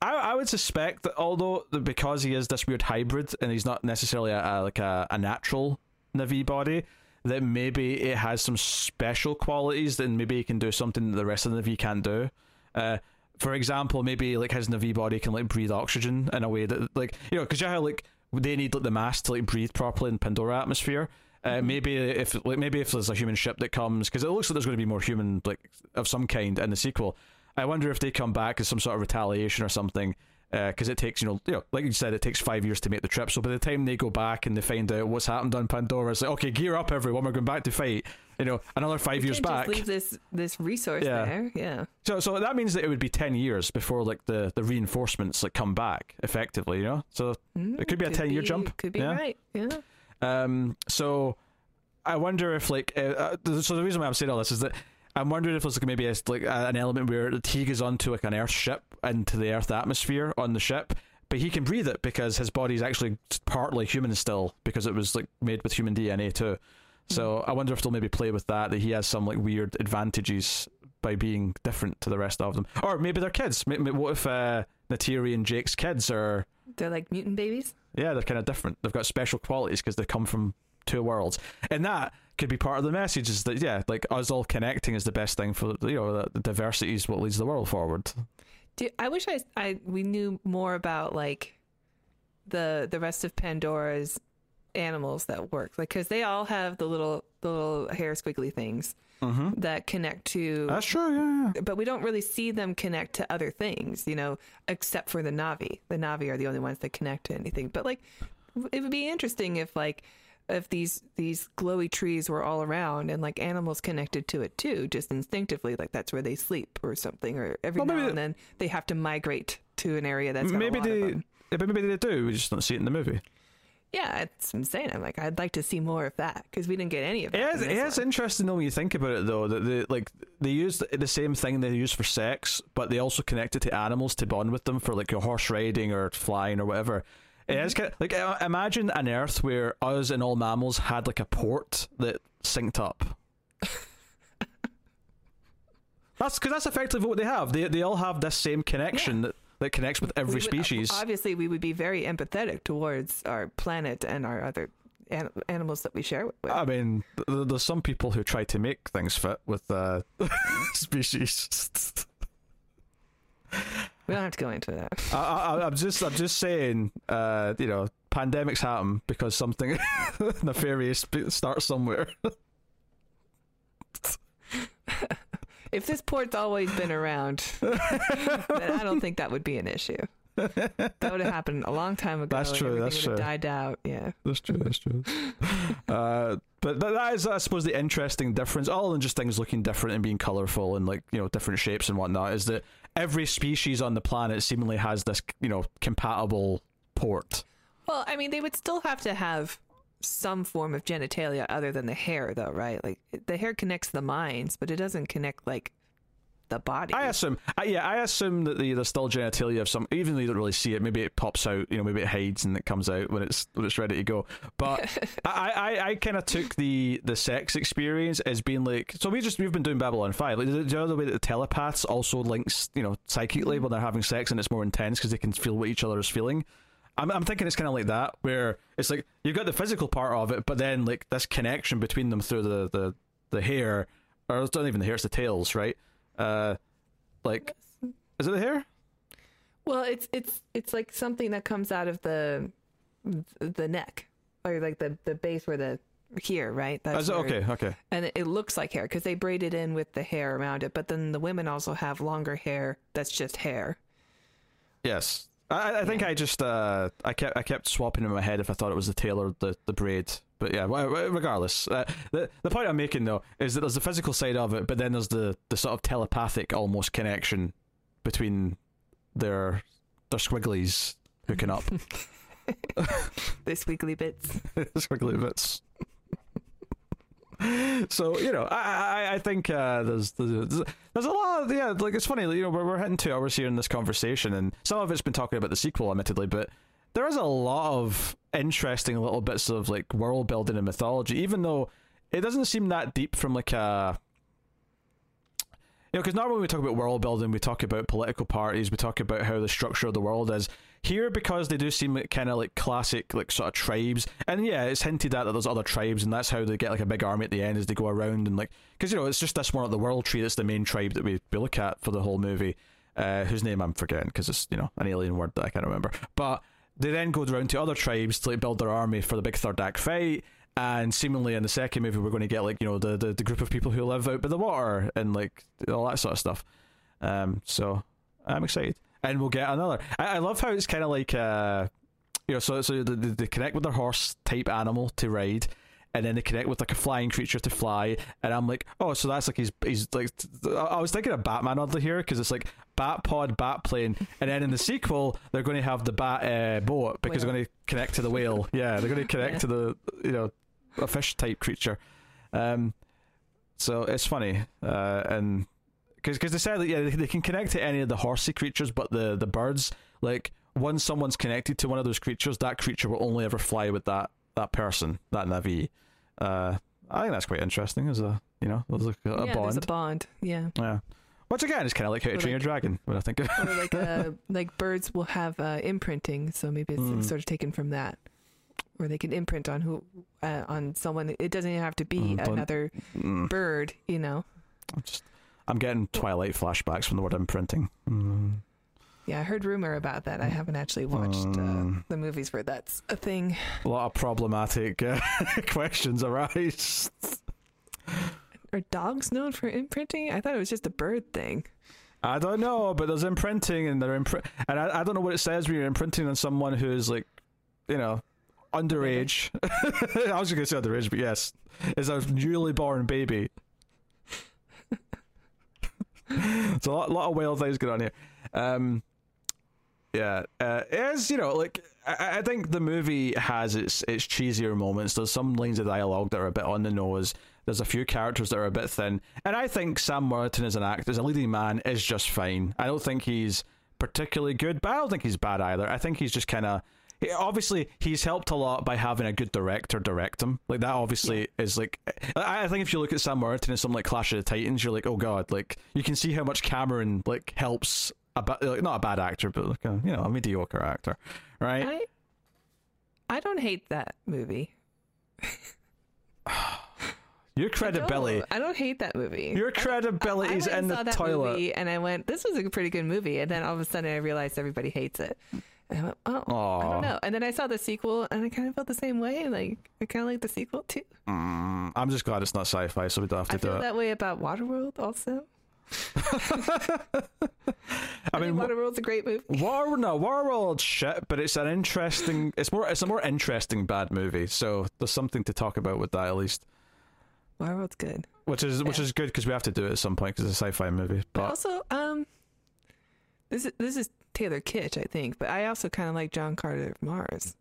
I, I would suspect that although that because he is this weird hybrid and he's not necessarily a, a like a, a natural Na'vi body, that maybe it has some special qualities that maybe he can do something that the rest of the Na'vi can't do. Uh, for example, maybe like his Na'vi body can like breathe oxygen in a way that like you know because you know how like they need like the mask to like breathe properly in Pandora atmosphere. Uh, maybe if like maybe if there's a human ship that comes because it looks like there's going to be more human like of some kind in the sequel. I wonder if they come back as some sort of retaliation or something. Because it takes, you know, you know, like you said, it takes five years to make the trip. So by the time they go back and they find out what's happened on Pandora, it's like, okay, gear up, everyone. We're going back to fight. You know, another five years back. Just leave this this resource Yeah. there. Yeah. So, so that means that it would be ten years before like the, the reinforcements like come back effectively. You know, so Mm, It could be a 10-year jump, Could be yeah. right. Yeah. Um, so I wonder if like uh, uh, so the reason why I'm saying all this is that I'm wondering if there's like maybe a, like an element where he goes onto like an Earth ship into the Earth atmosphere on the ship, but he can breathe it because his body's actually partly human still because it was like made with human DNA too. So I wonder if they'll maybe play with that that he has some like weird advantages by being different to the rest of them, or maybe they're kids. May- may- What if uh, Neytiri and Jake's kids are They're like mutant babies. yeah, they're kind of different. They've got special qualities because they come from two worlds, and that could be part of the message. Is that yeah, like us all connecting is the best thing for you know the, the diversity is what leads the world forward. Do, I wish I, I we knew more about like the the rest of Pandora's animals that work like because they all have the little the little hair squiggly things Mm-hmm. that connect to That's true. Yeah, yeah. but we don't really see them connect to other things, you know, except for the Na'vi. The Na'vi are the only ones that connect to anything. But like, it would be interesting if like if these these glowy trees were all around and like animals connected to it too, just instinctively, like that's where they sleep or something, or every Well, now and then they have to migrate to an area that's maybe a lot of they, but maybe they do. We just don't see it in the movie. Yeah, it's insane. I'm like, I'd like to see more of that because we didn't get any of that. It is, it is interesting though when you think about it though that they like they use the, same thing they use for sex, but they also connect it to animals to bond with them for like your horse riding or flying or whatever. It is kind of, like uh, imagine an Earth where us and all mammals had like a port that synced up. that's because that's effectively what they have. They they all have this same connection that, that connects with every would- species. Obviously, we would be very empathetic towards our planet and our other an- animals that we share with. I mean, th- there's some people who try to make things fit with uh, species. we don't have to go into that. I, I, I'm just, I'm just saying, uh, you know, pandemics happen because something nefarious starts somewhere. If this port's always been around, then I don't think that would be an issue. That would have happened a long time ago. That's true, that's true. died out. Yeah. That's true. That's true. uh, but that, that is, I suppose, the interesting difference. Other than just things looking different and being colorful and like you know different shapes and whatnot, is that every species on the planet seemingly has this you know compatible port. Well, I mean, they would still have to have some form of genitalia other than the hair, though, right? Like the hair connects the minds, but it doesn't connect like the body. I assume, I, yeah, I assume that the there's still genitalia of some, even though you don't really see it. Maybe it pops out, you know, maybe it hides and it comes out when it's when it's ready to go. But I, I, I kind of took the the sex experience as being like, so we just we've been doing Babylon Five. Like, do you know the way that the telepaths also links, you know, psychically mm-hmm. when they're having sex and it's more intense because they can feel what each other is feeling. I'm, I'm thinking it's kind of like that, where it's like you've got the physical part of it, but then like this connection between them through the the the hair, or it's not even the hair, it's the tails, right? Uh, like, is it the hair? well, it's it's it's like something that comes out of the the neck or like the the base where the here, right? That's Is it? okay, okay. and it, it looks like hair because they braid it in with the hair around it. But then the women also have longer hair that's just hair. Yes, I, I think I just uh, I kept I kept swapping in my head if I thought it was the tail or the the braid. But yeah, wh- wh- regardless, uh, the the point I'm making though is that there's the physical side of it, but then there's the the sort of telepathic almost connection between their their squigglies hooking up, The squiggly bits. squiggly bits. so you know, I I, I think uh, there's, there's there's a lot. Of, yeah, like it's funny. You know, we're we're hitting two hours here in this conversation, and some of it's been talking about the sequel, admittedly, but there is a lot of interesting little bits of like world building and mythology, even though it doesn't seem that deep from like a. You know, because normally when we talk about world building, we talk about political parties, we talk about how the structure of the world is. Here, because they do seem like kind of like classic, like sort of tribes, and yeah, it's hinted at that there's other tribes, and that's how they get like a big army at the end as they go around and like, because you know, it's just this one at the world tree that's the main tribe that we, we look at for the whole movie, uh, whose name I'm forgetting because it's you know an alien word that I can't remember, but they then go around to other tribes to like build their army for the big third act fight. And seemingly in the second movie, we're going to get like you know the, the, the group of people who live out by the water and like all that sort of stuff. Um, so I'm excited, and we'll get another. I, I love how it's kind of like uh, you know, so so they, they connect with their horse type animal to ride, and then they connect with like a flying creature to fly. And I'm like, oh, so that's like he's he's like. I was thinking of Batman oddly here because it's like bat pod, bat plane, and then in the sequel they're going to have the bat uh, boat because they're going to connect to the whale. Yeah, they're going to connect Yeah. to the you know a fish type creature. Um, so it's funny, uh, and because they said that yeah they, they can connect to any of the horsey creatures, but the the birds like once someone's connected to one of those creatures, that creature will only ever fly with that that person, that Na'vi. Uh, I think that's quite interesting. As a you know, there's like a, a yeah, bond. there's a bond. Yeah. yeah. Which again is kind of like How to Train Your like- Dragon when I think of. or like uh, like birds will have uh, imprinting, so maybe it's Mm. sort of taken from that, where they can imprint on who uh, on someone. It doesn't even have to be Mm, another Mm, bird, you know. I'm just, I'm getting Twilight flashbacks from the word imprinting. Mm. Yeah, I heard rumor about that. I haven't actually watched uh, Mm. the movies where that's a thing. A lot of problematic uh, questions arise. Are dogs known for imprinting? I thought it was just a bird thing. I don't know, but there's imprinting, and they're imprint, and I, I don't know what it says when you're imprinting on someone who's like, you know, underage. I was going to say underage, but yes, is a newly born baby. It's a lot, lot of wild things going on here. Um, yeah, uh, is you know like I, I think the movie has its its cheesier moments. There's some lines of dialogue that are a bit on the nose. There's a few characters that are a bit thin, and I think Sam Worthington as an actor, as a leading man, is just fine. I don't think he's particularly good, but I don't think he's bad either. I think he's just kind of. Obviously, he's helped a lot by having a good director direct him. Like that, obviously, is like. I I think if you look at Sam Worthington and something like Clash of the Titans, you're like, oh god, like you can see how much Cameron like helps a ba- like, not a bad actor, but like a, you know a mediocre actor, right? I I don't hate that movie. Your credibility. No, I don't hate that movie. Your credibility is in the toilet. movie and I went, "This was a pretty good movie," and then all of a sudden I realized everybody hates it. And I went, "Oh, I don't know." And then I saw the sequel, and I kind of felt the same way. Like I kind of like the sequel too. Mm, I'm just glad it's not sci-fi, so we don't have to I do feel it. that way about Waterworld also. I I mean, Waterworld's a great movie. War no Warworld's shit, but it's an interesting. It's more. It's a more interesting bad movie. So there's something to talk about with that at least, Waterworld's good. which is which is good because we have to do it at some point because it's a sci-fi movie. But But also, um, this is this is Taylor Kitsch, I think. But I also kind of like John Carter of Mars.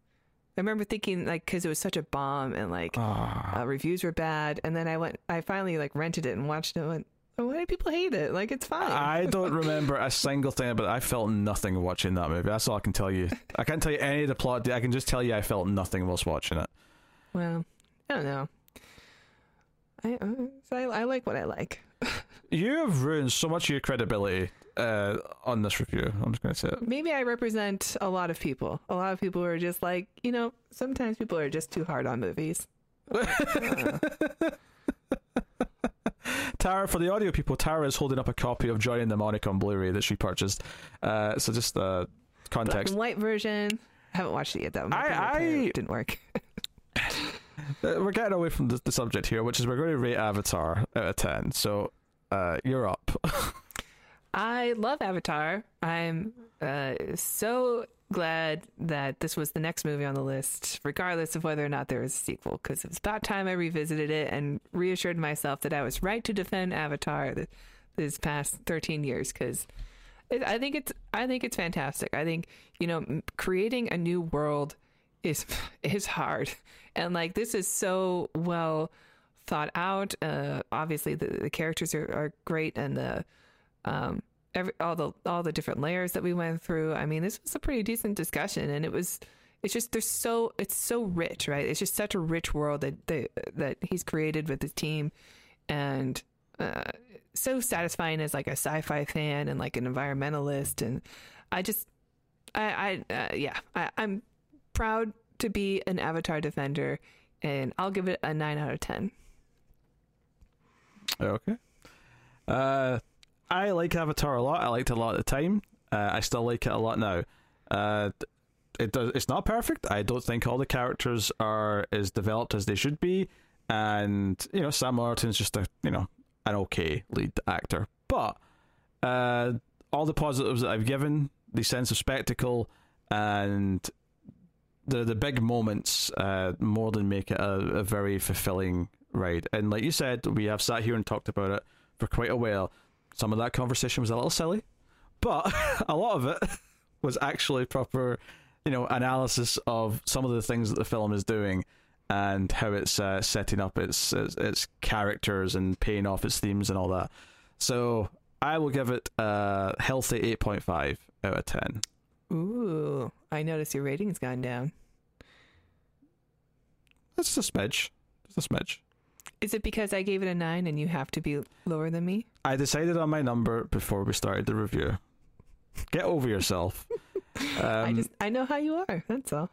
I remember thinking like because it was such a bomb and like Ah. uh, reviews were bad, and then I went, I finally like rented it and watched it. and went, oh, why do people hate it? Like it's fine. I don't remember a single thing about it. I felt nothing watching that movie. That's all I can tell you. I can't tell you any of the plot. I can just tell you I felt nothing whilst watching it. well, I don't know. I, uh, I I like what I like. You have ruined so much of your credibility uh, on this review. I'm just going to say it. Maybe I represent a lot of people. A lot of people are just like, you know, sometimes people are just too hard on movies. Tara, for the audio people, Tara is holding up a copy of Johnny Mnemonic on Blu-ray that she purchased. Uh, so just uh, black context. and white version. haven't watched it yet though. My I- I- didn't work. Uh, we're getting away from the, the subject here, which is we're going to rate Avatar out of ten. So uh, you're up. I love Avatar. I'm uh, so glad that this was the next movie on the list, regardless of whether or not there was a sequel, because it was about time I revisited it and reassured myself that I was right to defend Avatar th- this past 13 years. Because I think it's I think it's fantastic. I think you know creating a new world is is hard, and like this is so well thought out. Uh, obviously, the, the characters are, are great, and the um, every all the all the different layers that we went through. I mean, this was a pretty decent discussion, and it was. It's just there's so it's so rich, right? It's just such a rich world that that, that he's created with his team, and uh, so satisfying as like a sci-fi fan and like an environmentalist, and I just I I uh, yeah I, I'm proud to be an Avatar defender, and I'll give it a nine out of ten. Okay. Uh, I like Avatar a lot. I liked it a lot at the time. Uh, I still like it a lot now. Uh, it does. It's not perfect. I don't think all the characters are as developed as they should be, and you know Sam Martin's just a you know an okay lead actor. But uh, all the positives that I've given, the sense of spectacle, and the the big moments, uh, more than make it a, a very fulfilling ride. And like you said, we have sat here and talked about it for quite a while. Some of that conversation was a little silly, but a lot of it was actually proper, you know, analysis of some of the things that the film is doing and how it's uh, setting up its, its its characters and paying off its themes and all that. So I will give it a healthy eight point five out of ten. Ooh, I notice your rating's gone down. That's a smidge. Just a smidge. Is it because I gave it a nine and you have to be lower than me? I decided on my number before we started the review. Get over yourself. Um, I just I know how you are. That's all.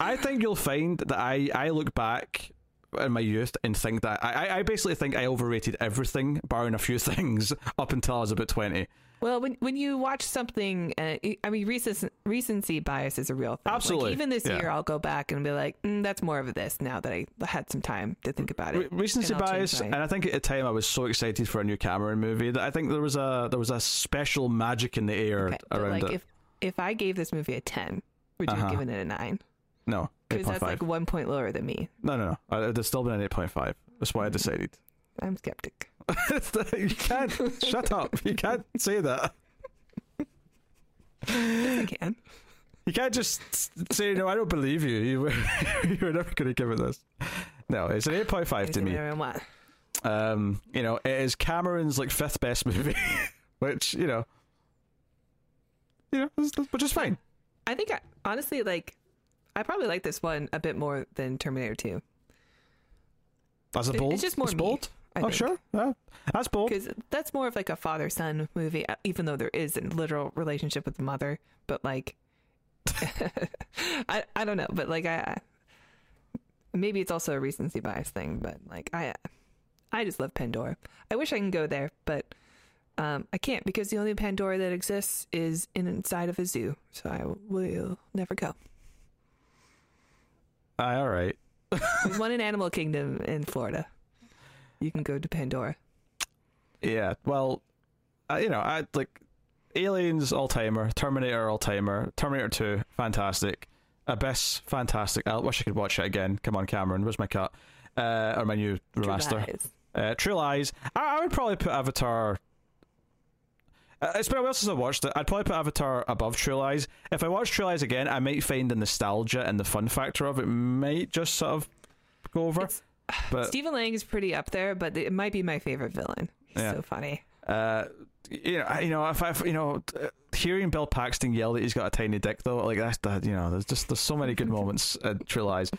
I think you'll find that I, I look back in my youth and think that I, I- I basically think I overrated everything, barring a few things, up until I was about 20. Well, when when you watch something, uh, I mean, recency, recency bias is a real thing. Like, Absolutely, even this yeah. year, I'll go back and be like, mm, "That's more of this." Now that I had some time to think about Re- it, recency and bias, and I think at the time I was so excited for a new Cameron movie that I think there was a there was a special magic in the air Okay, around like it. if if I gave this movie a ten, would you Uh-huh. have given it a nine? no, Because that's 8.5. like one point lower than me. no, no, no. Uh, would still been an 8.5. That's why I decided. I'm skeptic. you can't. shut up. You can't say that. Yes, I can. You can't just say no. I don't believe you. You were, you were never going to give it this. No, it's an eight point five to me. want. Um, you know, it is Cameron's like fifth best movie, which you know, you know, which is fine. I think I, honestly, like, I probably like this one a bit more than Terminator Two. That's a bold. it's just more it's bold. I oh think. sure, yeah, that's bold. because that's more of like a father son movie uh, even though there is a literal relationship with the mother but like i i don't know but like i maybe it's also a recency bias thing, but like I, I just love Pandora. I wish I can go there, but um, I can't because the only Pandora that exists is inside of a zoo, so I will never go. Aye, all right. There's one in Animal Kingdom in Florida. You can go to Pandora. Yeah. Well, uh, you know, I like Aliens all timer, Terminator all timer, Terminator Two, fantastic. Abyss, fantastic. I wish I could watch it again. Come on, Cameron. Where's my cut? Uh, or my new remaster? True Lies. Uh, True Lies. I, I would probably put Avatar. Uh, it's been a while since I watched it. I'd probably put Avatar above True Lies. If I watch True Lies again, I might find the nostalgia and the fun factor of it might just sort of go over. It's- but Stephen Lang is pretty up there, but it might be my favorite villain. He's Yeah. so funny. Uh, you know, I- you know, if I, you know, hearing Bill Paxton yell that he's got a tiny dick though, like that's that, you know, there's just there's so many good moments True Lies.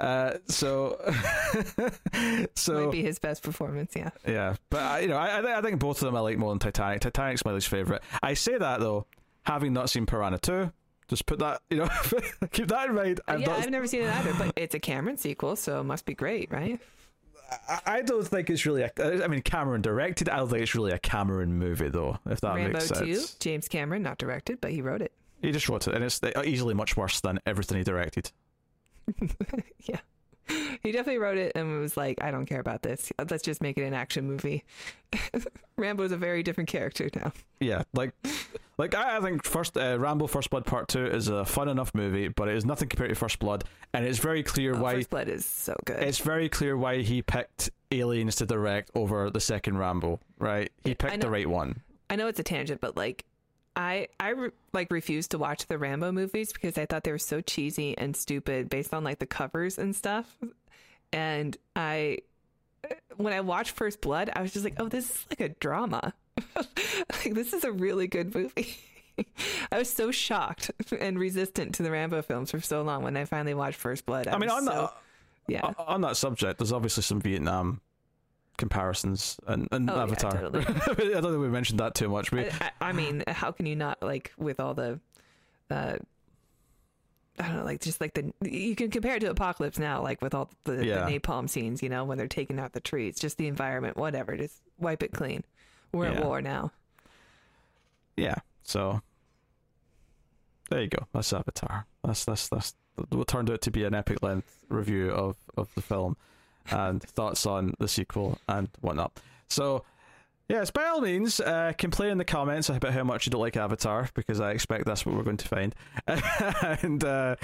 Uh, so, so might be his best performance. Yeah. yeah, but I, you know, I, I I think both of them I like more than Titanic. Titanic's my least favorite. I say that though, having not seen Piranha two, just put that, you know, keep that in mind. Uh, I'm yeah, not- I've never seen it either, but it's a Cameron sequel, so it must be great, right? I, don't think it's really. A, I mean, Cameron directed. I don't think it's really a Cameron movie though. If that Rambo makes 2, sense. James Cameron, not directed, but he wrote it. He just wrote it, and it's uh, easily much worse than everything he directed. yeah. He definitely wrote it and was like, I don't care about this. Let's just make it an action movie. Rambo is a very different character now. Yeah, like, like I, I think first uh, Rambo: First Blood Part Two is a fun enough movie, but it is nothing compared to First Blood, and it's very clear Oh, why. First Blood is so good. It's very clear why he picked Aliens to direct over the second Rambo. Right, he picked the right one. I know it's a tangent, but like, I I re- like refused to watch the Rambo movies because I thought they were so cheesy and stupid based on like the covers and stuff. And I, when I watched First Blood, I was just like, oh, this is like a drama. like this is a really good movie. I was so shocked and resistant to the Rambo films for so long when I finally watched First Blood. I, I mean, on so, that yeah. on- on that subject, there's obviously some Vietnam comparisons and, and Oh, yeah, Avatar. totally. I don't think we mentioned that too much. We, I, I, mean, how can you not like with all the, uh, I don't know, like just like the you can compare it to Apocalypse Now, like with all the, Yeah. the napalm scenes, you know, when they're taking out the trees, just the environment, whatever, just wipe it clean. We're at war now. yeah, so there you go. That's Avatar. That's that's that's what turned out to be an epic length review of of the film and thoughts on the sequel and whatnot. So. Yes, by all means, uh, complain in the comments about how much you don't like Avatar because I expect that's what we're going to find. and uh,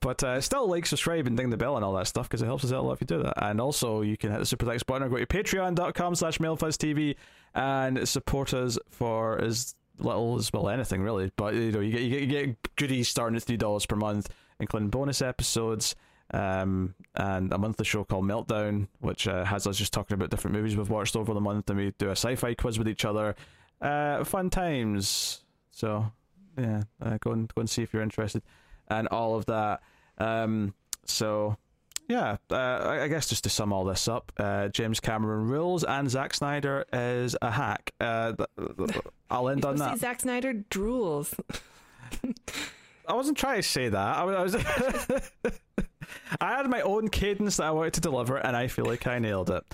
but uh, still like, subscribe, and ding the bell and all that stuff because it helps us out a lot if you do that. And also, you can hit the super thanks button or go to patreon.com slash mildfuzztv and support us for as little as well anything really. But you know, you get you get, you get goodies starting at three dollars per month, including bonus episodes um, and a monthly show called Meltdown, which uh, has us just talking about different movies we've watched over the month, and we do a sci-fi quiz with each other. Uh, fun times. So yeah, uh, go and go and see if you're interested, and all of that. Um, so yeah, uh, I I guess just to sum all this up, uh, James Cameron rules, and Zack Snyder is a hack. Uh, th- th- th- I'll end on see that. Zack Snyder drools. I wasn't trying to say that. I was. I, was I had my own cadence that I wanted to deliver, and I feel like I nailed it.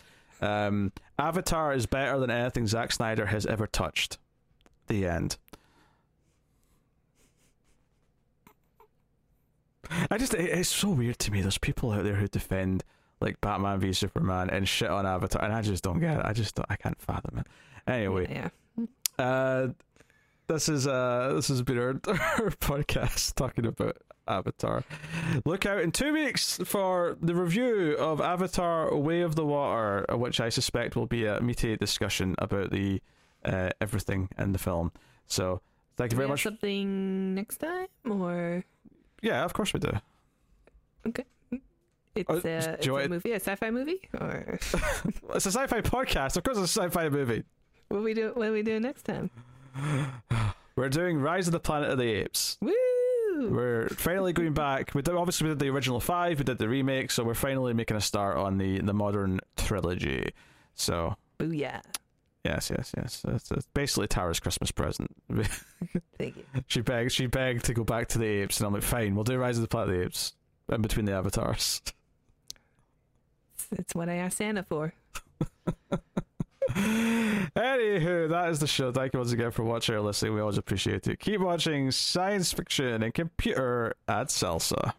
Um, Avatar is better than anything Zack Snyder has ever touched. The end. I just, it- it's so weird to me. There's people out there who defend like Batman v Superman and shit on Avatar, and I just don't get it. I just, don't, I can't fathom it. Anyway, Yeah. uh, this is uh this has been our, our podcast talking about Avatar. Look out in two weeks for the review of Avatar: Way of the Water, which I suspect will be a meaty discussion about the uh, everything in the film. So thank you Do we very much. Something next time, or Yeah, of course we do. it's, Oh, a, it's a movie, a sci-fi movie, or It's a sci-fi podcast. Of course, it's a sci-fi movie. what we do? What are we doing next time? We're doing Rise of the Planet of the Apes. Woo! We're finally going back. We did, obviously we did the original five, we did the remake, so we're finally making a start on the the modern trilogy. So Booyah! yes, yes, yes. It's, basically Tara's Christmas present. Thank you. she begged, she begged to go back to the apes, and I'm like, fine, we'll do Rise of the Planet of the Apes in between the avatars. It's what I asked Santa for. Anywho, that is the show. Thank you once again for watching or listening. We always appreciate it. Keep watching science fiction and computer at Salsa.